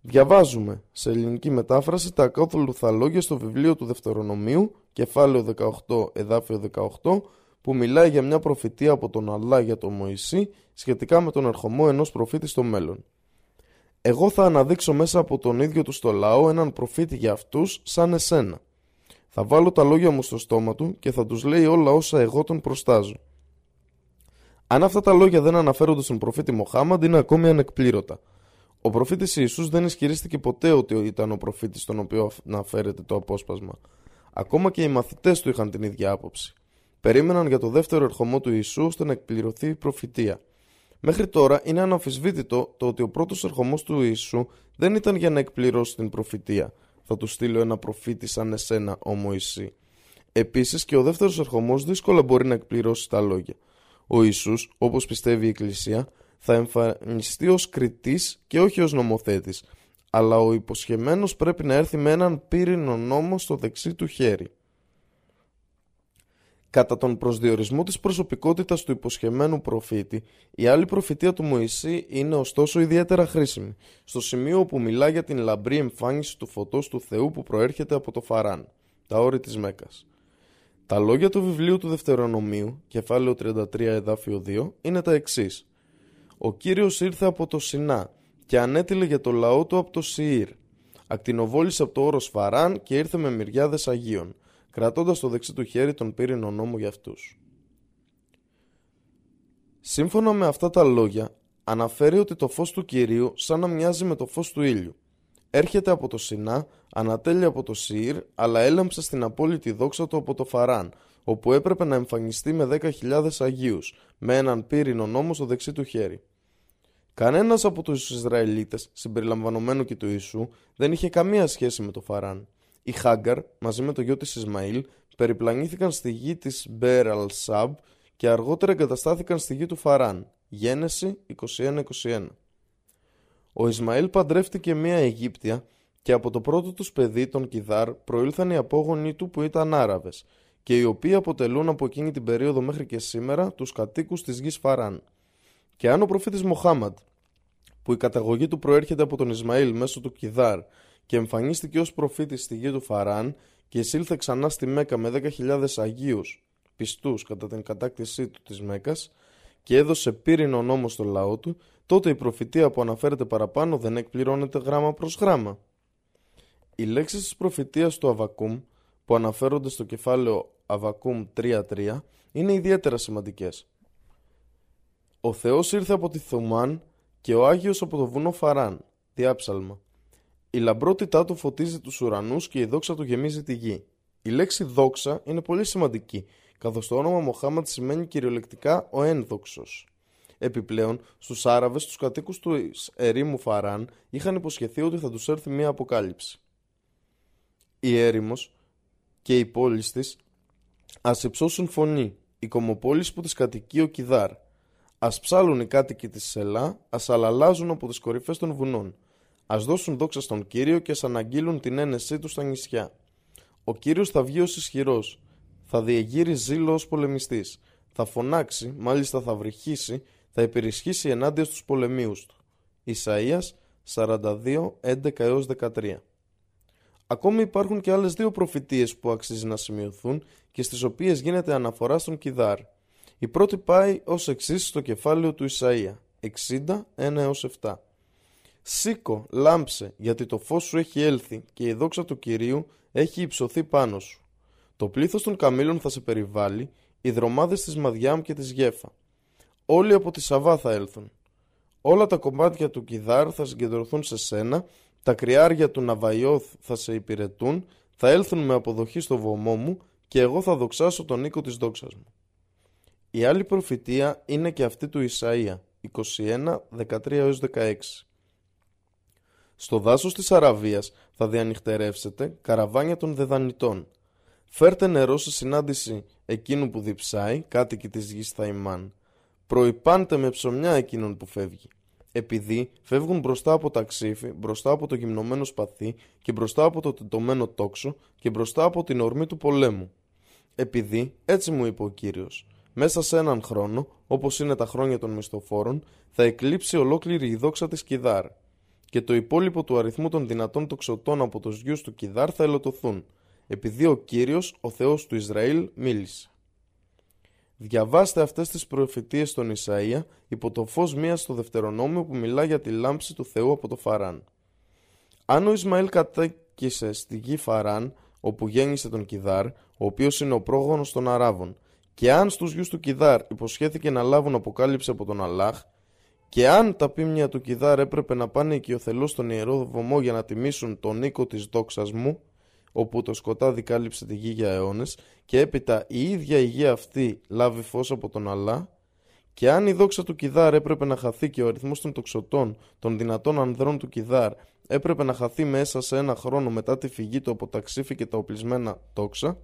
Διαβάζουμε σε ελληνική μετάφραση τα ακόλουθα λόγια στο βιβλίο του Δευτερονομίου, κεφάλαιο 18, εδάφιο 18, που μιλάει για μια προφητεία από τον Αλλά για τον Μωυσή σχετικά με τον ερχομό ενός προφήτη στο μέλλον. Εγώ θα αναδείξω μέσα από τον ίδιο του στο λαό έναν προφήτη για αυτούς σαν εσένα. Θα βάλω τα λόγια μου στο στόμα του και θα τους λέει όλα όσα εγώ τον προστάζω. Αν αυτά τα λόγια δεν αναφέρονται στον προφήτη Μοχάμαντ είναι ακόμη ανεκπλήρωτα. Ο προφήτης Ιησούς δεν ισχυρίστηκε ποτέ ότι ήταν ο προφήτης στον οποίο αναφέρεται το απόσπασμα. Ακόμα και οι μαθητές του είχαν την ίδια άποψη. Περίμεναν για το δεύτερο ερχομό του Ιησού ώστε να εκπληρωθεί η προφητεία. Μέχρι τώρα είναι αναμφισβήτητο το ότι ο πρώτος ερχομός του Ιησού δεν ήταν για να εκπληρώσει την προφητεία. Θα του στείλω ένα προφήτη σαν εσένα, ο Μωυσή. Επίσης και ο δεύτερος ερχομός δύσκολα μπορεί να εκπληρώσει τα λόγια. Ο Ιησούς, όπως πιστεύει η Εκκλησία, θα εμφανιστεί ως κριτής και όχι ως νομοθέτης, αλλά ο υποσχεμένος πρέπει να έρθει με έναν πύρινο νόμο στο δεξί του χέρι. Κατά τον προσδιορισμό της προσωπικότητας του υποσχεμένου προφήτη, η άλλη προφητεία του Μωυσή είναι ωστόσο ιδιαίτερα χρήσιμη, στο σημείο όπου μιλά για την λαμπρή εμφάνιση του φωτός του Θεού που προέρχεται από το Φαράν, τα όρη της Μέκας. Τα λόγια του βιβλίου του Δευτερονομίου, κεφάλαιο 33 εδάφιο 2, είναι τα εξής. Ο Κύριος ήρθε από το Σινά και ανέτειλε για το λαό του από το Σιήρ. Ακτινοβόλησε από το όρος Φαράν και ήρθε με μυριάδες Αγίων κρατώντας το δεξί του χέρι τον πύρινο νόμο για αυτούς. Σύμφωνα με αυτά τα λόγια, αναφέρει ότι το φως του Κυρίου σαν να μοιάζει με το φως του ήλιου. Έρχεται από το Σινά, ανατέλει από το Σιήρ, αλλά έλαμψε στην απόλυτη δόξα του από το Φαράν, όπου έπρεπε να εμφανιστεί με 10.000 Αγίους, με έναν πύρινο νόμο στο δεξί του χέρι. Κανένας από τους Ισραηλίτες, συμπεριλαμβανομένου και του Ιησού, δεν είχε καμία σχέση με το Φαράν. Οι Χάγκαρ, μαζί με το γιο της Ισμαήλ, περιπλανήθηκαν στη γη της Μπέρ Αλ Σαμπ και αργότερα εγκαταστάθηκαν στη γη του Φαράν. Γένεση 21-21. Ο Ισμαήλ παντρεύτηκε μία Αιγύπτια και από το πρώτο τους παιδί, τον Κιδάρ, προήλθαν οι απόγονοι του που ήταν Άραβες και οι οποίοι αποτελούν από εκείνη την περίοδο μέχρι και σήμερα τους κατοίκους της γης Φαράν. Και αν ο προφήτης Μοχάμαντ, που η καταγωγή του προέρχεται από τον Ισμαήλ μέσω του Κιδάρ και εμφανίστηκε ως προφήτης στη γη του Φαράν και εισήλθε ξανά στη Μέκα με 10.000 Αγίους πιστούς κατά την κατάκτησή του της Μέκας και έδωσε πύρινο νόμο στο λαό του, τότε η προφητεία που αναφέρεται παραπάνω δεν εκπληρώνεται γράμμα προς γράμμα. Οι λέξεις της προφητείας του Αβακούμ που αναφέρονται στο κεφάλαιο Αβακούμ 3.3 είναι ιδιαίτερα σημαντικές. Ο Θεός ήρθε από τη Θωμάν και ο Άγιος από το βουνό Φαράν. Διάψαλμα. Η λαμπρότητά του φωτίζει τους ουρανούς και η δόξα του γεμίζει τη γη. Η λέξη δόξα είναι πολύ σημαντική, καθώς το όνομα Μοχάμαντ σημαίνει κυριολεκτικά ο ένδοξος. Επιπλέον, στους Άραβες, τους κατοίκους του ερήμου Φαράν, είχαν υποσχεθεί ότι θα τους έρθει μια αποκάλυψη. Η έρημος και οι πόλεις της ας υψώσουν φωνή, η κομοπόλης που τις κατοικεί ο Κιδάρ. Ας ψάλουν οι κάτοικοι της Σελά, ας αλαλάζουν από τις κορυφές των βουνών. Ας δώσουν δόξα στον Κύριο και ας αναγγείλουν την ένεσή τους στα νησιά. Ο Κύριος θα βγει ως ισχυρός, θα διεγείρει ζήλο ως πολεμιστής, θα φωνάξει, μάλιστα θα βρυχήσει, θα υπερισχύσει ενάντια στους πολεμίους του. Ισαΐας 42, 11 13 Ακόμη υπάρχουν και άλλες δύο προφητείες που αξίζει να σημειωθούν και στις οποίες γίνεται αναφορά στον Κιδάρ. Η πρώτη πάει ως εξής στο κεφάλαιο του Ισαΐα 60, 1 7. Σήκω, λάμψε, γιατί το φως σου έχει έλθει και η δόξα του Κυρίου έχει υψωθεί πάνω σου. Το πλήθος των καμήλων θα σε περιβάλλει, οι δρομάδες της Μαδιάμ και της Γέφα. Όλοι από τη Σαβά θα έλθουν. Όλα τα κομμάτια του Κιδάρ θα συγκεντρωθούν σε σένα, τα κρυάρια του Ναβαϊόθ θα σε υπηρετούν, θα έλθουν με αποδοχή στο βωμό μου και εγώ θα δοξάσω τον οίκο της δόξας μου. Η άλλη προφητεία είναι και αυτή του Ισαΐα, 21, 13-16. Στο δάσος της Αραβίας θα διανυχτερεύσετε καραβάνια των δεδανητών. Φέρτε νερό σε συνάντηση εκείνου που διψάει, κάτοικοι της γης Θαϊμάν. Προϋπάντε με ψωμιά εκείνον που φεύγει. Επειδή φεύγουν μπροστά από τα ξύφη, μπροστά από το γυμνωμένο σπαθί και μπροστά από το τεντωμένο τόξο και μπροστά από την ορμή του πολέμου. Επειδή, έτσι μου είπε ο Κύριος, μέσα σε έναν χρόνο, όπως είναι τα χρόνια των μισθοφόρων, θα εκλείψει ολόκληρη η δόξα της Κιδάρ και το υπόλοιπο του αριθμού των δυνατών τοξωτών από τους γιους του Κιδάρ θα ελωτωθούν, επειδή ο Κύριος, ο Θεός του Ισραήλ, μίλησε. Διαβάστε αυτές τις προφητείες στον Ισαΐα υπό το φως μίας στο Δευτερονόμιο που μιλά για τη λάμψη του Θεού από το Φαράν. Αν ο Ισμαήλ κατέκησε στη γη Φαράν, όπου γέννησε τον Κιδάρ, ο οποίος είναι ο πρόγονος των Αράβων, και αν στους γιους του Κιδάρ υποσχέθηκε να λάβουν αποκάλυψη από τον Αλλάχ, και αν τα πίμνια του Κιδάρ έπρεπε να πάνε οικειοθελώς στον Ιερό Βωμό για να τιμήσουν τον οίκο της δόξας μου, όπου το σκοτάδι κάλυψε τη γη για αιώνες, και έπειτα η ίδια η γη αυτή λάβει φως από τον Αλλά, και αν η δόξα του Κιδάρ έπρεπε να χαθεί και ο αριθμός των τοξωτών, των δυνατών ανδρών του Κιδάρ, έπρεπε να χαθεί μέσα σε ένα χρόνο μετά τη φυγή του από τα ξύφη και τα οπλισμένα τόξα,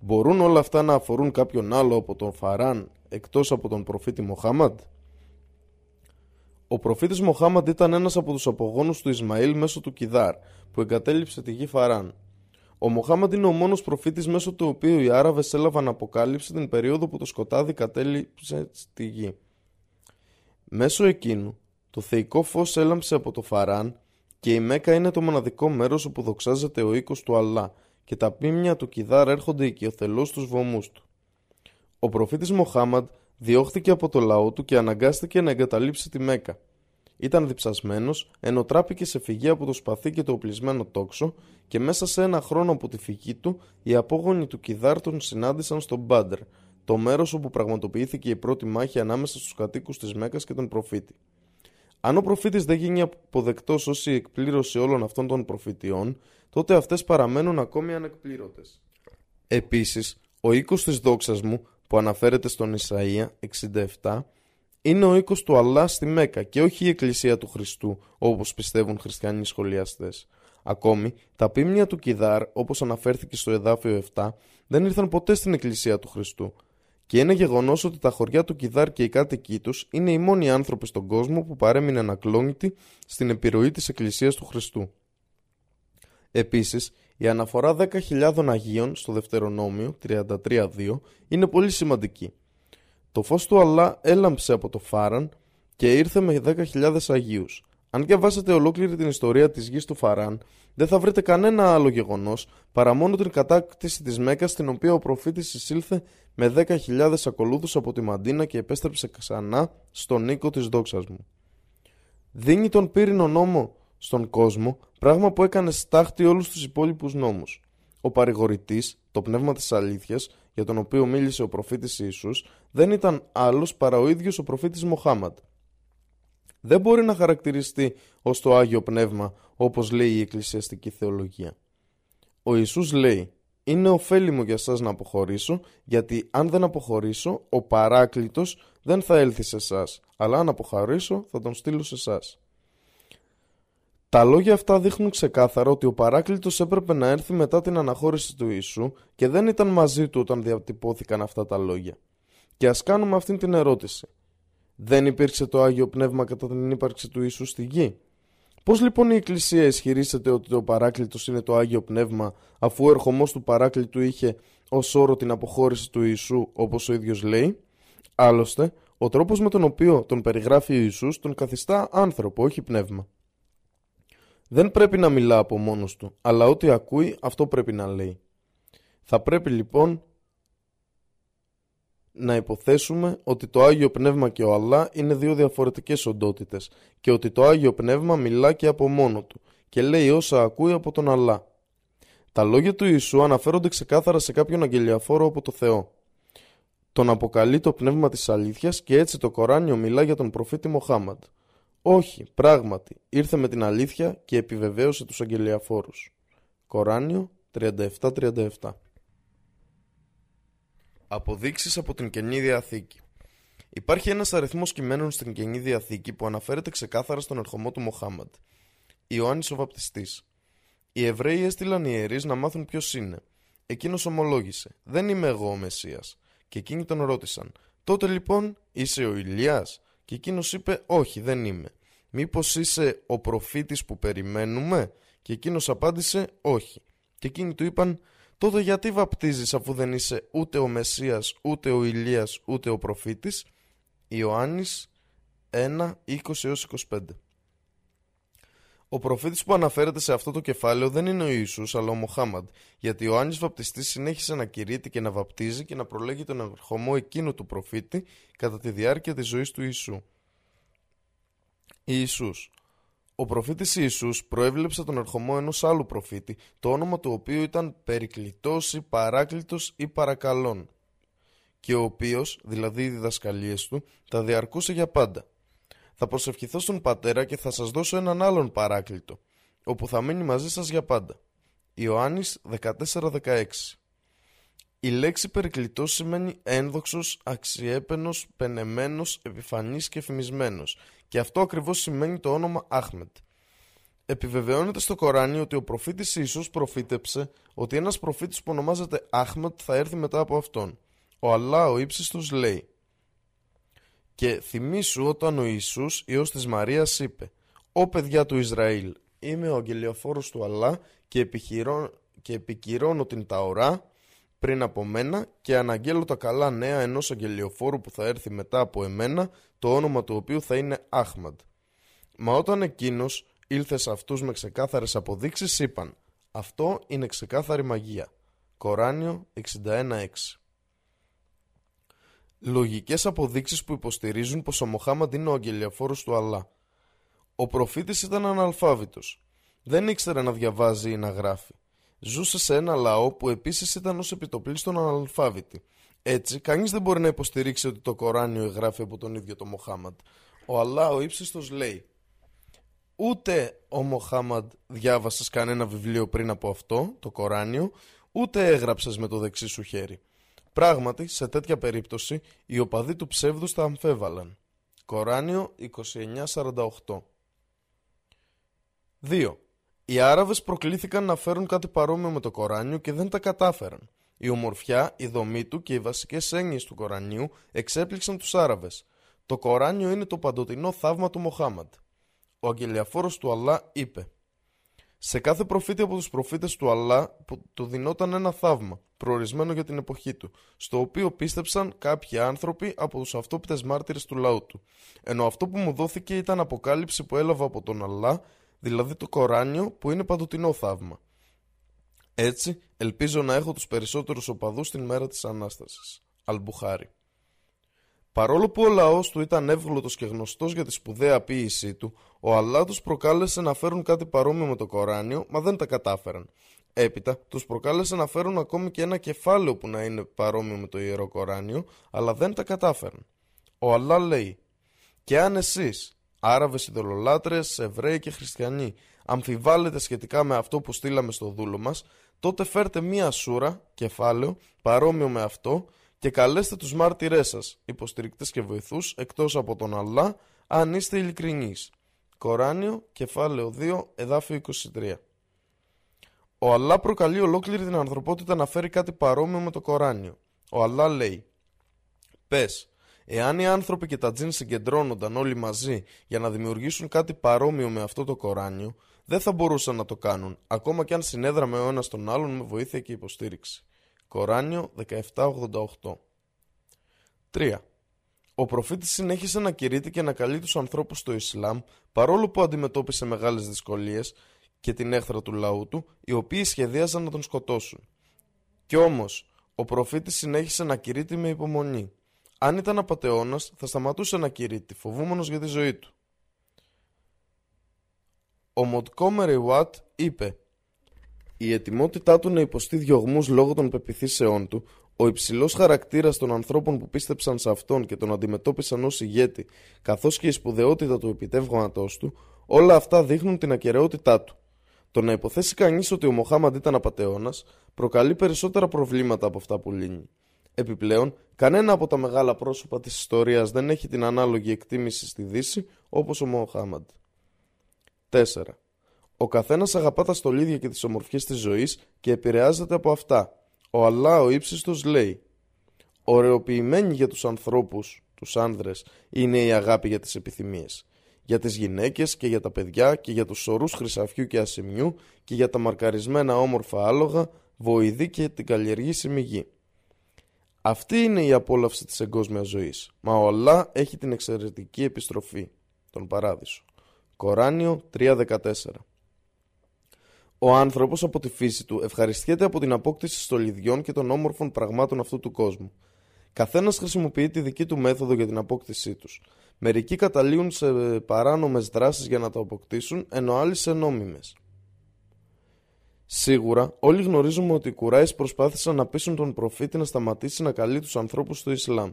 μπορούν όλα αυτά να αφορούν κάποιον άλλο από τον Φαράν εκτός από τον προφήτη Μοχάμαντ; Ο προφήτης Μοχάμαντ ήταν ένας από τους απογόνους του Ισμαήλ μέσω του Κιδάρ, που εγκατέλειψε τη γη Φαράν. Ο Μοχάμαντ είναι ο μόνος προφήτης μέσω του οποίου οι Άραβες έλαβαν αποκάλυψη την περίοδο που το σκοτάδι κατέληψε στη γη. Μέσω εκείνου, το θεϊκό φως έλαμψε από το Φαράν και η Μέκα είναι το μοναδικό μέρος όπου δοξάζεται ο οίκος του Αλλά και τα πίμια του Κιδάρ έρχονται οικειοθελώς στους βωμούς του. Ο προφήτης Μοχάμαντ διώχθηκε από το λαό του και αναγκάστηκε να εγκαταλείψει τη Μέκα. Ήταν διψασμένος, ενώ τράπηκε σε φυγή από το σπαθί και το οπλισμένο τόξο και μέσα σε ένα χρόνο από τη φυγή του οι απόγονοι του Κιδάρ τον συνάντησαν στο Μπάντρ, το μέρος όπου πραγματοποιήθηκε η πρώτη μάχη ανάμεσα στους κατοίκους της Μέκας και τον προφήτη. Αν ο προφήτης δεν γίνει αποδεκτός ω η εκπλήρωση όλων αυτών των προφητιών, τότε αυτές παραμένουν ακόμη ανεκπλήρωτες. Επίσης, ο οίκος της δόξας μου που αναφέρεται στον Ισαΐα 67 είναι ο οίκος του Αλλά στη Μέκα και όχι η εκκλησία του Χριστού όπως πιστεύουν χριστιανοί σχολιαστές. Ακόμη, τα πίμνια του Κιδάρ, όπως αναφέρθηκε στο εδάφιο 7, δεν ήρθαν ποτέ στην εκκλησία του Χριστού. Και είναι γεγονός ότι τα χωριά του Κιδάρ και οι κάτοικοί τους είναι οι μόνοι άνθρωποι στον κόσμο που παρέμειναν ακλόνητοι στην επιρροή της Εκκλησίας του Χριστού. Επίσης, η αναφορά 10.000 Αγίων στο Δευτερονόμιο 33.2 είναι πολύ σημαντική. Το φως του Αλλά έλαμψε από το Φάραν και ήρθε με 10.000 Αγίους. Αν διαβάσετε ολόκληρη την ιστορία της γης του Φαράν, δεν θα βρείτε κανένα άλλο γεγονός παρά μόνο την κατάκτηση της Μέκας στην οποία ο προφήτης εισήλθε με 10.000 ακολούθους από τη Μαντίνα και επέστρεψε ξανά στον οίκο της δόξας μου. Δίνει τον πύρινο νόμο στον κόσμο, πράγμα που έκανε στάχτη όλους τους υπόλοιπους νόμους. Ο παρηγορητής, το πνεύμα της αλήθειας, για τον οποίο μίλησε ο προφήτης Ιησούς δεν ήταν άλλος παρά ο ίδιος ο προφήτης Μοχάμαντ. Δεν μπορεί να χαρακτηριστεί ως το Άγιο Πνεύμα όπως λέει η εκκλησιαστική θεολογία. Ο Ιησούς λέει «Είναι ωφέλιμο για σας να αποχωρήσω γιατί αν δεν αποχωρήσω ο παράκλητος δεν θα έλθει σε εσάς, αλλά αν αποχωρήσω θα τον στείλω σε εσάς. Τα λόγια αυτά δείχνουν ξεκάθαρα ότι ο παράκλητος έπρεπε να έρθει μετά την αναχώρηση του Ιησού και δεν ήταν μαζί του όταν διατυπώθηκαν αυτά τα λόγια. Και ας κάνουμε αυτήν την ερώτηση. Δεν υπήρξε το Άγιο Πνεύμα κατά την ύπαρξη του Ιησού στη γη; Πώς λοιπόν η Εκκλησία ισχυρίζεται ότι το παράκλητος είναι το Άγιο Πνεύμα αφού ο ερχομός του παράκλητου είχε ως όρο την αποχώρηση του Ιησού όπως ο ίδιος λέει; Άλλωστε, ο τρόπος με τον οποίο τον περιγράφει ο Ιησούς τον καθιστά άνθρωπο, όχι πνεύμα. Δεν πρέπει να μιλά από μόνος του, αλλά ό,τι ακούει αυτό πρέπει να λέει. Θα πρέπει λοιπόν να υποθέσουμε ότι το Άγιο Πνεύμα και ο Αλλά είναι δύο διαφορετικές οντότητες και ότι το Άγιο Πνεύμα μιλά και από μόνο του και λέει όσα ακούει από τον Αλλά. Τα λόγια του Ιησού αναφέρονται ξεκάθαρα σε κάποιον αγγελιαφόρο από το Θεό. Τον αποκαλεί το πνεύμα της αλήθειας και έτσι το Κοράνιο μιλά για τον προφήτη Μοχάμαντ. Όχι, πράγματι, ήρθε με την αλήθεια και επιβεβαίωσε τους αγγελιαφόρους. Κοράνιο 37-37 Αποδείξεις από την Καινή Διαθήκη Υπάρχει ένας αριθμός κειμένων στην Καινή Διαθήκη που αναφέρεται ξεκάθαρα στον ερχομό του Μοχάμαντ. Ιωάννης ο Βαπτιστής Οι Εβραίοι έστειλαν ιερείς να μάθουν ποιος είναι. Εκείνος ομολόγησε «Δεν είμαι εγώ ο Μεσσίας». Και εκείνοι τον ρώτησαν «Τότε λοιπόν είσαι ο Ηλιάς» και εκείνος είπε «Όχι δεν είμαι». «Μήπως είσαι ο προφήτης που περιμένουμε» και εκείνος απάντησε «Όχι». Και εκείνοι του είπαν «Τότε γιατί βαπτίζεις αφού δεν είσαι ούτε ο Μεσσίας, ούτε ο Ηλίας, ούτε ο προφήτης» Ιωάννης 1, 20 25 ο προφήτης που αναφέρεται σε αυτό το κεφάλαιο δεν είναι ο Ιησούς αλλά ο Μοχάμαντ, γιατί ο Ιωάννης Βαπτιστής συνέχισε να κηρύττει και να βαπτίζει και να προλέγει τον ερχομό εκείνου του προφήτη κατά τη διάρκεια της ζωής του Ιησού. Ιησούς Ο προφήτης Ιησούς προέβλεψε τον ερχομό ενός άλλου προφήτη, το όνομα του οποίου ήταν Περικλητός ή Παράκλητος ή Παρακαλών, και ο οποίος, δηλαδή οι διδασκαλίες του, τα διαρκούσε για πάντα. Θα προσευχηθώ στον πατέρα και θα σας δώσω έναν άλλον παράκλητο, όπου θα μείνει μαζί σας για πάντα. Ιωάννης 14-16 Η λέξη περικλητός σημαίνει ένδοξος, αξιέπαινος, πενεμένος, επιφανής και φημισμένος και αυτό ακριβώς σημαίνει το όνομα Άχμετ. Επιβεβαιώνεται στο Κοράνι ότι ο προφήτης Ιησούς προφήτεψε ότι ένας προφήτης που ονομάζεται Άχμετ θα έρθει μετά από αυτόν. Ο Αλλά ο ύψιστος λέει και θυμήσου όταν ο Ιησούς, Υιός της Μαρίας, είπε «Ω παιδιά του Ισραήλ, είμαι ο αγγελιοφόρος του Αλλά και, επιχειρώ, και επικυρώνω την Ταωρά πριν από μένα και αναγγέλω τα καλά νέα ενός αγγελιοφόρου που θα έρθει μετά από εμένα, το όνομα του οποίου θα είναι Άχμαντ». Μα όταν εκείνος ήλθε σε αυτούς με ξεκάθαρες αποδείξεις, είπαν «Αυτό είναι ξεκάθαρη μαγεία». Κοράνιο 61.6 Λογικές αποδείξεις που υποστηρίζουν πως ο Μοχάμαντ είναι ο αγγελιαφόρος του Αλλά. Ο προφήτης ήταν αναλφάβητος. Δεν ήξερε να διαβάζει ή να γράφει. Ζούσε σε ένα λαό που επίσης ήταν ως επιτοπλίστων αναλφάβητη. Έτσι, κανείς δεν μπορεί να υποστηρίξει ότι το Κοράνιο εγγράφει από τον ίδιο τον Μοχάμαντ. Ο Αλλά ο ύψιστος λέει Ούτε ο Μοχάμαντ διάβασες κανένα βιβλίο πριν από αυτό, το Κοράνιο, ούτε έγραψες με το δεξί σου χέρι. Πράγματι, σε τέτοια περίπτωση, οι οπαδοί του ψεύδους θα αμφέβαλαν. Κοράνιο 2948 2. Οι Άραβες προκλήθηκαν να φέρουν κάτι παρόμοιο με το Κοράνιο και δεν τα κατάφεραν. Η ομορφιά, η δομή του και οι βασικές έννοιες του Κορανίου εξέπληξαν τους Άραβες. Το Κοράνιο είναι το παντοτινό θαύμα του Μοχάμαντ. Ο αγγελιαφόρος του Αλλά είπε σε κάθε προφήτη από τους προφήτες του Αλλά που του δινόταν ένα θαύμα, προορισμένο για την εποχή του, στο οποίο πίστεψαν κάποιοι άνθρωποι από τους αυτόπιτες μάρτυρες του λαού του. Ενώ αυτό που μου δόθηκε ήταν αποκάλυψη που έλαβα από τον Αλλά, δηλαδή το Κοράνιο που είναι παντοτινό θαύμα. Έτσι, ελπίζω να έχω τους περισσότερους οπαδούς την μέρα της Ανάστασης. Αλμπουχάρη. Παρόλο που ο λαός του ήταν εύγλωτος και γνωστός για τη σπουδαία ποίησή του, ο Αλλά τους προκάλεσε να φέρουν κάτι παρόμοιο με το Κοράνιο, μα δεν τα κατάφεραν. Έπειτα, τους προκάλεσε να φέρουν ακόμη και ένα κεφάλαιο που να είναι παρόμοιο με το Ιερό Κοράνιο, αλλά δεν τα κατάφεραν. Ο Αλλά λέει «Και αν εσείς, Άραβες ειδωλολάτρες, Εβραίοι και Χριστιανοί, αμφιβάλλετε σχετικά με αυτό που στείλαμε στο δούλο μας, τότε φέρτε μία σούρα, κεφάλαιο, παρόμοιο με αυτό και καλέστε τους μάρτυρές σας, υποστηρικτές και βοηθούς, εκτός από τον Αλλά, αν είστε ειλικρινείς. Κοράνιο, κεφάλαιο 2, εδάφιο 23. Ο Αλλά προκαλεί ολόκληρη την ανθρωπότητα να φέρει κάτι παρόμοιο με το Κοράνιο. Ο Αλλά λέει «Πες, εάν οι άνθρωποι και τα τζιν συγκεντρώνονταν όλοι μαζί για να δημιουργήσουν κάτι παρόμοιο με αυτό το Κοράνιο, δεν θα μπορούσαν να το κάνουν, ακόμα και αν συνέδραμε ο ένας τον άλλον με βοήθεια και υποστήριξη». Κοράνιο 1788 3. Ο προφήτης συνέχισε να κηρύττει και να καλεί τους ανθρώπους στο Ισλάμ παρόλο που αντιμετώπισε μεγάλες δυσκολίες και την έχθρα του λαού του, οι οποίοι σχεδίαζαν να τον σκοτώσουν. Κι όμως, ο προφήτης συνέχισε να κηρύττει με υπομονή. Αν ήταν απατεώνας, θα σταματούσε να κηρύττει, φοβούμενος για τη ζωή του. Ο Μοντκόμερ Ιουάτ είπε «Η ετοιμότητά του να υποστεί διωγμούς λόγω των πεπιθήσεών του, ο υψηλός χαρακτήρας των ανθρώπων που πίστεψαν σε αυτόν και τον αντιμετώπισαν ως ηγέτη, καθώς και η σπουδαιότητα του επιτεύγματός του, όλα αυτά δείχνουν την ακαιρεότητά του. Το να υποθέσει κανείς ότι ο Μοχάμαντ ήταν απαταιώνας προκαλεί περισσότερα προβλήματα από αυτά που λύνει. Επιπλέον, κανένα από τα μεγάλα πρόσωπα της ιστορίας δεν έχει την ανάλογη εκτίμηση στη Δύση όπως ο Μοχάμαντ. 4. Ο καθένας αγαπά τα στολίδια και τις ομορφιές της ζωής και επηρεάζεται από αυτά. Ο Αλλά ο ύψιστος λέει «Ωρεοποιημένοι για τους ανθρώπους, τους άνδρες, είναι η αγάπη για τις επιθυμίες. Για τις γυναίκες και για τα παιδιά και για τους σωρούς χρυσαφιού και ασημιού και για τα μαρκαρισμένα όμορφα άλογα, βοηδή και την καλλιεργήσιμη γη». Αυτή είναι η απόλαυση της εγκόσμιας ζωής. Μα ο Αλλά έχει την εξαιρετική επιστροφή, τον παράδεισο. Κοράνιο 3.14 ο άνθρωπος από τη φύση του ευχαριστιέται από την απόκτηση στολιδιών και των όμορφων πραγμάτων αυτού του κόσμου. Καθένας χρησιμοποιεί τη δική του μέθοδο για την απόκτησή τους. Μερικοί καταλήγουν σε παράνομες δράσεις για να τα αποκτήσουν, ενώ άλλοι σε νόμιμες. Σίγουρα, όλοι γνωρίζουμε ότι οι Κουράες προσπάθησαν να πείσουν τον προφήτη να σταματήσει να καλεί τους ανθρώπους στο Ισλάμ.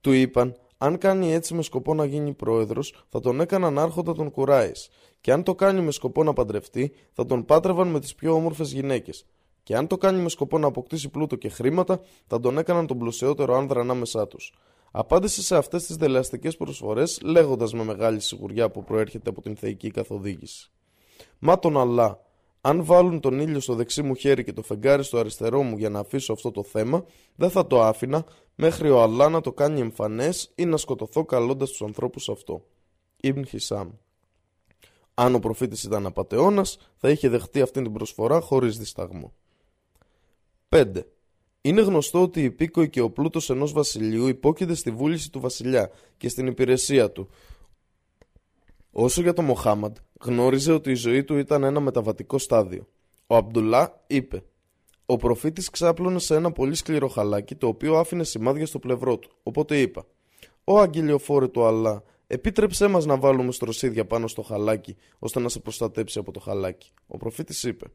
Του είπαν αν κάνει έτσι με σκοπό να γίνει πρόεδρος, θα τον έκαναν άρχοντα των Κουράης. Και αν το κάνει με σκοπό να παντρευτεί, θα τον πάτρευαν με τις πιο όμορφες γυναίκες. Και αν το κάνει με σκοπό να αποκτήσει πλούτο και χρήματα, θα τον έκαναν τον πλουσιότερο άνδρα ανάμεσά τους. Απάντησε σε αυτές τις δελεαστικές προσφορές, λέγοντας με μεγάλη σιγουριά που προέρχεται από την θεϊκή καθοδήγηση. Μα τον Αλλά, αν βάλουν τον ήλιο στο δεξί μου χέρι και το φεγγάρι στο αριστερό μου για να αφήσω αυτό το θέμα, δεν θα το άφηνα μέχρι ο Αλλά να το κάνει εμφανές ή να σκοτωθώ καλώντας τους ανθρώπους αυτό. Ibn Χισάμ. Αν ο προφήτης ήταν απαταιώνα, θα είχε δεχτεί αυτή την προσφορά χωρίς δισταγμό. 5. Είναι γνωστό ότι η πίκοη και ο πλούτος ενός βασιλείου υπόκειται στη βούληση του βασιλιά και στην υπηρεσία του, Όσο για τον Μοχάμαντ, γνώριζε ότι η ζωή του ήταν ένα μεταβατικό στάδιο. Ο Αμπτουλά είπε Ο προφήτης ξάπλωνε σε ένα πολύ σκληρό χαλάκι το οποίο άφηνε σημάδια στο πλευρό του. Οπότε είπα «Ω αγγελιοφόρε του Αλλά, επίτρεψέ μας να βάλουμε στροσίδια πάνω στο χαλάκι ώστε να σε προστατέψει από το χαλάκι». Ο προφήτης είπε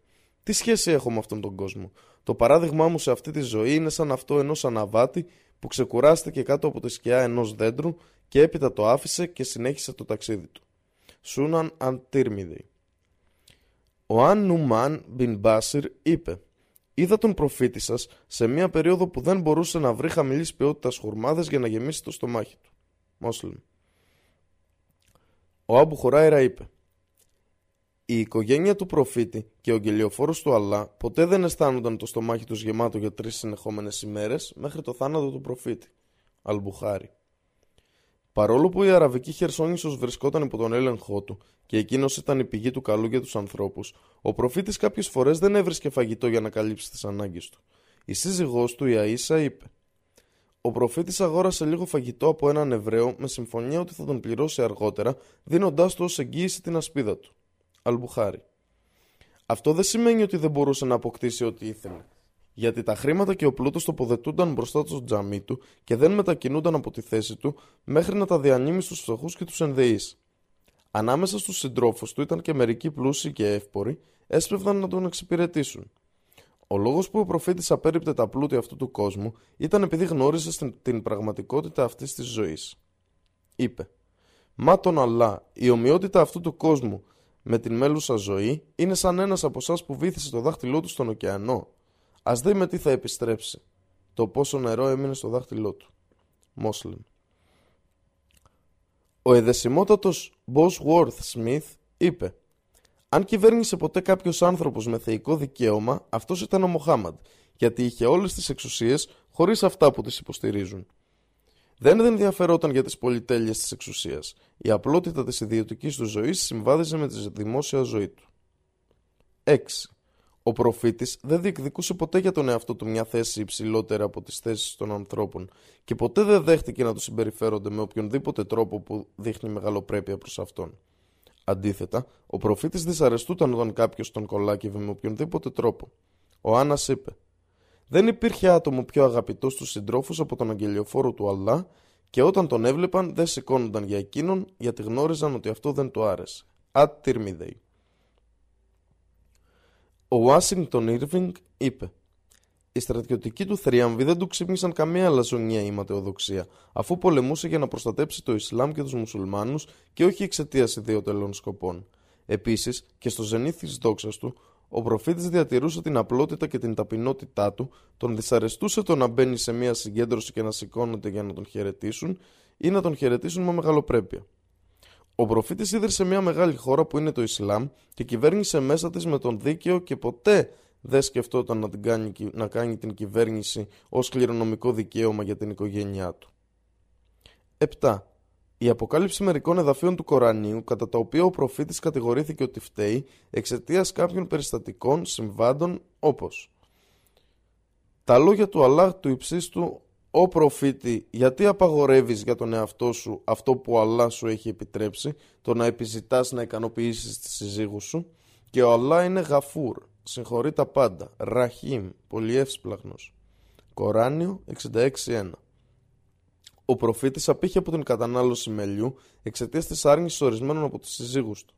«Τι σχέση έχω με αυτόν τον κόσμο; Το παράδειγμά μου σε αυτή τη ζωή είναι σαν αυτό ενός αναβάτη που ξεκουράστηκε κάτω από τη σκιά ενός δέντρου και έπειτα το άφησε και συνέχισε το ταξίδι του. Σούναν Αντίρμιδη. Ο Αν Νουμάν Μπιν Μπάσιρ είπε Είδα τον προφήτη σας σε μια περίοδο που δεν μπορούσε να βρει χαμηλής ποιότητας χουρμάδες για να γεμίσει το στομάχι του. Μόσλιμ. Ο Άμπου Χωράιρα είπε η οικογένεια του προφήτη και ο γελιοφόρος του Αλλά ποτέ δεν αισθάνονταν το στομάχι τους γεμάτο για τρεις συνεχόμενες ημέρες μέχρι το θάνατο του προφήτη. Αλμπουχάρη. Παρόλο που η Αραβική Χερσόνησος βρισκόταν υπό τον έλεγχό του και εκείνος ήταν η πηγή του καλού για τους ανθρώπους, ο προφήτης κάποιες φορές δεν έβρισκε φαγητό για να καλύψει τις ανάγκες του. Η σύζυγός του, η Αΐσα, είπε: Ο προφήτης αγόρασε λίγο φαγητό από έναν Εβραίο με συμφωνία ότι θα τον πληρώσει αργότερα, δίνοντάς του ως εγγύηση την ασπίδα του. Αλμπουχάρη. Αυτό δεν σημαίνει ότι δεν μπορούσε να αποκτήσει ό,τι ήθελε γιατί τα χρήματα και ο πλούτος τοποθετούνταν μπροστά στο τζαμί του και δεν μετακινούνταν από τη θέση του μέχρι να τα διανύμει στους φτωχούς και τους ενδεείς. Ανάμεσα στους συντρόφους του ήταν και μερικοί πλούσιοι και εύποροι, έσπευδαν να τον εξυπηρετήσουν. Ο λόγος που ο προφήτης απέρριπτε τα πλούτη αυτού του κόσμου ήταν επειδή γνώριζε την πραγματικότητα αυτής της ζωής. Είπε «Μα τον Αλλά, η ομοιότητα αυτού του κόσμου με την μέλουσα ζωή είναι σαν ένας από εσάς που βήθησε το δάχτυλό του στον ωκεανό. Ας δει με τι θα επιστρέψει. Το πόσο νερό έμεινε στο δάχτυλό του. Μόσλεμ. Ο εδεσιμότατος Bosworth Smith είπε «Αν κυβέρνησε ποτέ κάποιος άνθρωπος με θεϊκό δικαίωμα, αυτός ήταν ο Μοχάμαντ, γιατί είχε όλες τις εξουσίες χωρίς αυτά που τις υποστηρίζουν. Δεν ενδιαφερόταν για τις πολυτέλειες της εξουσίας. Η απλότητα της ιδιωτικής του ζωής συμβάδιζε με τη δημόσια ζωή του. 6. Ο προφήτης δεν διεκδικούσε ποτέ για τον εαυτό του μια θέση υψηλότερη από τις θέσεις των ανθρώπων και ποτέ δεν δέχτηκε να του συμπεριφέρονται με οποιονδήποτε τρόπο που δείχνει μεγαλοπρέπεια προς αυτόν. Αντίθετα, ο προφήτης δυσαρεστούταν όταν κάποιος τον κολάκευε με οποιονδήποτε τρόπο. Ο Άννας είπε δεν υπήρχε άτομο πιο αγαπητό στους συντρόφους από τον αγγελιοφόρο του Αλλά και όταν τον έβλεπαν δεν σηκώνονταν για εκείνον γιατί γνώριζαν ότι αυτό δεν του άρεσε. Ατ Τυρμίδεϊ. Ο Ουάσιγκτον Ήρβινγκ είπε οι στρατιωτικοί του θρίαμβοι δεν του ξύπνησαν καμία αλαζονία ή ματαιοδοξία, αφού πολεμούσε για να προστατέψει το Ισλάμ και τους μουσουλμάνους και όχι εξαιτίας ιδεοτελών σκοπών. Επίσης, και στο ζενήθι της δόξας του, ο προφήτης διατηρούσε την απλότητα και την ταπεινότητά του, τον δυσαρεστούσε το να μπαίνει σε μια συγκέντρωση και να σηκώνεται για να τον χαιρετήσουν ή να τον χαιρετήσουν με μεγαλοπρέπεια. Ο προφήτης ίδρυσε μια μεγάλη χώρα που είναι το Ισλάμ και κυβέρνησε μέσα της με τον δίκαιο και ποτέ δεν σκεφτόταν να, την κάνει, να κάνει την κυβέρνηση ως κληρονομικό δικαίωμα για την οικογένειά του. 7 η αποκάλυψη μερικών εδαφείων του Κορανίου, κατά τα οποία ο προφήτης κατηγορήθηκε ότι φταίει εξαιτίας κάποιων περιστατικών συμβάντων όπως τα λόγια του Αλλάχ του υψίστου «Ο προφήτη, γιατί απαγορεύεις για τον εαυτό σου αυτό που ο Αλλάχ σου έχει επιτρέψει, το να επιζητάς να ικανοποιήσεις τη συζύγους σου» και ο Αλλάχ είναι γαφούρ, συγχωρεί τα πάντα, ραχίμ, πολυεύσπλαχνος. Κοράνιο 66.1 ο προφήτης απήχε από την κατανάλωση μελιού εξαιτίας της άρνησης ορισμένων από τους συζύγους του.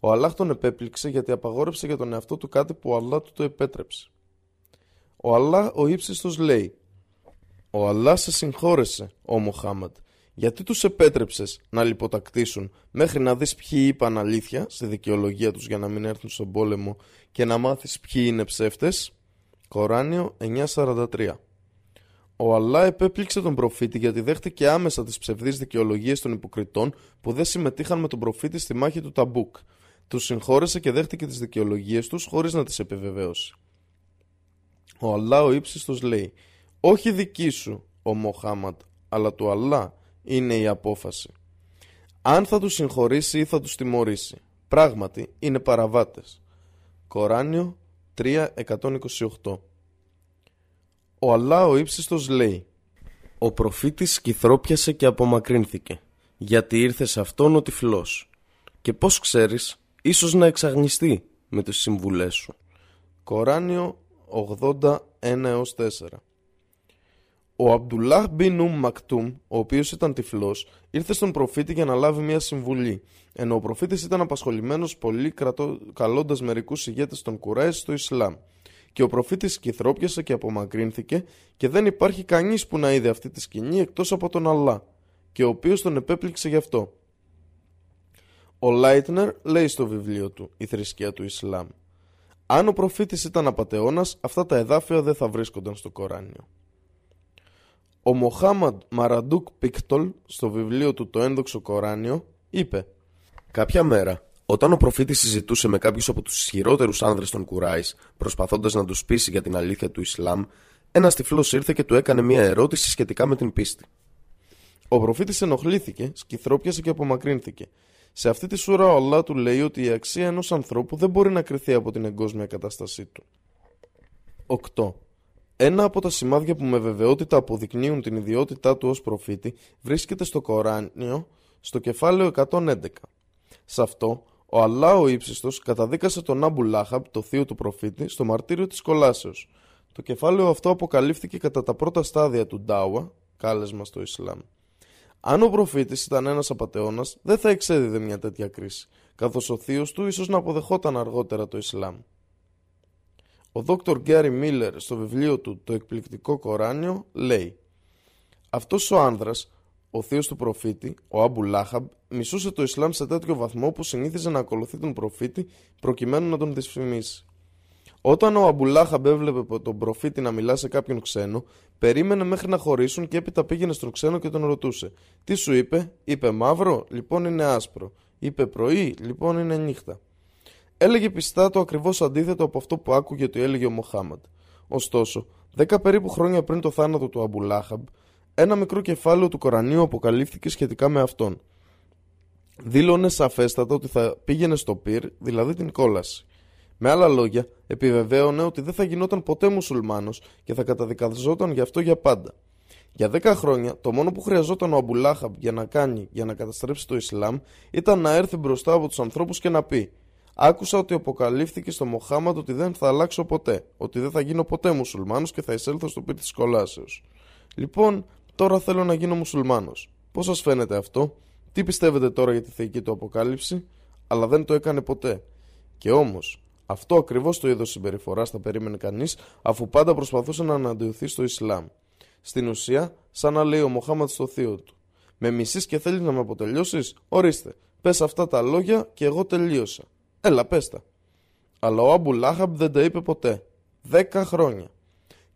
Ο Αλλάχ τον επέπληξε γιατί απαγόρεψε για τον εαυτό του κάτι που ο Αλλάχ του το επέτρεψε. Ο Αλλάχ ο ύψιστος λέει: Ο Αλλάχ σε συγχώρεσε, ο Μοχάμαντ, γιατί τους επέτρεψες να λιποτακτήσουν μέχρι να δεις ποιοι είπαν αλήθεια στη δικαιολογία τους για να μην έρθουν στον πόλεμο και να μάθεις ποιοι είναι ψεύτες. Κοράνιο 943 ο Αλλά επέπληξε τον προφήτη γιατί δέχτηκε άμεσα τις ψευδείς δικαιολογίες των υποκριτών που δεν συμμετείχαν με τον προφήτη στη μάχη του Ταμπούκ. Τους συγχώρεσε και δέχτηκε τις δικαιολογίες τους χωρίς να τις επιβεβαιώσει. Ο Αλλά ο ύψιστος λέει: Όχι δική σου, ω Μοχάμαντ, αλλά του Αλλά είναι η απόφαση. Αν θα τους συγχωρήσει ή θα τους τιμωρήσει. Πράγματι είναι παραβάτες. Κοράνιο 3.128 ο Αλλά ο ύψιστος λέει «Ο προφήτης κυθρόπιασε και απομακρύνθηκε, γιατί ήρθε σε αυτόν ο τυφλός. Και πώς ξέρεις, ίσως να εξαγνιστεί με τις συμβουλές σου». Κοράνιο 81 4 ο Αμπτουλάχ Μπιν Μακτούμ, ο οποίος ήταν τυφλός, ήρθε στον προφήτη για να λάβει μια συμβουλή, ενώ ο προφήτης ήταν απασχολημένος πολύ καλώντας μερικούς ηγέτες των Κουράι στο Ισλάμ και ο προφήτης κυθρόπιασε και απομακρύνθηκε και δεν υπάρχει κανείς που να είδε αυτή τη σκηνή εκτός από τον Αλλά και ο οποίος τον επέπληξε γι' αυτό. Ο Λάιτνερ λέει στο βιβλίο του «Η θρησκεία του Ισλάμ» Αν ο προφήτης ήταν απατεώνας, αυτά τα εδάφια δεν θα βρίσκονταν στο Κοράνιο. Ο Μοχάμαντ Μαραντούκ Πίκτολ στο βιβλίο του «Το ένδοξο Κοράνιο» είπε «Κάποια μέρα όταν ο προφήτης συζητούσε με κάποιους από τους ισχυρότερους άνδρες των Κουράις, προσπαθώντας να τους πείσει για την αλήθεια του Ισλάμ, ένας τυφλός ήρθε και του έκανε μια ερώτηση σχετικά με την πίστη. Ο προφήτης ενοχλήθηκε, σκυθρόπιασε και απομακρύνθηκε. Σε αυτή τη σούρα ο Αλλά του λέει ότι η αξία ενός ανθρώπου δεν μπορεί να κρυθεί από την εγκόσμια κατάστασή του. 8. Ένα από τα σημάδια που με βεβαιότητα αποδεικνύουν την ιδιότητά του ως προφήτη βρίσκεται στο Κοράνιο, στο κεφάλαιο 111. Σε αυτό, ο Αλλά ο ύψιστος καταδίκασε τον Άμπου Λάχαμπ, το θείο του προφήτη, στο μαρτύριο της κολάσεως. Το κεφάλαιο αυτό αποκαλύφθηκε κατά τα πρώτα στάδια του Ντάουα, κάλεσμα στο Ισλάμ. Αν ο προφήτης ήταν ένας απατεώνας, δεν θα εξέδιδε μια τέτοια κρίση, καθώς ο θείος του ίσως να αποδεχόταν αργότερα το Ισλάμ. Ο Δόκτωρ Γκάρι Μίλλερ στο βιβλίο του «Το εκπληκτικό Κοράνιο» λέει «Αυτός ο άνδρας, ο θείος του προφήτη, ο Άμπου Λάχαμπ, μισούσε το Ισλάμ σε τέτοιο βαθμό που συνήθιζε να ακολουθεί τον προφήτη προκειμένου να τον δυσφημίσει. Όταν ο Αμπουλάχαμπ έβλεπε τον προφήτη να μιλά σε κάποιον ξένο, περίμενε μέχρι να χωρίσουν και έπειτα πήγαινε στον ξένο και τον ρωτούσε. Τι σου είπε, είπε μαύρο, λοιπόν είναι άσπρο. Είπε πρωί, λοιπόν είναι νύχτα. Έλεγε πιστά το ακριβώς αντίθετο από αυτό που άκουγε ότι έλεγε ο Μοχάμαντ. Ωστόσο, δέκα περίπου χρόνια πριν το θάνατο του Αμπουλάχαμπ, ένα μικρό κεφάλαιο του Κορανίου αποκαλύφθηκε σχετικά με αυτόν. Δήλωνε σαφέστατα ότι θα πήγαινε στο πυρ, δηλαδή την κόλαση. Με άλλα λόγια, επιβεβαίωνε ότι δεν θα γινόταν ποτέ μουσουλμάνος και θα καταδικαζόταν γι' αυτό για πάντα. Για δέκα χρόνια, το μόνο που χρειαζόταν ο Αμπουλάχαμπ για να κάνει για να καταστρέψει το Ισλάμ ήταν να έρθει μπροστά από τους ανθρώπους και να πει: Άκουσα ότι αποκαλύφθηκε στο Μοχάμαντ ότι δεν θα αλλάξω ποτέ, ότι δεν θα γίνω ποτέ μουσουλμάνος και θα εισέλθω στο πίτι της κολάσεως. Λοιπόν, τώρα θέλω να γίνω μουσουλμάνος. Πώς σας φαίνεται αυτό, τι πιστεύετε τώρα για τη θεϊκή του αποκάλυψη, αλλά δεν το έκανε ποτέ. Και όμως, αυτό ακριβώς το είδος συμπεριφοράς θα περίμενε κανείς, αφού πάντα προσπαθούσε να αναντιωθεί στο Ισλάμ. Στην ουσία, σαν να λέει ο Μοχάμαντ στο θείο του. Με μισή και θέλεις να με αποτελειώσεις, ορίστε. Πες αυτά τα λόγια και εγώ τελείωσα. Έλα, πες τα. Αλλά ο Άμπου Λάχαμπ δεν τα είπε ποτέ. Δέκα χρόνια.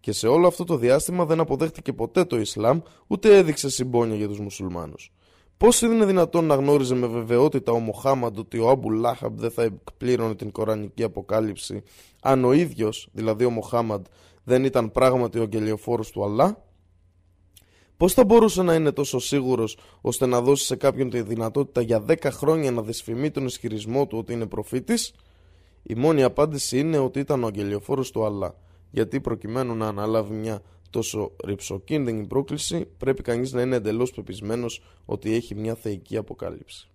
Και σε όλο αυτό το διάστημα δεν αποδέχτηκε ποτέ το Ισλάμ, ούτε έδειξε συμπόνια για τους μουσουλμάνους. Πώς είναι δυνατόν να γνώριζε με βεβαιότητα ο Μοχάμαντ ότι ο Άμπου Λάχαμπ δεν θα εκπλήρωνε την κορανική αποκάλυψη, αν ο ίδιος, δηλαδή ο Μοχάμαντ, δεν ήταν πράγματι ο αγγελιοφόρος του Αλλά; Πώς θα μπορούσε να είναι τόσο σίγουρος ώστε να δώσει σε κάποιον τη δυνατότητα για 10 χρόνια να δυσφημεί τον ισχυρισμό του ότι είναι προφήτης, η μόνη απάντηση είναι ότι ήταν ο αγγελιοφόρος του Αλλά. Γιατί προκειμένου να αναλάβει μια τόσο ρηψοκίνδυνη πρόκληση, πρέπει κανείς να είναι εντελώς πεπισμένος ότι έχει μια θεϊκή αποκάλυψη.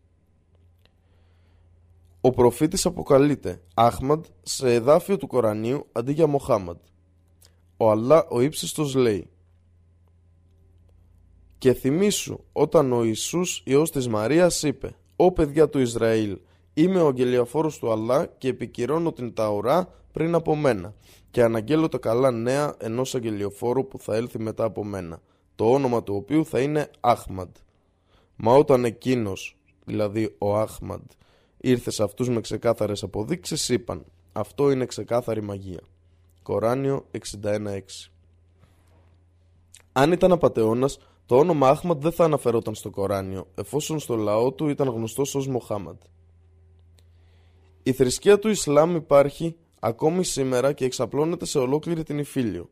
Ο προφήτης αποκαλείται Άχμαντ σε εδάφιο του Κορανίου αντί για Μοχάμαντ. Ο Αλλά ο ύψιστος λέει «Και θυμήσου όταν ο Ιησούς Υιός της Μαρίας είπε «Ω παιδιά του Ισραήλ, είμαι ο αγγελιαφόρος του Αλλά και επικυρώνω την Ταουρά πριν από μένα και αναγγέλω τα καλά νέα ενός αγγελιοφόρου που θα έλθει μετά από μένα, το όνομα του οποίου θα είναι Άχμαντ. Μα όταν εκείνος, δηλαδή ο Άχμαντ, ήρθε σε αυτούς με ξεκάθαρες αποδείξεις, είπαν «Αυτό είναι ξεκάθαρη μαγεία». Κοράνιο 61.6 Αν ήταν απατεώνας, το όνομα Άχμαντ δεν θα αναφερόταν στο Κοράνιο, εφόσον στο λαό του ήταν γνωστός ως Μοχάμαντ. Η θρησκεία του Ισλάμ υπάρχει ακόμη σήμερα και εξαπλώνεται σε ολόκληρη την Ιφίλιο.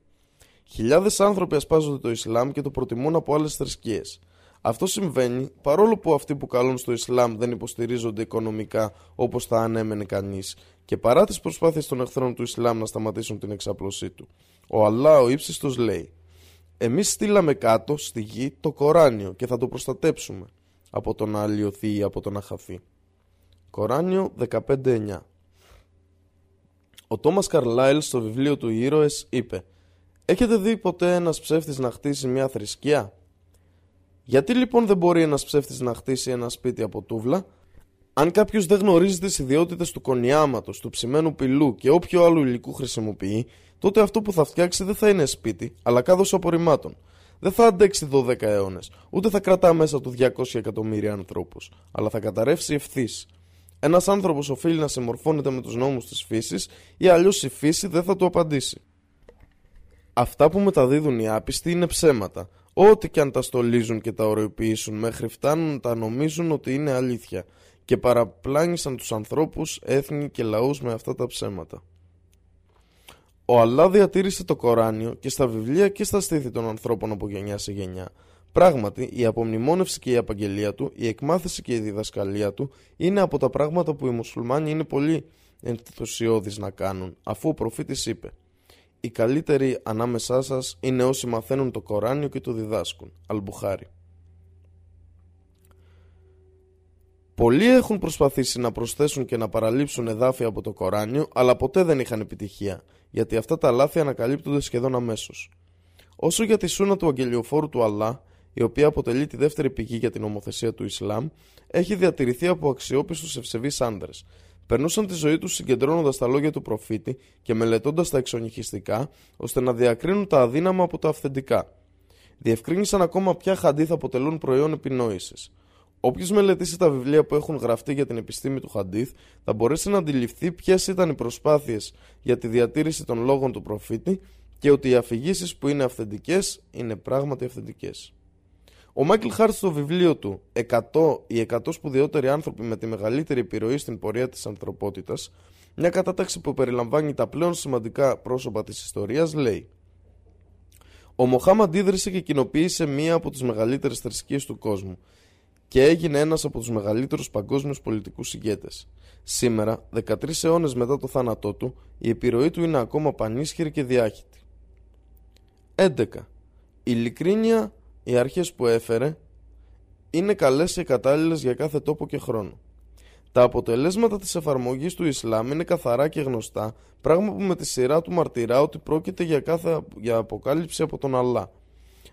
Χιλιάδες άνθρωποι ασπάζονται το Ισλάμ και το προτιμούν από άλλες θρησκείες. Αυτό συμβαίνει παρόλο που αυτοί που καλούν στο Ισλάμ δεν υποστηρίζονται οικονομικά όπως θα ανέμενε κανείς και παρά τις προσπάθειες των εχθρών του Ισλάμ να σταματήσουν την εξάπλωσή του. Ο Αλλά ο ύψιστος λέει: Εμείς στείλαμε κάτω στη γη το Κοράνιο και θα το προστατέψουμε από το να αλλοιωθεί ή από το να χαθεί. Κοράνιο 15.9 ο Τόμας Καρλάιλ στο βιβλίο του Ήρωες είπε Έχετε δει ποτέ ένας ψεύτης να χτίσει μια θρησκεία; Γιατί λοιπόν δεν μπορεί ένας ψεύτης να χτίσει ένα σπίτι από τούβλα; Αν κάποιος δεν γνωρίζει τις ιδιότητες του κονιάματος, του ψημένου πυλού και όποιο άλλο υλικού χρησιμοποιεί, τότε αυτό που θα φτιάξει δεν θα είναι σπίτι, αλλά κάδος απορριμμάτων. Δεν θα αντέξει 12 αιώνες, ούτε θα κρατά μέσα του 200 εκατομμύρια ανθρώπους, αλλά θα καταρρεύσει ευθύς. Ένας άνθρωπος οφείλει να συμμορφώνεται με τους νόμους της φύσης ή αλλιώς η φύση δεν θα του απαντήσει. Αυτά που μεταδίδουν οι άπιστοι είναι ψέματα. Ό,τι και αν τα στολίζουν και τα ωρεοποιήσουν μέχρι φτάνουν να τα νομίζουν ότι είναι αλήθεια και παραπλάνησαν τους ανθρώπους, έθνη και λαούς με αυτά τα ψέματα. Ο Αλλά διατήρησε το Κοράνιο και στα βιβλία και στα στήθη των ανθρώπων από γενιά σε γενιά Πράγματι, η απομνημόνευση και η απαγγελία του, η εκμάθηση και η διδασκαλία του είναι από τα πράγματα που οι μουσουλμάνοι είναι πολύ ενθουσιώδεις να κάνουν, αφού ο προφήτης είπε «Οι καλύτεροι ανάμεσά σας είναι όσοι μαθαίνουν το Κοράνιο και το διδάσκουν». Αλμπουχάρι. Πολλοί έχουν προσπαθήσει να προσθέσουν και να παραλείψουν εδάφια από το Κοράνιο, αλλά ποτέ δεν είχαν επιτυχία, γιατί αυτά τα λάθη ανακαλύπτονται σχεδόν αμέσως. Όσο για τη σούνα του αγγελιοφόρου του Αλλά, η οποία αποτελεί τη δεύτερη πηγή για την ομοθεσία του Ισλάμ, έχει διατηρηθεί από αξιόπιστους ευσεβείς άντρες. περνούσαν τη ζωή τους συγκεντρώνοντας τα λόγια του προφήτη και μελετώντας τα εξονυχιστικά, ώστε να διακρίνουν τα αδύναμα από τα αυθεντικά. Διευκρίνησαν ακόμα ποια χαντίθ αποτελούν προϊόν επινόησης. Όποιος μελετήσει τα βιβλία που έχουν γραφτεί για την επιστήμη του Χαντίθ θα μπορέσει να αντιληφθεί ποιες ήταν οι προσπάθειες για τη διατήρηση των λόγων του προφήτη και ότι οι αφηγήσεις που είναι αυθεντικές είναι πράγματι αυθεντικές. Ο Μάικλ Χάρτ στο βιβλίο του 100 οι 100 σπουδαιότεροι άνθρωποι με τη μεγαλύτερη επιρροή στην πορεία της ανθρωπότητας, μια κατάταξη που περιλαμβάνει τα πλέον σημαντικά πρόσωπα της ιστορίας, λέει Ο Μοχάμαντ ίδρυσε και κοινοποίησε μία από τις μεγαλύτερες θρησκείες του κόσμου και έγινε ένας από τους μεγαλύτερους παγκόσμιους πολιτικούς ηγέτες. Σήμερα, 13 αιώνες μετά το θάνατό του, η επιρροή του είναι ακόμα πανίσχυρη και διάχυτη. 11. Η ειλικρίνεια, οι αρχές που έφερε, είναι καλές και κατάλληλες για κάθε τόπο και χρόνο. Τα αποτελέσματα της εφαρμογής του Ισλάμ είναι καθαρά και γνωστά, πράγμα που με τη σειρά του μαρτυρά ότι πρόκειται για, κάθε, για αποκάλυψη από τον Αλλά.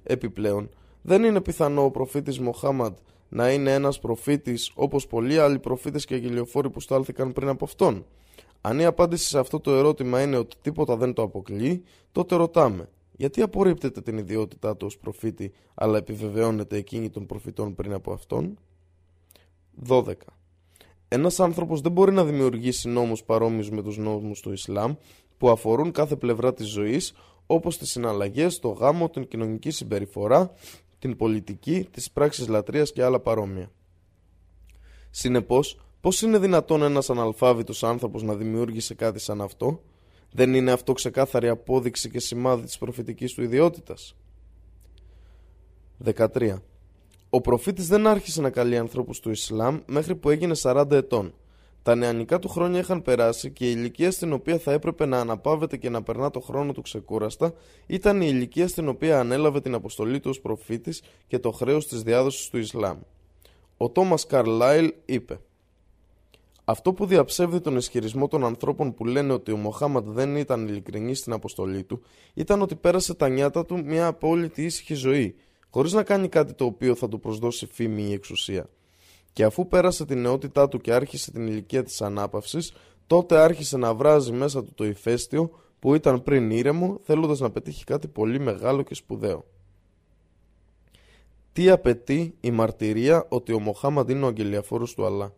Επιπλέον, δεν είναι πιθανό ο προφήτης Μοχάμαντ να είναι ένας προφήτης όπως πολλοί άλλοι προφήτες και αγγελιοφόροι που στάλθηκαν πριν από αυτόν. Αν η απάντηση σε αυτό το ερώτημα είναι ότι τίποτα δεν το αποκλεί, τότε ρωτάμε γιατί απορρίπτεται την ιδιότητά του ως προφήτη αλλά επιβεβαιώνεται εκείνη των προφητών πριν από αυτόν; 12. Ένας άνθρωπος δεν μπορεί να δημιουργήσει νόμους παρόμοιους με τους νόμους του Ισλάμ που αφορούν κάθε πλευρά της ζωής όπως τις συναλλαγές, το γάμο, την κοινωνική συμπεριφορά, την πολιτική, τις πράξεις λατρείας και άλλα παρόμοια. Συνεπώς, πώς είναι δυνατόν ένας αναλφάβητος άνθρωπος να δημιούργησε κάτι σαν αυτό, δεν είναι αυτό ξεκάθαρη απόδειξη και σημάδι της προφητικής του ιδιότητας. 13. Ο προφήτης δεν άρχισε να καλεί ανθρώπους του Ισλάμ μέχρι που έγινε 40 ετών. Τα νεανικά του χρόνια είχαν περάσει και η ηλικία στην οποία θα έπρεπε να αναπαύεται και να περνά το χρόνο του ξεκούραστα ήταν η ηλικία στην οποία ανέλαβε την αποστολή του ως προφήτης και το χρέος της διάδοσης του Ισλάμ. Ο Τόμας Καρλάιλ είπε αυτό που διαψεύδει τον ισχυρισμό των ανθρώπων που λένε ότι ο Μοχάμαντ δεν ήταν ειλικρινής στην αποστολή του ήταν ότι πέρασε τα νιάτα του μια απόλυτη ήσυχη ζωή, χωρίς να κάνει κάτι το οποίο θα του προσδώσει φήμη ή εξουσία. Και αφού πέρασε την νεότητά του και άρχισε την ηλικία της ανάπαυσης, τότε άρχισε να βράζει μέσα του το ηφαίστειο που ήταν πριν ήρεμο, θέλοντας να πετύχει κάτι πολύ μεγάλο και σπουδαίο. Τι απαιτεί η μαρτυρία ότι ο Μοχάμαντ είναι ο αγγελιαφόρος του Αλλά;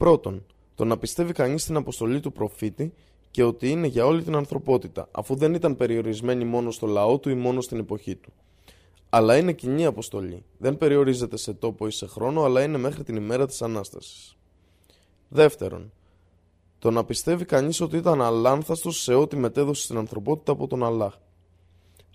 Πρώτον, το να πιστεύει κανείς στην αποστολή του προφήτη και ότι είναι για όλη την ανθρωπότητα, αφού δεν ήταν περιορισμένη μόνο στο λαό του ή μόνο στην εποχή του. Αλλά είναι κοινή αποστολή. Δεν περιορίζεται σε τόπο ή σε χρόνο, αλλά είναι μέχρι την ημέρα της Ανάστασης. Δεύτερον, το να πιστεύει κανείς ότι ήταν αλάνθαστος σε ό,τι μετέδωσε στην ανθρωπότητα από τον Αλλάχ.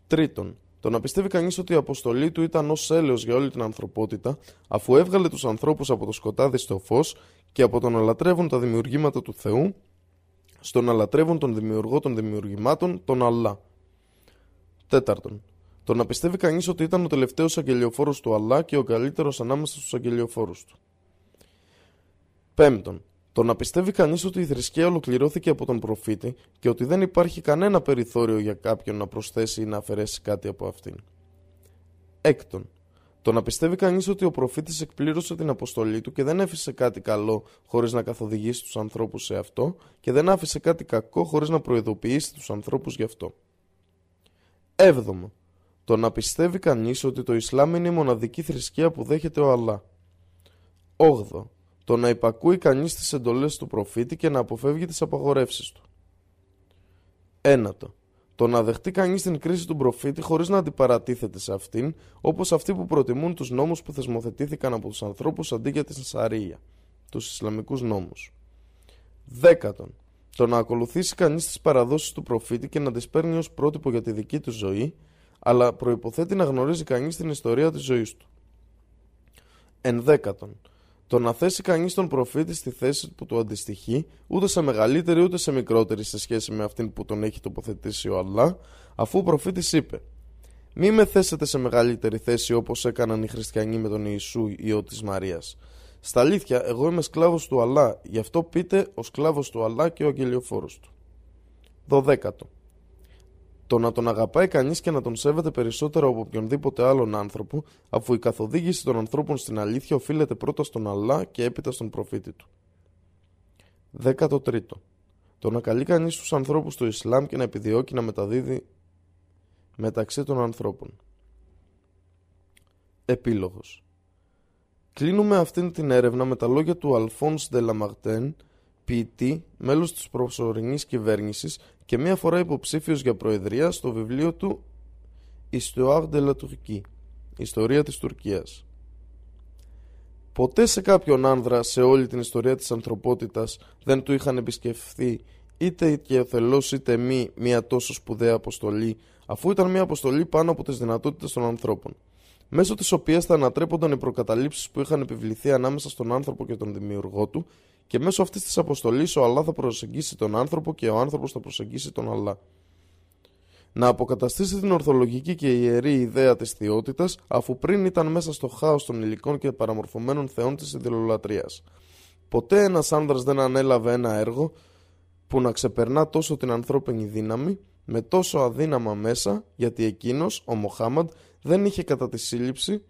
Τρίτον, το να πιστεύει κανείς ότι η αποστολή του ήταν ως έλεος για όλη την ανθρωπότητα, αφού έβγαλε τους ανθρώπους από το σκοτάδι στο φως και από το να λατρεύουν τα δημιουργήματα του Θεού, στο να λατρεύουν τον δημιουργό των δημιουργημάτων, τον Αλλά. Τέταρτον, το να πιστεύει κανείς ότι ήταν ο τελευταίος αγγελιοφόρος του Αλλά και ο καλύτερος ανάμεσα στους αγγελιοφόρους του. Πέμπτον, το να πιστεύει κανείς ότι η θρησκεία ολοκληρώθηκε από τον προφήτη και ότι δεν υπάρχει κανένα περιθώριο για κάποιον να προσθέσει ή να αφαιρέσει κάτι από αυτήν. Έκτον, το να πιστεύει κανείς ότι ο προφήτης εκπλήρωσε την αποστολή του και δεν έφυσε κάτι καλό χωρίς να καθοδηγήσει τους ανθρώπους σε αυτό και δεν άφησε κάτι κακό χωρίς να προειδοποιήσει τους ανθρώπους γι' αυτό. Έβδομο. Το να πιστεύει κανείς ότι το Ισλάμ είναι η μοναδική θρησκεία που δέχεται ο Αλλά. 8. Το να υπακούει κανείς τις εντολές του προφήτη και να αποφεύγει τις απαγορεύσεις του. 1. Το να δεχτεί κανείς την κρίση του προφήτη χωρίς να αντιπαρατίθεται σε αυτήν, όπως αυτοί που προτιμούν τους νόμους που θεσμοθετήθηκαν από τους ανθρώπους αντί για τη Σαρία, τους Ισλαμικούς νόμους. 10. Το να ακολουθήσει κανείς τις παραδόσεις του προφήτη και να τις παίρνει ως πρότυπο για τη δική του ζωή, αλλά προϋποθέτει να γνωρίζει κανείς την ιστορία της ζωής του. Ενδέκατον, το να θέσει κανείς τον προφήτη στη θέση που του αντιστοιχεί, ούτε σε μεγαλύτερη ούτε σε μικρότερη σε σχέση με αυτήν που τον έχει τοποθετήσει ο Αλλά, αφού ο προφήτης είπε «Μη με θέσετε σε μεγαλύτερη θέση όπως έκαναν οι χριστιανοί με τον Ιησού, ιό της Μαρίας. Στα αλήθεια, εγώ είμαι σκλάβος του Αλλά, γι' αυτό πείτε ο σκλάβος του Αλλά και ο αγγελιοφόρος του». Δωδέκατο. Το να τον αγαπάει κανείς και να τον σέβεται περισσότερο από οποιονδήποτε άλλον άνθρωπο, αφού η καθοδήγηση των ανθρώπων στην αλήθεια οφείλεται πρώτα στον Αλλά και έπειτα στον προφήτη του. 13. Το να καλεί κανείς τους ανθρώπους του Ισλάμ και να επιδιώκει να μεταδίδει μεταξύ των ανθρώπων. Επίλογος Κλείνουμε αυτήν την έρευνα με τα λόγια του Αλφόνς Ντελαμαρτέν, ποιητή, μέλος της προσωρινής κυβέρνησης και μία φορά υποψήφιος για προεδρία στο βιβλίο του Histoire de la Turquie, Ιστορία της Τουρκίας. Ποτέ σε κάποιον άνδρα σε όλη την ιστορία της ανθρωπότητας δεν του είχαν επισκεφθεί είτε και θελός είτε μη μια τόσο σπουδαία αποστολή αφού ήταν μια αποστολή πάνω από τις δυνατότητες των ανθρώπων μέσω της οποίας θα ανατρέπονταν οι προκαταλήψεις που είχαν επιβληθεί ανάμεσα στον άνθρωπο και τον δημιουργό του, και μέσω αυτής της αποστολής ο Αλλά θα προσεγγίσει τον άνθρωπο και ο άνθρωπος θα προσεγγίσει τον Αλλά. Να αποκαταστήσει την ορθολογική και ιερή ιδέα της θεότητας, αφού πριν ήταν μέσα στο χάος των υλικών και παραμορφωμένων θεών της ιδεολολατρεία. Ποτέ ένας άνδρας δεν ανέλαβε ένα έργο που να ξεπερνά τόσο την ανθρώπινη δύναμη, με τόσο αδύναμα μέσα, γιατί εκείνος, ο Μοχάμαντ, δεν είχε κατά τη σύλληψη,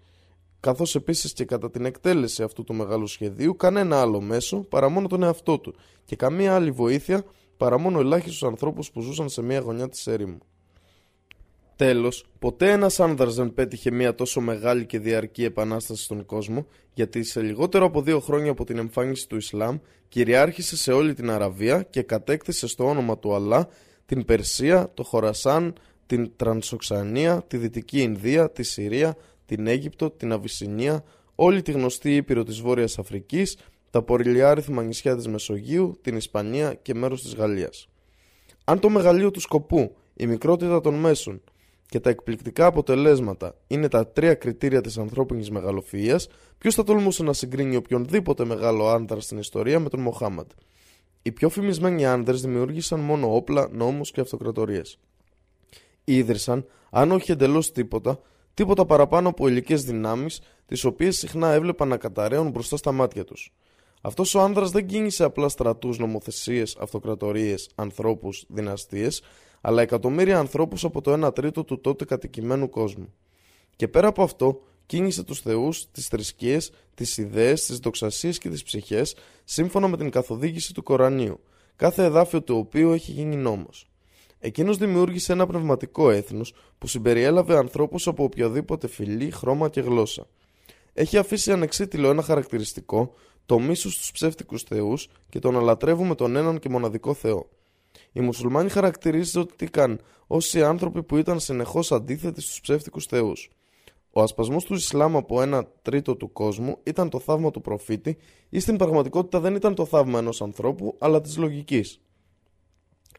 καθώς επίσης και κατά την εκτέλεση αυτού του μεγάλου σχεδίου, κανένα άλλο μέσο παρά μόνο τον εαυτό του και καμία άλλη βοήθεια παρά μόνο ελάχιστους ανθρώπους που ζούσαν σε μια γωνιά της έρημου. Τέλος, ποτέ ένας άνδρας δεν πέτυχε μια τόσο μεγάλη και διαρκή επανάσταση στον κόσμο, γιατί σε λιγότερο από δύο χρόνια από την εμφάνιση του Ισλάμ κυριάρχησε σε όλη την Αραβία και κατέκτησε στο όνομα του Αλλά την Περσία, το Χορασάν, την Τρανσοξανία, τη Δυτική Ινδία, τη Συρία, την Αίγυπτο, την Αβυσσινία, όλη τη γνωστή Ήπειρο της Βόρειας Αφρικής, τα πορυλιάριθμα νησιά της Μεσογείου, την Ισπανία και μέρος της Γαλλίας. Αν το μεγαλείο του σκοπού, η μικρότητα των μέσων και τα εκπληκτικά αποτελέσματα είναι τα τρία κριτήρια της ανθρώπινης μεγαλοφυΐας, ποιος θα τολμούσε να συγκρίνει οποιονδήποτε μεγάλο άντρα στην ιστορία με τον Μοχάμαντ; Οι πιο φημισμένοι άνδρες δημιούργησαν μόνο όπλα, νόμους και αυτοκρατορίες ίδρυσαν, αν όχι εντελώς τίποτα, τίποτα παραπάνω από υλικέ δυνάμεις, τις οποίες συχνά έβλεπαν να καταραίουν μπροστά στα μάτια τους. Αυτός ο άνδρας δεν κίνησε απλά στρατούς, νομοθεσίες, αυτοκρατορίες, ανθρώπους, δυναστείες, αλλά εκατομμύρια ανθρώπους από το 1 τρίτο του τότε κατοικημένου κόσμου. Και πέρα από αυτό, κίνησε τους θεούς, τις θρησκείες, τις ιδέες, τις δοξασίες και τις ψυχές, σύμφωνα με την καθοδήγηση του Κορανίου, κάθε εδάφιο του οποίου έχει γίνει νόμος. Εκείνος δημιούργησε ένα πνευματικό έθνος που συμπεριέλαβε ανθρώπους από οποιοδήποτε φυλή, χρώμα και γλώσσα. Έχει αφήσει ανεξίτηλο ένα χαρακτηριστικό, το μίσος στους ψεύτικους θεούς και τον αλατρεύουμε τον έναν και μοναδικό Θεό. Οι μουσουλμάνοι χαρακτηρίζονταν ω οι άνθρωποι που ήταν συνεχώς αντίθετοι στους ψεύτικους θεούς. Ο ασπασμός του Ισλάμ από ένα τρίτο του κόσμου ήταν το θαύμα του προφήτη ή στην πραγματικότητα δεν ήταν το θαύμα ενός ανθρώπου αλλά της λογικής.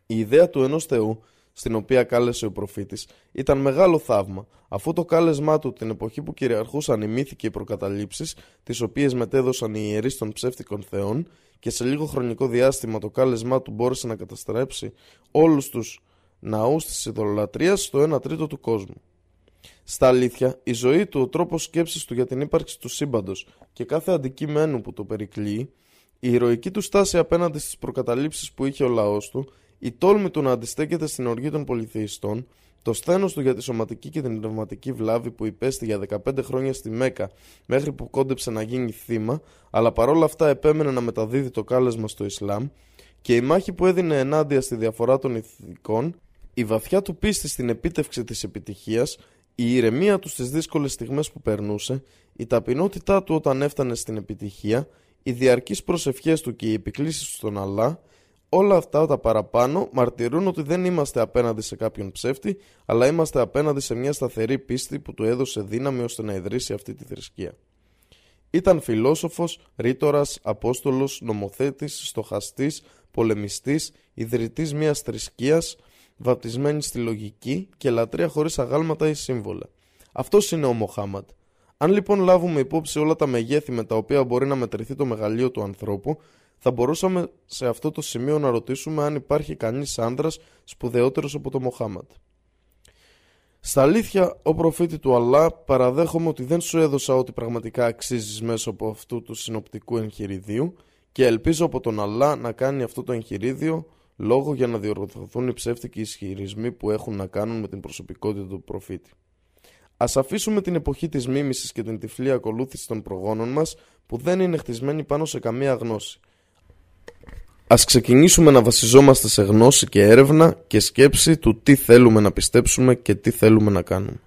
Η ιδέα του ενός Θεού, στην οποία κάλεσε ο προφήτης, ήταν μεγάλο θαύμα, αφού το κάλεσμά του την εποχή που κυριαρχούσαν οι μύθοι και οι προκαταλήψεις, τις οποίες μετέδωσαν οι ιερείς των ψεύτικων θεών, και σε λίγο χρονικό διάστημα το κάλεσμά του μπόρεσε να καταστρέψει όλους τους ναούς της ειδωλολατρίας στο 1 τρίτο του κόσμου. Στα αλήθεια, η ζωή του, ο τρόπος σκέψης του για την ύπαρξη του σύμπαντος και κάθε αντικειμένου που το περικλείει, η ηρωική του στάση απέναντι στις προκαταλήψεις που είχε ο λαός του η τόλμη του να αντιστέκεται στην οργή των πολυθεϊστών, το σθένος του για τη σωματική και την πνευματική βλάβη που υπέστη για 15 χρόνια στη Μέκα μέχρι που κόντεψε να γίνει θύμα, αλλά παρόλα αυτά επέμενε να μεταδίδει το κάλεσμα στο Ισλάμ, και η μάχη που έδινε ενάντια στη διαφορά των ηθικών, η βαθιά του πίστη στην επίτευξη της επιτυχίας, η ηρεμία του στις δύσκολες στιγμές που περνούσε, η ταπεινότητά του όταν έφτανε στην επιτυχία, οι διαρκείς προσευχές του και οι επικλήσεις του στον Αλλά, Όλα αυτά τα παραπάνω μαρτυρούν ότι δεν είμαστε απέναντι σε κάποιον ψεύτη, αλλά είμαστε απέναντι σε μια σταθερή πίστη που του έδωσε δύναμη ώστε να ιδρύσει αυτή τη θρησκεία. Ήταν φιλόσοφος, ρήτορας, απόστολος, νομοθέτης, στοχαστής, πολεμιστής, ιδρυτής μιας θρησκείας, βαπτισμένη στη λογική και λατρεία χωρίς αγάλματα ή σύμβολα. Αυτός είναι ο Μοχάμαντ. Αν λοιπόν λάβουμε υπόψη όλα τα μεγέθη με τα οποία μπορεί να μετρηθεί το μεγαλείο του ανθρώπου, θα μπορούσαμε σε αυτό το σημείο να ρωτήσουμε αν υπάρχει κανείς άνδρας σπουδαιότερος από το Μοχάμαντ. Στα αλήθεια, ο προφήτη του Αλλά, παραδέχομαι ότι δεν σου έδωσα ό,τι πραγματικά αξίζεις μέσω από αυτού του συνοπτικού εγχειριδίου και ελπίζω από τον Αλλά να κάνει αυτό το εγχειρίδιο λόγο για να διορθωθούν οι ψεύτικοι ισχυρισμοί που έχουν να κάνουν με την προσωπικότητα του προφήτη. Ας αφήσουμε την εποχή της μίμησης και την τυφλή ακολούθηση των προγόνων μας που δεν είναι χτισμένη πάνω σε καμία γνώση Ας ξεκινήσουμε να βασιζόμαστε σε γνώση και έρευνα και σκέψη του τι θέλουμε να πιστέψουμε και τι θέλουμε να κάνουμε.